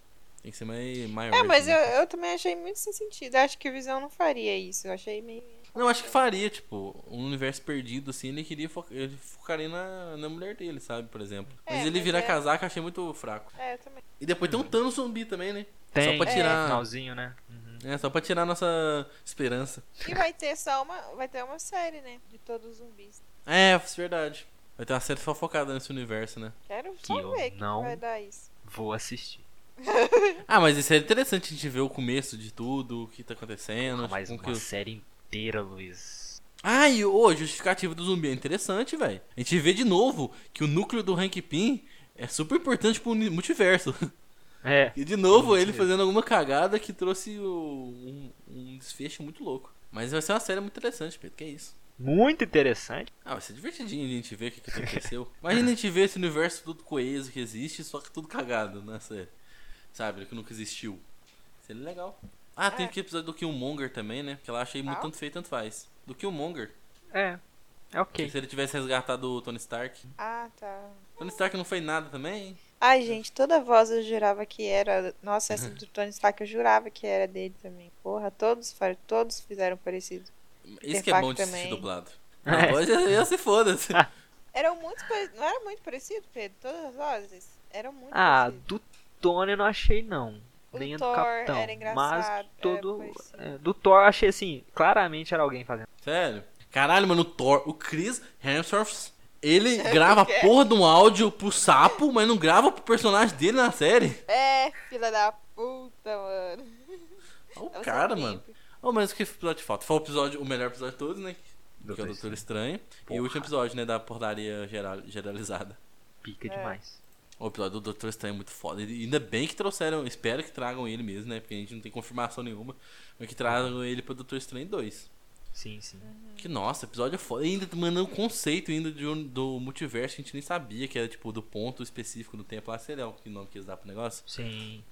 Tem que ser mais, maior. É, mas assim. eu, eu também achei muito sem sentido. Eu acho que o Visão não faria isso. Eu achei meio. Não, acho que faria, tipo, um universo perdido, assim, ele queria fo ele focaria na, na mulher dele, sabe, por exemplo. Mas É, ele mas virar é- casaco eu achei muito fraco. É, eu também. E depois tem um Thanos zumbi também, né? Tem, Só pra é, tirar. finalzinho, né? Uhum. É, só pra tirar a nossa esperança. E vai ter só uma. Vai ter uma série, né? De todos os zumbis. É, é verdade. Vai ter uma série só focada nesse universo, né? Quero só eu ver que não- vai dar isso. Vou assistir. Ah, mas isso é interessante a gente ver o começo de tudo, o que tá acontecendo. Ah, mais tipo, uma que- série inteira, Luiz. Ah, e o justificativo do zumbi é interessante, velho. A gente vê de novo que o núcleo do Hank Pym é super importante pro multiverso. É. E de novo ele fazendo alguma cagada que trouxe o- um, um desfecho muito louco. Mas vai ser uma série muito interessante, Pedro, que é isso. Muito interessante. Ah, vai ser divertidinho a gente ver o que, que aconteceu. Imagina a gente ver esse universo tudo coeso que existe, só que tudo cagado na série. Sabe, que nunca existiu. Seria legal. Ah, tem É. aquele episódio do Killmonger também, né? Que eu achei muito Qual? tanto feito, tanto faz. Do Killmonger. É. É ok. Que se ele tivesse resgatado o Tony Stark. Ah, tá. Tony Stark não fez nada também. Ai, gente, toda voz eu jurava que era. Nossa, essa do Tony Stark eu jurava que era dele também. Porra, todos, todos fizeram parecido. Isso que é bom de também. dublado. É. Não, pode ia se foda-se. Eram muito Não era muito parecido, Pedro? Todas as vozes? Eram muito Ah, parecidas. do Tony eu não achei não. O Nem do Thor Capitão. era engraçado, mas era todo. parecido. é, do Thor eu achei assim, claramente era alguém fazendo. Sério? Caralho, mano, o Thor, o Chris Hemsworth, ele grava a quê? porra de um áudio pro sapo, mas não grava pro personagem dele na série. É, filha da puta, mano. Olha o Tava cara, mano. Oh, mas que episódio falta? Foi o episódio, o melhor episódio de todos, né? que é o Doutor Doutor Estranho. E o último episódio, né, da portaria geral, generalizada. Pica É. demais. O episódio do Doutor Estranho é muito foda. E ainda bem que trouxeram, espero que tragam ele mesmo, né? Porque a gente não tem confirmação nenhuma. Mas que tragam ele pro Doutor Estranho 2. Sim, sim. Que nossa, episódio é foda. E ainda mandando um conceito ainda de um- do multiverso que a gente nem sabia, que era tipo do ponto específico do tempo lá, sei lá que nome que eles dão pro negócio. Sim.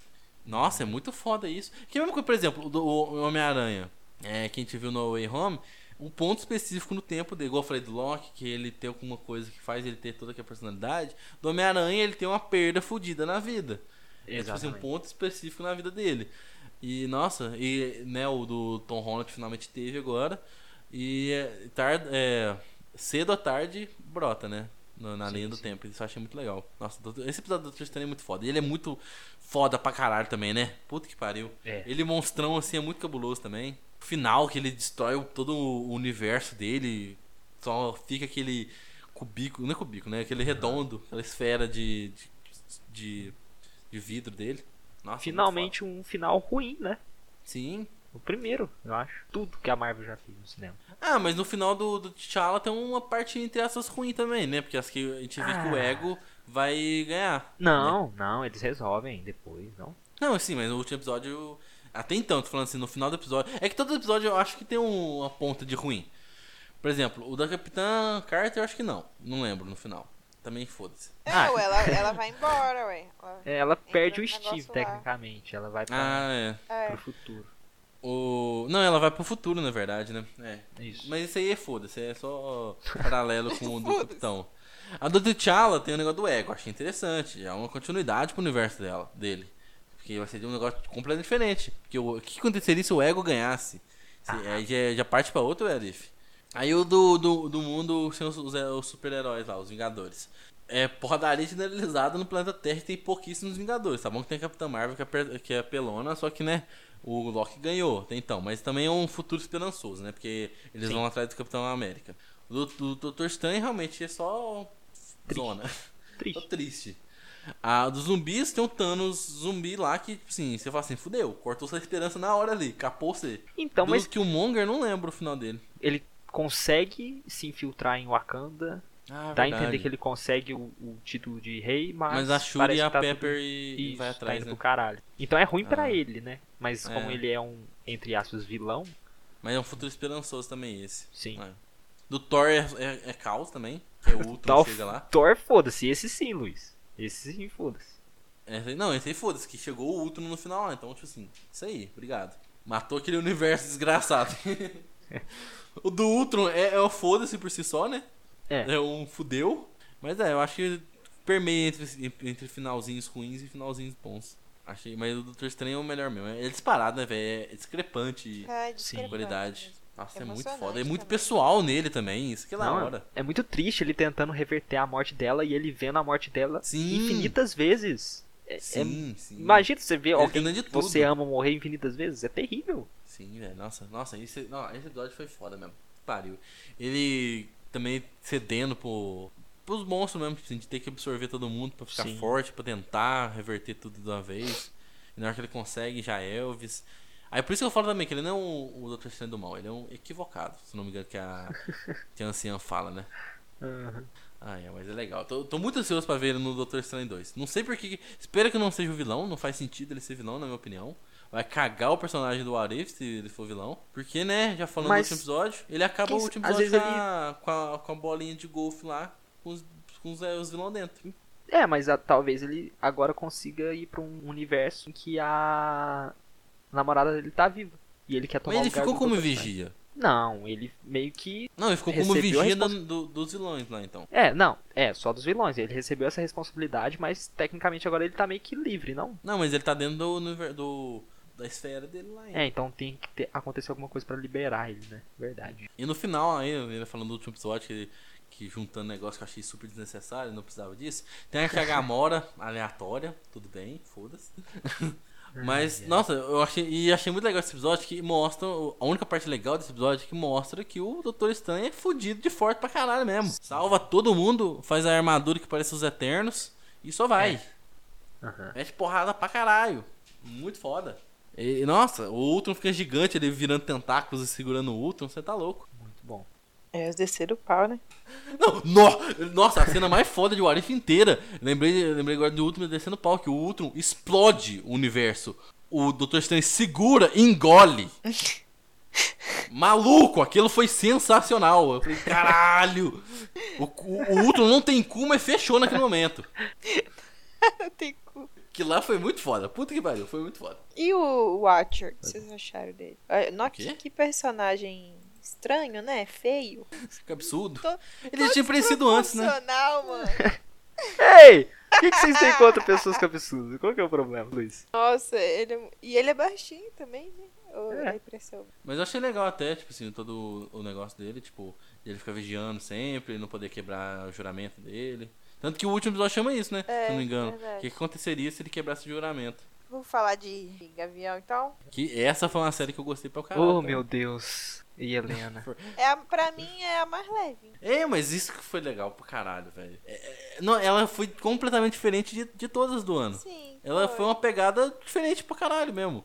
Nossa, é muito foda isso. Que é mesma coisa, por exemplo, o do o Homem-Aranha, é, que a gente viu no Way Home, um ponto específico no tempo dele, igual eu falei do Loki, que ele tem alguma coisa que faz ele ter toda aquela personalidade. Do Homem-Aranha, ele tem uma perda fodida na vida. É tipo assim, um Exatamente. ponto específico na vida dele. E nossa, e né, o do Tom Holland finalmente teve agora. E é, tar- é, cedo à tarde brota, né? Na, Sim, linha do sim. tempo. Isso eu achei muito legal. Nossa, esse episódio do Estranho é muito foda. E ele é muito foda pra caralho também, né? Puta que pariu. É. Ele monstrão assim é muito cabuloso também. Final que ele destrói todo o universo dele. Só fica aquele cubículo, não é cubículo, né? Aquele redondo, aquela esfera de, de, de, de vidro dele. Nossa, Finalmente um final ruim, né? Sim. O primeiro, eu acho. Tudo que a Marvel já fez no cinema. Ah, mas no final do, do T'Challa tem uma parte entre essas ruim também, né? Porque acho que a gente vê que o Ah. ego vai ganhar. Não, né? não, eles resolvem depois, não. Não, assim, mas no último episódio. Até então, tô falando assim, no final do episódio. É que todo episódio eu acho que tem um- uma ponta de ruim. Por exemplo, o da Capitã Carter eu acho que não. Não lembro no final. Também foda-se. É, Ah. ué, ela, ela vai embora, ué. Ela- É, Ela perde o Steve, lá. tecnicamente. Ela vai pra, Ah, é. É. pro futuro. O... Não, ela vai pro futuro, na verdade, né? É. Isso. Mas isso aí é foda-se, é só paralelo com o do. Capitão. A do T'Challa tem o negócio do ego, achei interessante. É uma continuidade pro universo dela, dele. Porque vai ser um negócio completamente diferente. Porque o, o que aconteceria se o ego ganhasse? Se, aí já, já parte pra outro Elif. Aí o do, do, do mundo sem os, os, os super-heróis lá, os Vingadores. É porradaria generalizada no planeta Terra e tem pouquíssimos Vingadores. Tá bom que tem a Capitã Marvel que é, que é pelona, só que, né, o Loki ganhou até então. Mas também é um futuro esperançoso, né? Porque eles Sim. vão atrás do Capitão América. O do, do Doutor Estranho realmente é só Triste. zona. Tô Triste. triste. A dos zumbis tem um Thanos zumbi lá que, assim, você fala assim, fudeu, cortou sua esperança na hora ali, capou você. Então, do mas Killmonger, não lembro o final dele. ele consegue se infiltrar em Wakanda. Ah, Dá a entender que ele consegue o, o título de rei, mas. Mas a Shuri e a que tá Pepper tudo- e, Isso, vai tá atrás, indo né? pro caralho. Então é ruim pra Ah. ele, né? Mas como É. ele é um, entre aspas, vilão, Mas é um futuro esperançoso também esse. sim. É. Do Thor é, é, é caos também, que é o Ultron Tal- chega lá. Thor, foda-se. Esse sim, Luiz. Esse sim, foda-se. Esse não, esse aí foda-se, que chegou o Ultron no final lá, então, tipo assim, isso aí, obrigado. Matou aquele universo desgraçado. o do Ultron é, é o foda-se por si só, né? É. É um fudeu. Mas é, eu acho que permeia entre, entre finalzinhos ruins e finalzinhos bons. Achei, mas o Doutor Estranho é o melhor mesmo. É disparado, né, velho? É discrepante É, Sim. discrepante qualidade. Nossa, é muito foda. É muito também. pessoal nele também. Isso que é da hora. é muito triste ele tentando reverter a morte dela e ele vendo a morte dela Sim. infinitas vezes. É- é- Sim, sim. imagina você ver alguém que você ama morrer infinitas vezes. É terrível. Sim, velho. Nossa, nossa, esse, não, esse episódio foi foda mesmo. Pariu. Ele também cedendo pro, pros monstros mesmo, assim, de ter que absorver todo mundo pra ficar Sim. forte, pra tentar reverter tudo de uma vez. E na hora que ele consegue, já é Elvis. Aí por isso que eu falo também que ele não é um, o Dr. Estranho do mal, ele é um equivocado, se não me engano, que a, que a anciã fala, né? Ah, é, mas é legal. Tô, tô muito ansioso pra ver ele no Doutor Estranho 2. Não sei porque. Espero que não seja o vilão, não faz sentido ele ser vilão, na minha opinião. Vai cagar o personagem do Arif se ele for vilão. Porque, né, já falando Mas- do último episódio, ele acaba Quem o último episódio com, a, com, a, com a bolinha de golfe lá, com os, com os, é, os vilões dentro. É, mas a- talvez ele agora consiga ir pra um universo em que a namorada dele tá viva. E ele quer tomar Mas ele ficou como vigia. Não, ele meio que. Não, ele ficou como vigia do- do- dos vilões lá, então. É, não, é, só dos vilões. Ele recebeu essa responsabilidade, mas tecnicamente agora ele tá meio que livre, não? Não, mas ele tá dentro do, do da esfera dele lá ainda. É, então tem que ter, acontecer alguma coisa pra liberar ele, né? Verdade. E no final, aí, ele falando do último episódio, que ele que juntando negócio que eu achei super desnecessário, não precisava disso. Tem a Kagamora aleatória, tudo bem, foda-se. Mas, nossa, eu achei, e achei muito legal esse episódio que mostra. A única parte legal desse episódio é que mostra que o Doutor Estranho é fudido de forte pra caralho mesmo. Salva todo mundo, faz a armadura que parece os Eternos e só vai. Aham. Mete porrada pra caralho. Muito foda. E, nossa, o Ultron fica gigante, ele virando tentáculos e segurando o Ultron, você tá louco. É, os desceram o pau, né? Não, no- nossa, a cena mais foda de Warif inteira. Lembrei, lembrei agora do Ultron descendo o pau, que o Ultron explode o universo. O Dr. Strange segura e engole. Maluco, aquilo foi sensacional. Eu falei, caralho. O, o, o Ultron não tem cu, mas fechou naquele momento. Não tem cu. Que lá foi muito foda. Puta que pariu, foi muito foda. E o Watcher, o que vocês acharam dele? Ah, Nossa, que personagem estranho, né? Feio. Que absurdo. Tô- Ele já tinha aparecido antes, né? Mano. Ei! O que, que vocês têm contra pessoas cabeçudas? Qual que é o problema, Luiz? Nossa, ele é... E ele é baixinho também, né? Ou É. é impressão? Mas eu achei legal até, tipo assim, todo o negócio dele, tipo, ele ficar vigiando sempre, não poder quebrar o juramento dele. Tanto que o último episódio chama isso, né? É, se eu não me engano. verdade. O que, que aconteceria se ele quebrasse o juramento? Vamos falar de Gavião, então? Que essa foi uma série que eu gostei pra caralho. Oh, meu Deus. E Helena? É pra mim, é a mais leve. É, mas isso que foi legal pra caralho, velho. É, é, não, ela foi completamente diferente de, de todas do ano. Sim. Ela foi uma pegada diferente pra caralho mesmo.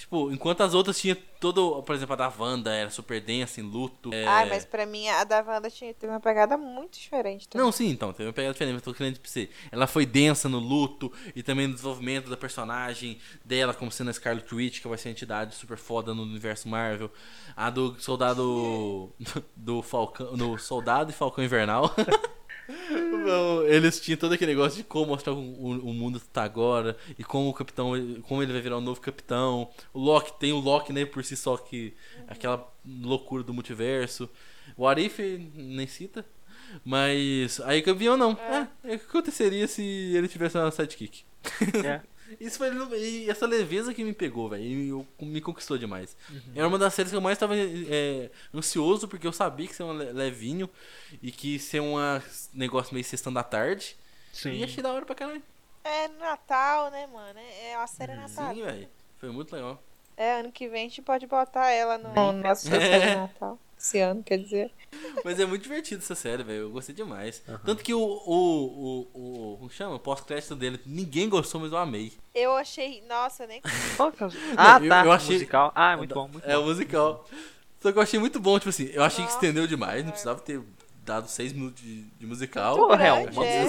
Tipo, enquanto as outras tinham todo. Por exemplo, a da Wanda era super densa, em luto. É... Ai, mas pra mim, a da Wanda tinha, teve uma pegada muito diferente também. Não, sim, então, teve uma pegada diferente, mas tô querendo dizer pra você. Ela foi densa no luto e também no desenvolvimento da personagem dela, como sendo a Scarlet Witch, que vai ser uma entidade super foda no universo Marvel. A do soldado. do Falcão. No Soldado e Falcão Invernal. Não, eles tinham todo aquele negócio de como mostrar o, o- o mundo tá agora e como o capitão, como ele vai virar um novo capitão. O Loki tem o Loki, né, por si só que aquela loucura do multiverso. O Arif nem cita, mas aí Gavião não. É. o que aconteceria se ele tivesse uma sidekick? É. Isso foi e essa leveza que me pegou, velho, e me conquistou demais. Era uma das séries que eu mais estava ansioso porque eu sabia que ser um le- levinho e que ser um negócio meio sextão da tarde. Sim. E achei da hora pra caralho. É Natal, né, mano? É uma série Natal. Sim, velho. Foi muito legal. É, ano que vem a gente pode botar ela no no nosso de Natal. Esse ano, quer dizer. Mas é muito divertido essa série, velho. Eu gostei demais. Tanto que o. o, o, o como chama? O pós-crédito dele, ninguém gostou, mas eu amei. Eu achei. Nossa, nem. Que é Ah, eu- tá. eu achei- Musical. Ah, é muito bom, muito É o bom. musical. Só que eu achei muito bom, tipo assim, eu achei que Nossa, estendeu demais, não cara. precisava ter dado seis minutos de, de musical. Porra, é Grande, monte de é,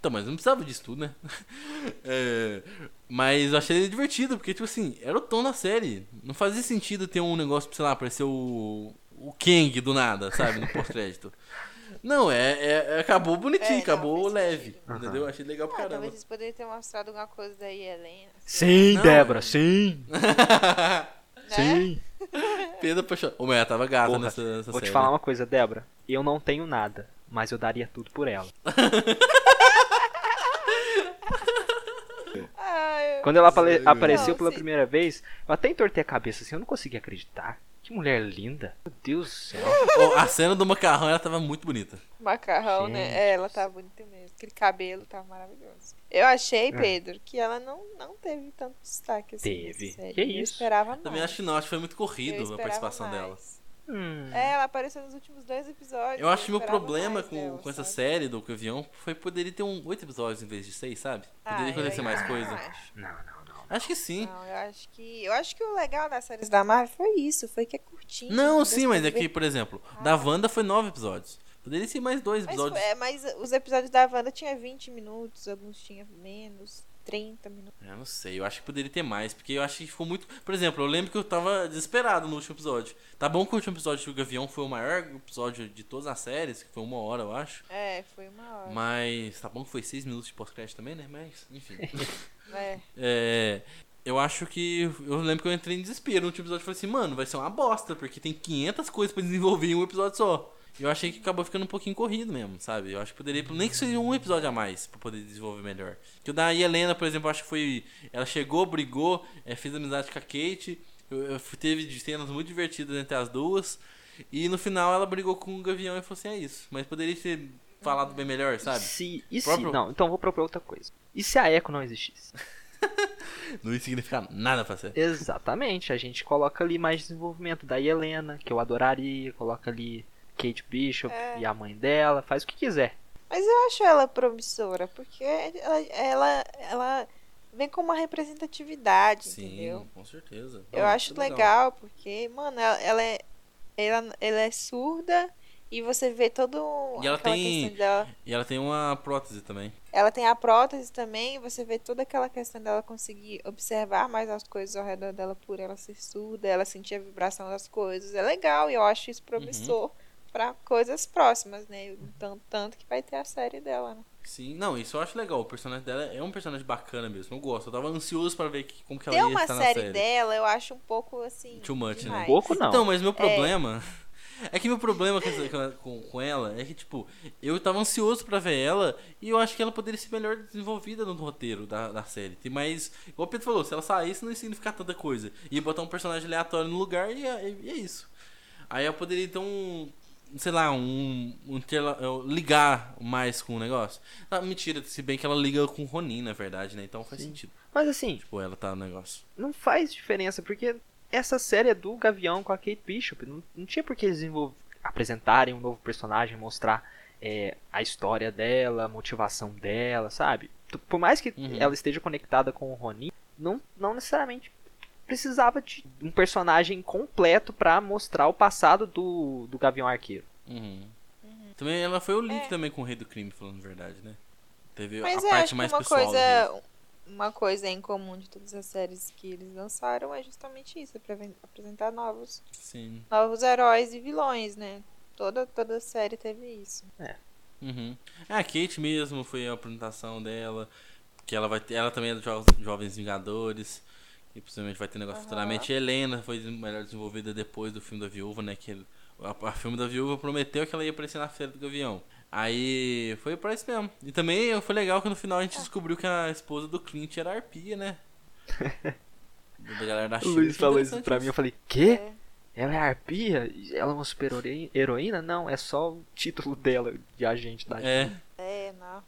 Então, mas não precisava disso tudo, né? É, mas eu achei ele divertido, porque, tipo assim, era o tom da série. Não fazia sentido ter um negócio, sei lá, aparecer o. o Kang do nada, sabe? No pós-crédito. Não, é, é- é- acabou bonitinho, É, acabou leve. Entendeu? Achei legal pra Ah, caramba. talvez eles poderiam ter mostrado alguma coisa da Helena. sei Sim, Não, Débora, sim. né? Sim. Pedro apaixonado. Ô, mas ela tava gata Porra, nessa, nessa Vou te série. falar uma coisa, Débora. Eu não tenho nada, mas eu daria tudo por ela. Ai, Quando ela Sei, apareceu não, pela sim. primeira vez, eu até entortei a cabeça assim, eu não conseguia acreditar. Que mulher linda. Meu Deus do céu. A cena do macarrão, ela tava muito bonita. Macarrão, Gente. né? É, ela tava bonita mesmo. Aquele cabelo tava maravilhoso. Eu achei, É. Pedro, que ela não, não teve tanto destaque assim. Teve. Que Eu isso? esperava mais. Também acho que não, acho que foi muito Eu corrido a participação mais. dela. Hum. É, ela apareceu nos últimos dois episódios. Eu acho que meu problema com, dela, com essa sabe? série do Gavião foi poderia ter um oito episódios em vez de seis, sabe? Poderia Ah, acontecer mais não coisa. acho. Não, não, não. Acho que sim. Não, eu acho que. Eu acho que o legal das séries da Marvel foi isso, foi que é curtinho. Não, sim, mas vê- é que, por exemplo, da Wanda foi nove episódios. Poderia ser mais dois Mas, episódios. é, mas os episódios da Wanda tinha 20 minutos, alguns tinham menos, 30 minutos. Eu não sei, eu acho que poderia ter mais, porque eu acho que ficou muito. Por exemplo, eu lembro que eu tava desesperado no último episódio. Tá bom que o último episódio do Gavião foi o maior episódio de todas as séries, que foi uma hora, eu acho. É, foi uma hora. Mas tá bom que foi seis minutos de pós-crédito também, né? Mas, enfim. É. É, eu acho que. Eu lembro que eu entrei em desespero no último episódio e falei assim, mano, vai ser uma bosta, porque tem 500 coisas pra desenvolver em um episódio só. Eu achei que acabou ficando um pouquinho corrido mesmo, sabe? Eu acho que poderia, nem que seja um episódio a mais, pra poder desenvolver melhor. Que o da Helena, por exemplo, acho que foi. Ela chegou, brigou, é, fez amizade com a Kate. eu- eu- teve cenas muito divertidas entre as duas. E no final ela brigou com o Gavião e falou assim: é isso. Mas poderia ter falado bem melhor, sabe? Se, e se, Próprio- não, então vou propor outra coisa. E se a Echo não existisse? Não ia significar nada pra ser. Exatamente, a gente coloca ali mais desenvolvimento da Helena, que eu adoraria, coloca ali Kate Bishop É. e a mãe dela, faz o que quiser. Mas eu acho ela promissora, porque ela, ela, ela vem com uma representatividade, Sim, entendeu? com certeza. Eu Não, acho é legal, porque, mano, ela, ela é. Ela, ela é surda e você vê todo E ela aquela tem- questão dela. E ela tem uma prótese também. Ela tem a prótese também, você vê toda aquela questão dela conseguir observar mais as coisas ao redor dela por ela ser surda, ela sentir a vibração das coisas. É legal e eu acho isso promissor Uhum. Pra coisas próximas, né? Tanto, tanto que vai ter a série dela, né? Sim, não, isso eu acho legal. O personagem dela é um personagem bacana mesmo. Eu gosto. Eu tava ansioso pra ver que- como que ela Ter ia uma estar na série, série. dela, eu acho um pouco assim. Too much, né? demais. Pouco não. Então, mas meu problema. É que meu problema com, com, ela é que, tipo, eu tava ansioso pra ver ela e eu acho que ela poderia ser melhor desenvolvida no roteiro da, da série. Tem mais. Igual o Pedro falou, se ela saísse não ia significar tanta coisa. Ia botar um personagem aleatório no lugar e é, e é isso. Aí eu poderia então. Sei lá, um. um eu ligar mais com o negócio. Ah, mentira, se bem que ela liga com o Ronin, na verdade, né? Então faz Sim. sentido. Mas assim, Tipo, ela tá no negócio. não faz diferença, porque essa série é do Gavião com a Kate Bishop. Não, não tinha por que eles apresentarem um novo personagem, mostrar é, a história dela, a motivação dela, sabe? Por mais que Uhum. ela esteja conectada com o Ronin, não, não necessariamente precisava de um personagem completo pra mostrar o passado do, do Gavião Arqueiro. Uhum. Também ela foi o link É. também com o Rei do Crime, falando a verdade, né? Teve Mas a eu parte acho que mais uma pessoal. coisa, uma coisa em comum de todas as séries que eles lançaram é justamente isso, é apresentar novos, Sim. novos heróis e vilões, né? Toda, toda série teve isso. Uhum. É, a Kate mesmo foi a apresentação dela. Que ela vai ter. Ela também é dos Jo- Jovens Vingadores. E possivelmente vai ter negócio Aham. futuramente. Helena foi melhor desenvolvida depois do filme da viúva, né? Que ele- a, a filme da viúva prometeu que ela ia aparecer na série do Gavião. Aí foi pra isso mesmo. E também foi legal que no final a gente descobriu que a esposa do Clint era a arpia, né? da galera da O Shield. Luiz falou isso pra mim, eu falei, quê? É. Ela é arpia? Ela é uma super heroína? Não, é só o título dela de agente da É. É, não.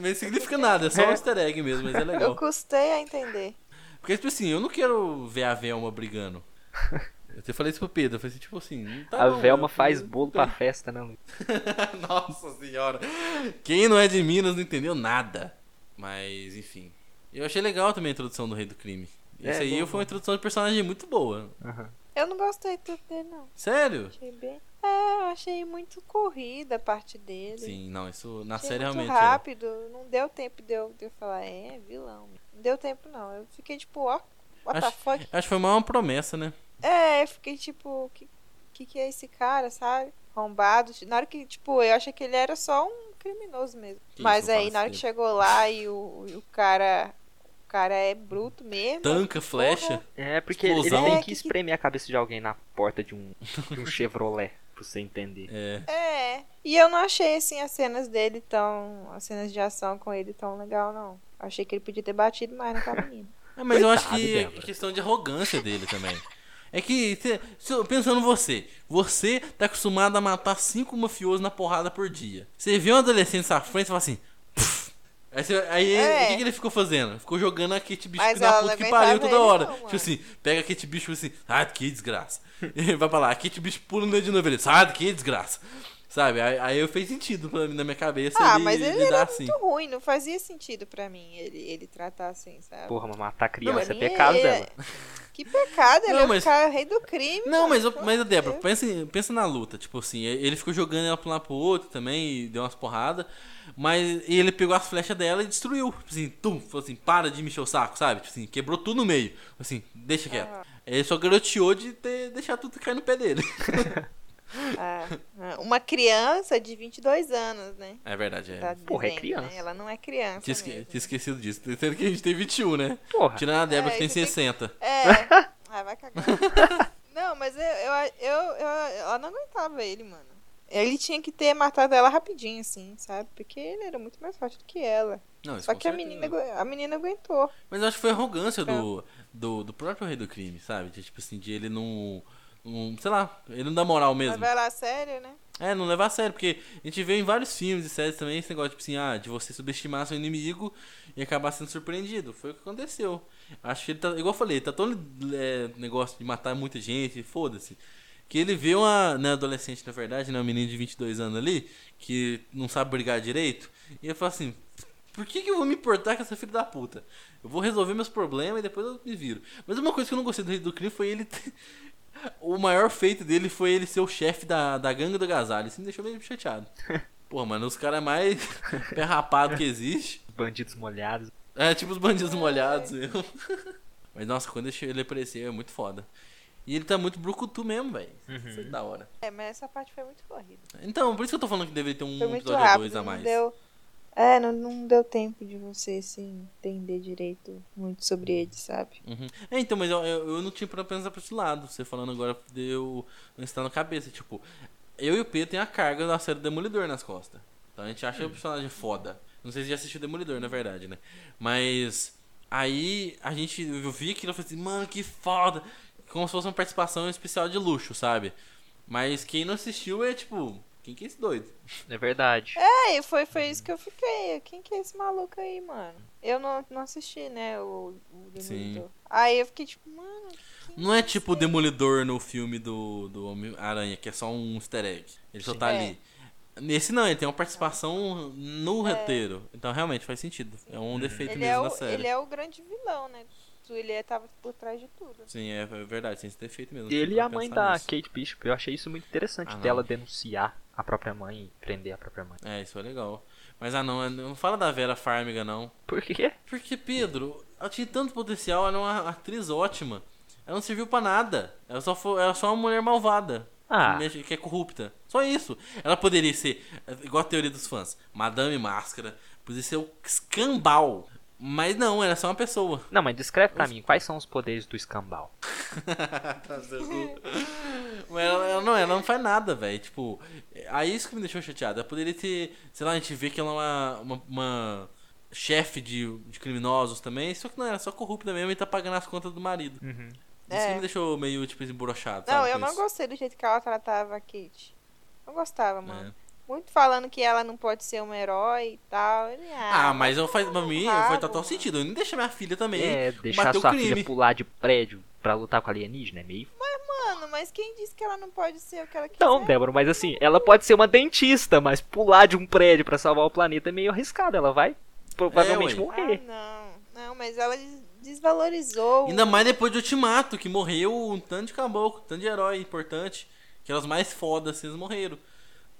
Não significa nada, é só um É. easter egg mesmo, mas é Eu legal. custei a entender. Porque, tipo assim, eu não quero ver a Velma brigando. Eu até falei isso pro Pedro, eu falei assim, tipo assim, não tá a bom, Velma eu- faz bolo pra festa, né, Luiz? Nossa senhora. Quem não é de Minas não entendeu nada. Mas, enfim. Eu achei legal também a introdução do Rei do Crime. É, Isso aí bom, foi uma introdução de personagem muito boa. Eu não gostei tanto dele, não. Sério? Achei bem. É, eu achei muito corrida a parte dele. Sim, não, isso na Achei série muito realmente. é. rápido, não deu tempo de eu, de eu falar, é, vilão. Deu tempo, não. Eu fiquei tipo, ó, what the Acho- fuck? Acho que foi mais uma promessa, né? É, eu fiquei tipo, que, que que é esse cara, sabe? Arrombado. Na hora que, tipo, eu achei que ele era só um criminoso mesmo. Que Mas aí, na hora que chegou lá e o, e o cara. O cara é bruto mesmo. Tanca, flecha. Porra. É, porque ele Explosão. tem É, que- espremer a cabeça de alguém na porta de um, de um Chevrolet, pra você entender. É. É. E eu não achei, assim, as cenas dele tão. As cenas de ação com ele tão legal, não. Achei que ele podia ter batido mais naquela menina. É, mas eu acho Coitado, que é Débora. questão de arrogância dele também. É que, cê- se- pensando você, você tá acostumado a matar cinco mafiosos na porrada por dia. Você vê um adolescente à frente e fala assim. Aí, cê- aí É. o que, que ele ficou fazendo? Ficou jogando a Kate Bicho Mas na puta que pariu toda hora. não, tipo assim, pega a Kate Bicho e fala assim, ah, que desgraça. E vai pra lá, a Kate Bicho pula no meio de novo, ele, sai que desgraça. Sabe? Aí, aí eu fez sentido pra mim, na minha cabeça Ah, ele, mas ele lidar era assim. muito ruim, não fazia sentido pra mim ele, ele tratar assim, sabe? Porra, mas matar criança Não, é pecado é- dela. Que pecado, ele Não, é mas- o cara rei do crime. Não, mas, eu- mas de Débora, pensa, pensa na luta. Tipo assim, ele ficou jogando ela pra um lado pro outro também e deu umas porradas. Mas e ele pegou as flechas dela e destruiu. Tipo assim, tum, falou assim, para de mexer o saco, sabe? Tipo assim, quebrou tudo no meio. Assim, deixa quieto. Ah. Ele só garoteou de ter, deixar tudo cair no pé dele. Ah, ah, uma criança de 22 anos, né? É verdade, Tá é. Porra, é dizendo, criança. né? Ela não é criança. Tinha, esque- mesmo. tinha esquecido disso. Sendo que a gente tem 21, né? Porra. Tirando a Débora É, que tem isso tem- 60. É. Ah, vai cagar. não, mas eu, eu, eu, eu- ela não aguentava ele, mano. Ele tinha que ter matado ela rapidinho, assim, sabe? Porque ele era muito mais forte do que ela. Não, isso Só que a menina, a menina aguentou. Mas eu acho que foi arrogância do, do, do próprio rei do crime, sabe? De, tipo assim, de ele não, um, sei lá, ele não dá moral mesmo. Novela séria, né? É, não levar a sério, porque a gente vê em vários filmes e séries também esse negócio, tipo assim, ah, de você subestimar seu inimigo e acabar sendo surpreendido. Foi o que aconteceu. Acho que ele tá, igual eu falei, ele tá tão é, negócio de matar muita gente, foda-se. Que ele vê uma né, adolescente, na verdade, né, um menino de 22 anos ali, que não sabe brigar direito, e ele fala assim: por que, que eu vou me importar com essa filha da puta? Eu vou resolver meus problemas e depois eu me viro. Mas uma coisa que eu não gostei do Rei do Crime foi ele. O maior feito dele foi ele ser o chefe da, da gangue do agasalho. Isso me deixou meio chateado. Pô, mano, os caras mais pé rapado que existe. Bandidos molhados. É, tipo os bandidos molhados mesmo. Mas nossa, quando ele apareceu é muito foda. E ele tá muito brucutu mesmo, velho. Isso é da hora. É, mas essa parte foi muito corrida. Então, por isso que eu tô falando que deveria ter um episódio rápido. 2 a Não mais. deu... É, não, não deu tempo de você assim, entender direito muito sobre ele, sabe? Uhum. É, então, mas eu, eu, eu não tinha pra pensar pra esse lado. Você falando agora deu um está na cabeça. Tipo, eu e o Pedro tem a carga da série Demolidor nas costas. Então a gente acha o personagem foda. Não sei se já assistiu Demolidor, na verdade, né? Mas aí a gente eu vi aquilo e falei assim, mano, que foda. Como se fosse uma participação especial de luxo, sabe? Mas quem não assistiu é tipo, quem que é esse doido? É verdade. É, e foi, foi isso que eu fiquei. Quem que é esse maluco aí, mano? Eu não, não assisti, né, o, o Demolidor. Aí eu fiquei tipo, mano. Não é é tipo o? Demolidor no filme do, do Homem-Aranha, que é só um easter egg. Ele só Sim. tá É. ali. Nesse não, ele tem uma participação no roteiro. Então realmente faz sentido. É um defeito Ele mesmo é, da o, série. ele é o grande vilão, né? Ele é, tava por trás de tudo. Sim, é verdade, tem esse defeito mesmo. Ele e a mãe da nisso. Kate Bishop, eu achei isso muito interessante Ah, não. dela denunciar a própria mãe e prender a própria mãe. É, isso é legal. Mas ah não, não fala da Vera Farmiga não. Por quê? Porque, Pedro, ela tinha tanto potencial, ela é uma atriz ótima. Ela não serviu pra nada. Ela só foi, ela é só uma mulher malvada. Ah. Que, é corrupta. Só isso. Ela poderia ser, igual a teoria dos fãs, Madame Máscara. Poderia ser o escambau. Mas não, ela é só uma pessoa. Não, mas descreve pra mim, quais são os poderes do escambau? Tá certo. Mas ela, ela não, ela não faz nada, velho. Tipo, aí isso que me deixou chateado. Ela poderia ter, sei lá, a gente vê que ela é uma, uma, uma chefe de, de criminosos também. Só que não, ela é só corrupta mesmo e tá pagando as contas do marido. Uhum. Isso É. que me deixou meio, tipo, emborochado. Não, sabe, eu não isso. gostei do jeito que ela tratava a Kate. Não gostava, mano. É. Muito falando que ela não pode ser uma herói e tal. Ele, Ah, mas eu faz, pra mim foi total sentido. Eu nem deixar minha filha também É, deixar sua crime. filha pular de prédio pra lutar com alienígena é meio. Mano, mas quem disse que ela não pode ser o que ela quiser? Não, Débora, mas assim, ela pode ser uma dentista, mas pular de um prédio pra salvar o planeta é meio arriscado. Ela vai provavelmente ué. morrer. Ah, não. Não, mas ela des- desvalorizou. Ainda mais depois de Ultimato, que morreu um tanto de caboclo, um tanto de herói importante. Que eram os mais fodas, vocês morreram.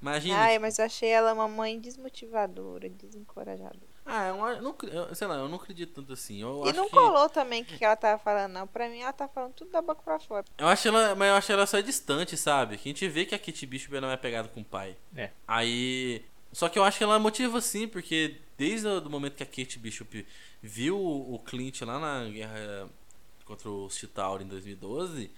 Imagina. Ai, mas eu achei ela uma mãe desmotivadora, desencorajadora. Ah, eu, não- eu sei lá, eu não acredito tanto assim. Eu E acho não que, colou também o que ela tava falando, não. Pra mim, ela tá falando tudo da boca pra fora. Eu acho ela, mas eu acho ela só distante, sabe? Que a gente vê que a Kate Bishop não é pegada com o pai. É. Aí, só que eu acho que ela motiva sim, porque desde o do momento que a Kate Bishop viu o Clint lá na guerra contra os Chitauri em 2012,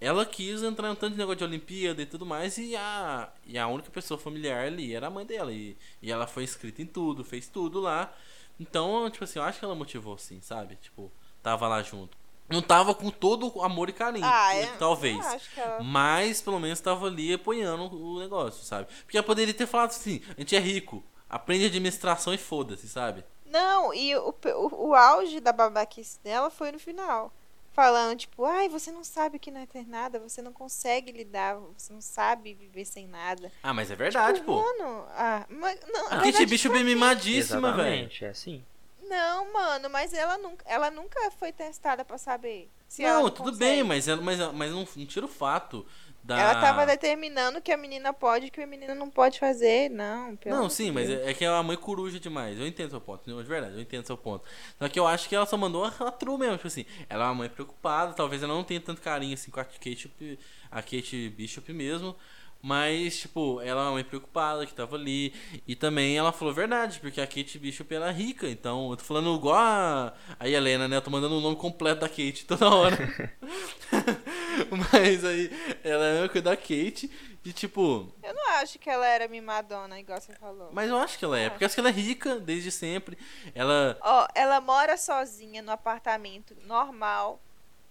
ela quis entrar em um tanto de negócio de Olimpíada e tudo mais, e a, e a única pessoa familiar ali era a mãe dela. E, e ela foi inscrita em tudo, fez tudo lá. Então, tipo assim, eu acho que ela motivou sim, sabe? Tipo, tava lá junto. Não tava com todo o amor e carinho, Ah, é? talvez. Ela... Mas pelo menos tava ali apoiando o negócio, sabe? Porque ela poderia ter falado assim: a gente é rico, aprende administração e foda-se, sabe? Não, e o, o, o auge da babaquice dela foi no final. Falando, tipo, ai, você não sabe o que não é ter nada, você não consegue lidar, você não sabe viver sem nada. Ah, mas é verdade, Tipo, pô. Mano, ah, mas, não, A verdade é pra quê? mimadíssima, velho. Exatamente, é assim. Não, mano, mas ela nunca, ela nunca foi testada pra saber. Se ela Não, tudo consegue. bem, mas, ela, mas, mas não, não tira o fato da. Ela tava determinando que a menina pode e que a menina não pode fazer. Não, pelo Não, sim, de mas Deus. é, é que é uma mãe coruja demais. Eu entendo seu ponto, de verdade, eu entendo seu ponto. Só que eu acho que ela só mandou a, a true mesmo, tipo assim. Ela é uma mãe preocupada, talvez ela não tenha tanto carinho assim com a Kate, a Kate Bishop mesmo. Mas, tipo, ela é uma mãe preocupada que tava ali. E também ela falou a verdade, porque a Kate Bishop ela é rica. Então, eu tô falando igual a, a Helena, né? Eu tô mandando o nome completo da Kate toda hora. Mas aí, ela é a mesma coisa da Kate. E, tipo, Eu não acho que ela era mimadona, igual você falou. mas eu acho que ela é, porque eu acho que ela é rica desde sempre. Ela. Ó, ela mora sozinha no apartamento normal,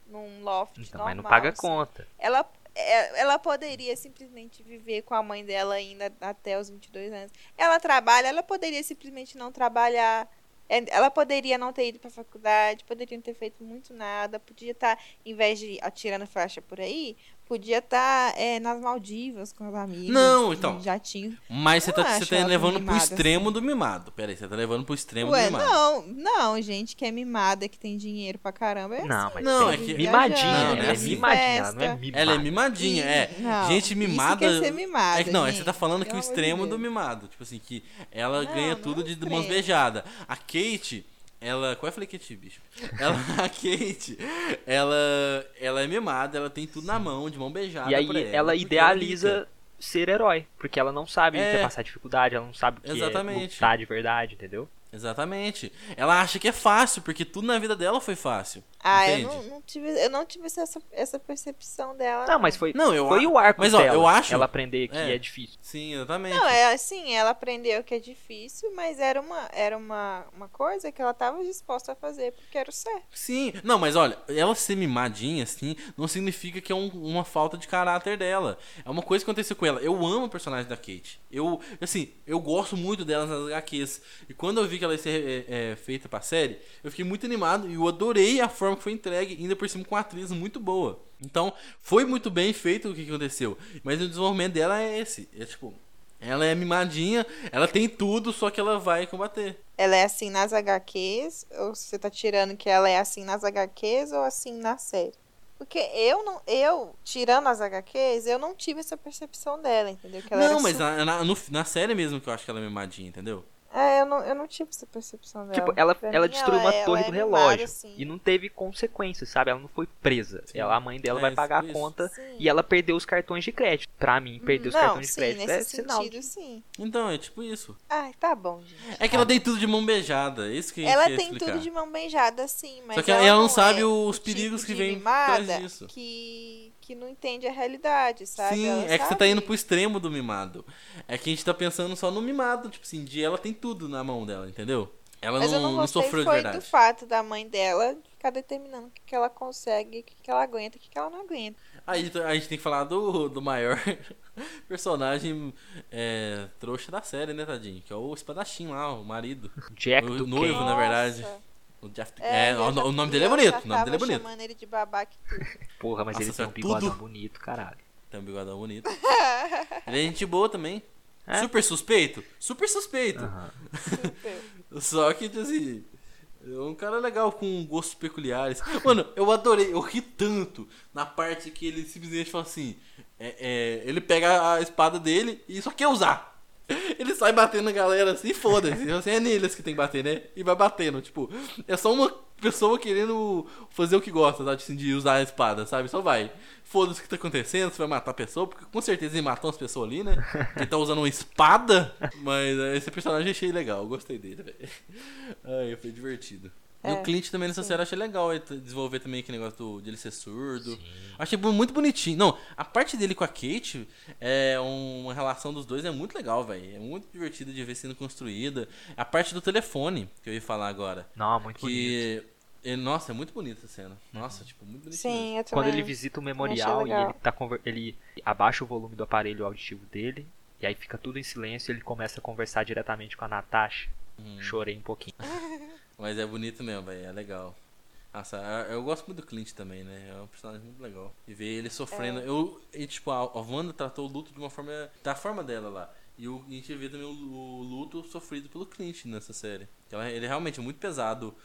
num loft Então, normal. mas não paga assim. conta. Ela, é, ela poderia simplesmente viver com a mãe dela ainda até os 22 anos. Ela trabalha, ela poderia simplesmente não trabalhar. É, Ela poderia não ter ido pra faculdade, poderia não ter feito muito nada, podia estar, em vez de atirando faixa por aí, podia estar é, nas Maldivas com os amigos. Não, então. Já tinha. Mas você tá, você tá levando pro mimada, extremo do mimado. Pera aí, você tá levando pro extremo Ué, do mimado. não, não, gente que é mimada, que tem dinheiro pra caramba. É Não, assim, mas Não, tem é que- mimadinha, Não, ela não é é assim. mimadinha, ela não é mimada. Ela é mimadinha, é. Não, gente isso mimada. que é ser mimada, É que não, é que gente. você tá falando que o amor de extremo do mimado. Tipo assim, que ela Não, ganha não tudo é de extremo. mãos beijadas. A Kate, ela. Qual é a Kate, bicho? Ela, a Kate, ela, ela é mimada, ela tem tudo na mão, de mão beijada. E aí pra ela, ela, porque idealiza ela é ser herói, porque ela não sabe É. que é passar dificuldade, ela não sabe o que Exatamente. é lutar de verdade, entendeu? Exatamente. Ela acha que é fácil, porque tudo na vida dela foi fácil. Ah, eu não, não tive, eu não tive essa, essa percepção dela. Não, mas foi, Não, eu foi a- o arco mas, ó, dela. eu acho- Ela aprender que É. é, difícil. Sim, exatamente. Não, é assim, ela aprendeu que é difícil, mas era uma, era uma, uma coisa que ela estava disposta a fazer porque era o certo. Sim, não, mas olha, ela ser mimadinha, assim, não significa que é um- uma falta de caráter dela. É uma coisa que aconteceu com ela. Eu amo o personagem da Kate. Eu, assim, eu gosto muito dela nas HQs. E quando eu vi que ela ia ser é, é, feita pra série, eu fiquei muito animado e eu adorei a forma que foi entregue, ainda por cima com uma atriz muito boa. Então, foi muito bem feito o que aconteceu. Mas o desenvolvimento dela é esse. É tipo, ela é mimadinha, ela tem tudo, só que ela vai combater. Ela é assim nas HQs, ou você tá tirando que ela é assim nas HQs ou assim na série? Porque eu não, eu, tirando as HQs, eu não tive essa percepção dela, entendeu? Que ela não, era mas na, na, no- na série mesmo que eu acho que ela é mimadinha, entendeu? É, eu não, eu não tive essa percepção dela. Tipo, ela, Pra ela mim, destruiu ela uma é- torre ela do é relógio. assim. E não teve consequências, sabe? Ela não foi presa. Sim. Ela, a mãe dela É, vai pagar isso. a conta Sim. e ela perdeu os cartões de crédito. Pra mim, perder os não, cartões de sim, crédito é nesse sinal. sentido, de- sim. Então, é tipo isso. Ai, tá bom, gente. É que ela tem tudo de mão beijada, é isso que a gente Ela tem explicar. tudo de mão beijada, sim, mas Só que ela não sabe é os o perigos tipo que de vem disso. Que, que não entende a realidade, sabe? Sim, Ela é que você tá indo pro extremo do mimado. É que a gente tá pensando só no mimado, tipo assim, de ela tem tudo na mão dela, entendeu? Ela Mas não, eu não não sofreu de foi verdade. do fato da mãe dela ficar determinando o que, que ela consegue, o que, que ela aguenta, o que, que ela não aguenta. Aí a gente tem que falar do, do maior personagem é, trouxa da série, né, tadinho? Que é o espadachim lá, o marido. Jack O do noivo, Ken. na verdade. Nossa. O Jeff. É, É, o, já- o nome dele é bonito. O nome dele é bonito. chamando ele de babaca e tudo. Porra, mas Nossa ele tem um senhora, bigodão tudo. bonito, caralho. Tem um bigodão bonito. Ele é gente boa também. É? Super suspeito? Super suspeito. Super. Só que, tipo assim, é um cara legal com gostos peculiares. Mano, eu adorei, eu ri tanto na parte que ele simplesmente fala assim: é, é, ele pega a espada dele e só quer usar. Ele sai batendo na galera assim, foda-se. Assim, é neles que tem que bater, né? E vai batendo. Tipo, é só uma pessoa querendo fazer o que gosta, sabe? Assim, de usar a espada, sabe? Só vai. Foda-se o que tá acontecendo, você vai matar a pessoa, porque com certeza ele matou umas pessoas ali, né? Ele tá usando uma espada. Mas esse personagem achei legal, gostei dele, velho. Ai, foi divertido. E É, o Clint também nessa sim. série eu achei legal ele desenvolver também aquele negócio do, de ele ser surdo. Achei bu- muito bonitinho. Não, a parte dele com a Kate, é uma relação dos dois é muito legal, velho. É muito divertido de ver sendo construída. A parte do telefone, que eu ia falar agora. Não, muito bonito. Que. é, nossa, é muito bonita essa cena. Nossa, tipo, muito bonitinho. mesmo. Sim, eu Quando também. ele visita o memorial e ele, tá conver- ele abaixa o volume do aparelho auditivo dele, e aí fica tudo em silêncio e ele começa a conversar diretamente com a Natasha. Hum. Chorei um pouquinho. Mas é bonito mesmo, velho. É legal. Nossa, eu- gosto muito do Clint também, né? É um personagem muito legal. E ver ele sofrendo. É. Eu, e, tipo, a, a Wanda tratou o luto de uma forma. da forma dela lá. E o, a gente vê também o, o luto sofrido pelo Clint nessa série. Ela- ele realmente é muito pesado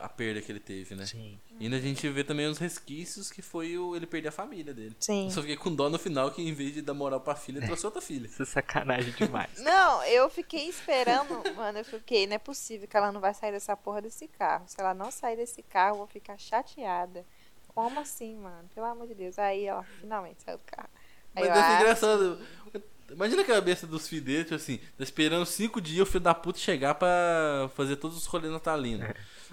a, perda que ele teve, né? Sim. E ainda a gente vê também os resquícios que foi o, ele perder a família dele. Sim. Eu só fiquei com dó no final que em vez de dar moral pra filha, ele trouxe outra filha. Isso é sacanagem demais. Não, eu fiquei esperando, mano, eu fiquei, não é possível que ela não vai sair dessa porra desse carro. Se ela não sair desse carro, eu vou ficar chateada. Como assim, mano? Pelo amor de Deus. Aí ela finalmente saiu do carro. Aí Mas eu, ah, engraçado. Imagina a cabeça dos filhos dele, tipo assim, tá esperando cinco dias o filho da puta chegar pra fazer todos os rolês natalinos.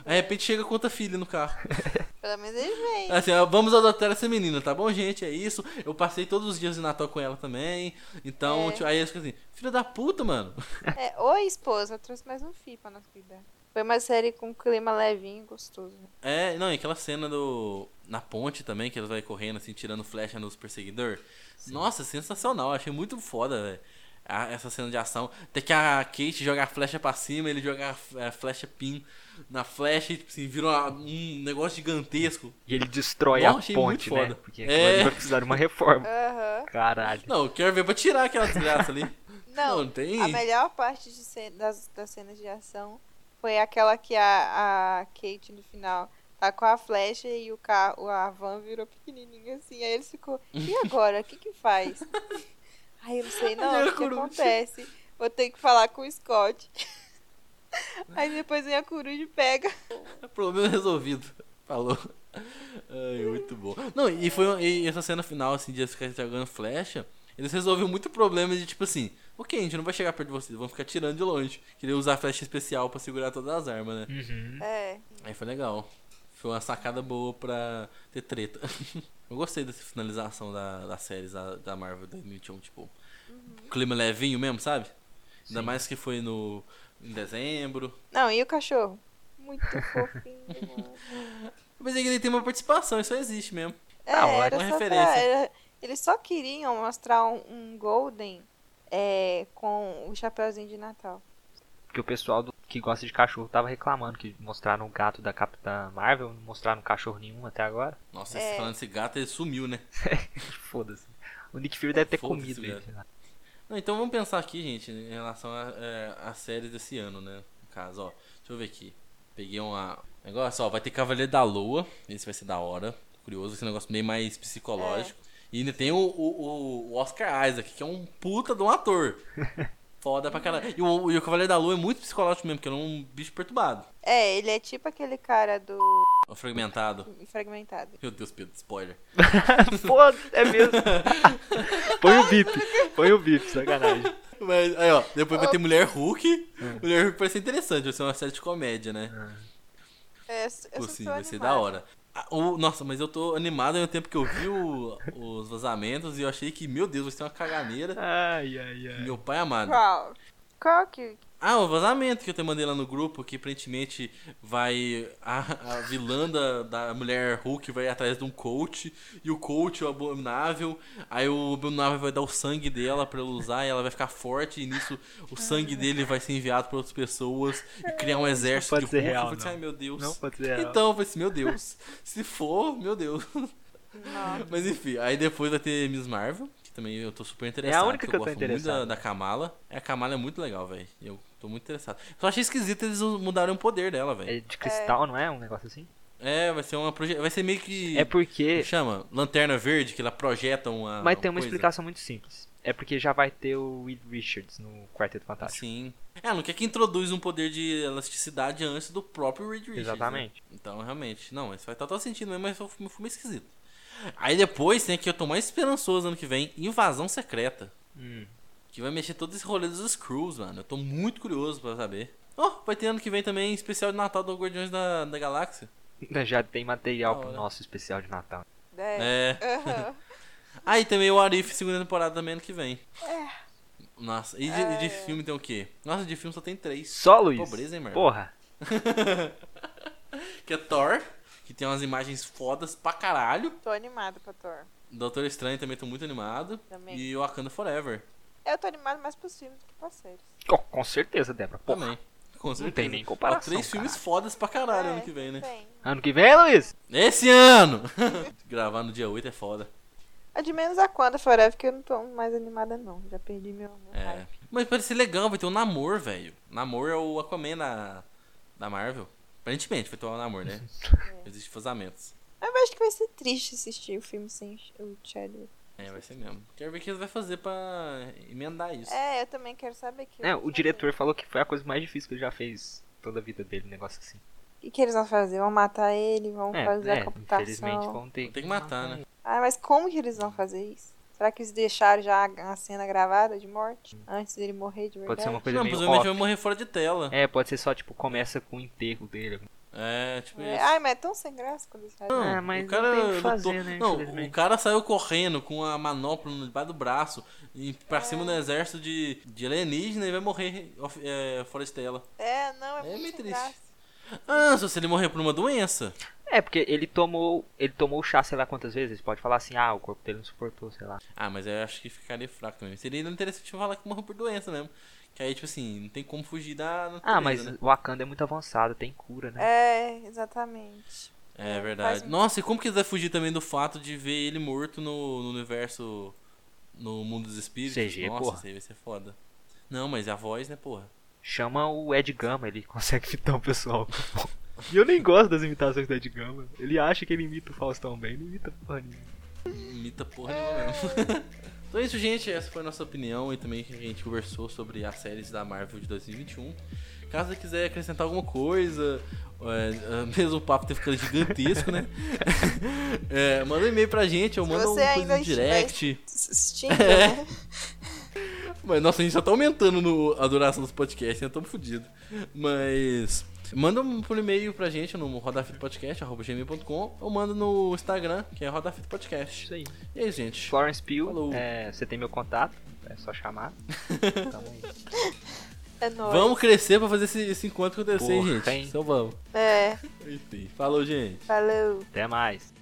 Aí de repente chega com outra filha no carro. Pelo menos eles vêm. Assim, ó, vamos adotar essa menina, tá bom, gente? É isso. Eu passei todos os dias de Natal com ela também. Então, É. tipo, aí eles ficam assim, filho da puta, mano. É, oi, esposa, eu trouxe mais um filho pra nós cuidar. Foi uma série com clima levinho e gostoso. É, não, e aquela cena do. na ponte também, que eles vai correndo assim, tirando flecha nos perseguidores. Nossa, sensacional, achei muito foda, velho. Essa cena de ação. Tem que a Kate joga a flecha pra cima, ele joga a flecha pin na flecha e tipo assim, vira uma, um negócio gigantesco. E ele destrói a ponte, né? Foda. Porque é... vai precisar de uma reforma. Uhum. Caralho. Não, eu quero ver pra tirar aquela desgraça ali. Não, não tem... a melhor parte de das, das cenas de ação foi aquela que a, a Kate no final tá com a flecha e o carro, a van virou pequenininho assim. Aí ele ficou, e agora? O que que faz? Aí eu não sei não, o que acontece? Vou ter que falar com o Scott. Aí depois vem a coruja e pega. Problema resolvido. Falou. Ai, muito bom. Não, e foi e essa cena final, assim, de ficar jogando flecha, eles resolveram muito problema de tipo assim, ok, a gente não vai chegar perto de vocês, vamos ficar tirando de longe. Queria usar flecha especial para segurar todas as armas, né? Uhum. É. Aí foi legal. Foi uma sacada boa pra ter treta. Eu gostei dessa finalização da, das séries da, da Marvel 2021, tipo, uhum. clima levinho mesmo, sabe? Sim. Ainda mais que foi no em dezembro. Não, e o cachorro? Muito fofinho, mano. Mas ele tem uma participação, isso existe mesmo. É, ah, era uma referência. Pra, era, eles só queriam mostrar um, um Golden é, com o chapéuzinho de Natal. Porque o pessoal do, que gosta de cachorro tava reclamando que mostraram o gato da Capitã Marvel, não mostraram cachorro nenhum até agora. Nossa, é. falando desse gato, ele sumiu, né? Foda-se. O Nick Fury deve ter comido ele. Não, então vamos pensar aqui, gente, em relação às é, séries desse ano, né? No caso, ó. Deixa eu ver aqui. Peguei uma. Negócio, ó, vai ter Cavaleiro da Lua. Esse vai ser da hora. Curioso, esse negócio meio mais psicológico. É. E ainda tem o, o, o, Oscar Isaac, que é um puta de um ator. Foda pra caralho. E o, e o Cavaleiro da Lua é muito psicológico mesmo, porque ele é um bicho perturbado. É, ele é tipo aquele cara do. O fragmentado. Fragmentado. Meu Deus, Pedro, spoiler. Foda, é mesmo. Põe o bip. Põe o bip, sacanagem. Mas, aí, ó, depois vai ter Mulher Hulk. É. Mulher Hulk parece interessante, vai ser uma série de comédia, né? É, eu sim, vai ser da hora. Ah, o, nossa, mas eu tô animado ao tempo que eu vi o, os vazamentos e eu achei que, meu Deus, vai ser uma caganeira. Ai, ai, ai. Meu pai amado. Qual? Qual que, ah, o vazamento que eu te mandei lá no grupo, que aparentemente vai. A, a vilã da, da mulher Hulk vai atrás de um coach, e o coach é o abominável. Aí o abominável vai dar o sangue dela pra ela usar, e ela vai ficar forte, e nisso o sangue dele vai ser enviado pra outras pessoas e criar um exército de Hulk. Real, eu falei ai meu Deus. Não pode ser real. Então eu falei assim, meu Deus. Se for, meu Deus. Não. Mas enfim, aí depois vai ter Miss Marvel, que também eu tô super interessado. É a única que eu, eu tô interessado. Muito da, da Kamala. É, a Kamala é muito legal, velho. Eu Tô muito interessado. Só achei esquisito eles mudaram o poder dela, velho. É de cristal, é. não é? Um negócio assim? É, vai ser uma proje... vai ser meio que É porque chama lanterna verde que ela projeta uma Mas tem uma coisa. explicação muito simples. É porque já vai ter o Reed Richards no Quarteto Fantástico. Sim. É, não quer que introduz um poder de elasticidade antes do próprio Reed Richards. Né? Exatamente. Né? Então, realmente, não, isso vai estar todo sentido mesmo, mas foi meio esquisito. Aí depois tem aqui, eu tô mais esperançoso ano que vem, Invasão Secreta. Hum. Que vai mexer todo esse rolê dos Screws, mano. Eu tô muito curioso pra saber. Oh, vai ter ano que vem também especial de Natal do Guardiões da, da Galáxia. Já tem material pro nosso especial de Natal. É. é. Uhum. ah, e também o Arif, segunda temporada também ano que vem. É. Nossa, e de, é. de, filme tem o quê? Nossa, de filme só tem três. Só, Luiz? Pobreza, hein, mano? Porra. que é Thor, que tem umas imagens fodas pra caralho. Tô animado pra Thor. Doutor Estranho também tô muito animado. Também. E o Wakanda Forever. Eu tô animado mais pros filmes do que pras séries. Oh, com certeza, Débora. Porra. Também. Com certeza. Não tem nem comparação. Ó, três filmes fodas pra caralho é, ano que vem, né? Tem. Ano que vem, Luiz? Esse ano! Gravar no dia 8 é foda. É de menos a quando, Forever, que eu não tô mais animada, não. Já perdi meu. meu é. Mas parece ser legal, vai ter um namor, velho. Namor é o Aquaman da, da Marvel. Aparentemente vai ter um namor, né? É. Existem vazamentos. Eu acho que vai ser triste assistir o filme sem o Chadwick. É, vai ser mesmo. Quero ver o que eles vão fazer pra emendar isso. É, eu também quero saber que. É, o diretor falou que foi a coisa mais difícil que ele já fez toda a vida dele, um negócio assim. O que, que eles vão fazer? Vão matar ele? Vão é, fazer é, a computação? Infelizmente vão ter, que, que matar, né? Ah, mas como que eles vão fazer isso? Será que eles deixaram já a cena gravada de morte? Antes dele morrer de verdade? Pode ser uma coisa Não, meio provavelmente vai morrer fora de tela. É, pode ser só, tipo, começa com o enterro dele. É, tipo é. isso. Ai, mas é tão sem graça quando eles fazem. Não, é, mas o cara não tem que fazer, lutou... né? Não, o cara saiu correndo com a manopla debaixo do braço e pra é. cima do exército de, de alienígena e vai morrer é, fora de tela. É, não, é, é muito meio triste. Graça. Ah, se ele morrer por uma doença. É, porque ele tomou. Ele tomou o chá, sei lá quantas vezes. Você pode falar assim, ah, o corpo dele não suportou, sei lá. Ah, mas eu acho que ficaria fraco também. Seria interessante falar que morreu por doença mesmo. Que aí, tipo assim, não tem como fugir da natureza, Ah, mas né? o Wakanda é muito avançado, tem cura, né? É, exatamente. É verdade. Nossa, e como que ele vai fugir também do fato de ver ele morto no, no universo. No mundo dos espíritos? CG, Nossa, porra. isso aí vai ser foda. Não, mas a voz, né, porra? Chama o Ed Gama, ele consegue imitar o pessoal. e eu nem gosto das imitações do Ed Gama. Ele acha que ele imita o Faustão bem, não imita porra nenhuma. Imita porra nenhuma mesmo. então é isso, gente. Essa foi a nossa opinião e também que a gente conversou sobre as séries da Marvel de 2021. Caso você quiser acrescentar alguma coisa, é, mesmo o papo ter ficado gigantesco, né? É, manda um e-mail pra gente ou manda um no direct. Assistindo, É. né? Mas, nossa, a gente já tá aumentando no, a duração dos podcasts, né? Tamo fudido. Mas. Manda um por e-mail pra gente no rodafitpodcast.gmail.com ou manda no Instagram, que é Rodafita Podcast. Isso aí. E aí, gente? Florence Pugh, Falou. é, você tem meu contato, é só chamar. Tamo aí. É nóis. Vamos crescer pra fazer esse, esse encontro acontecer, hein, Porra, gente. hein? Então vamos. É, Enfim. Falou, gente. falou. Até mais.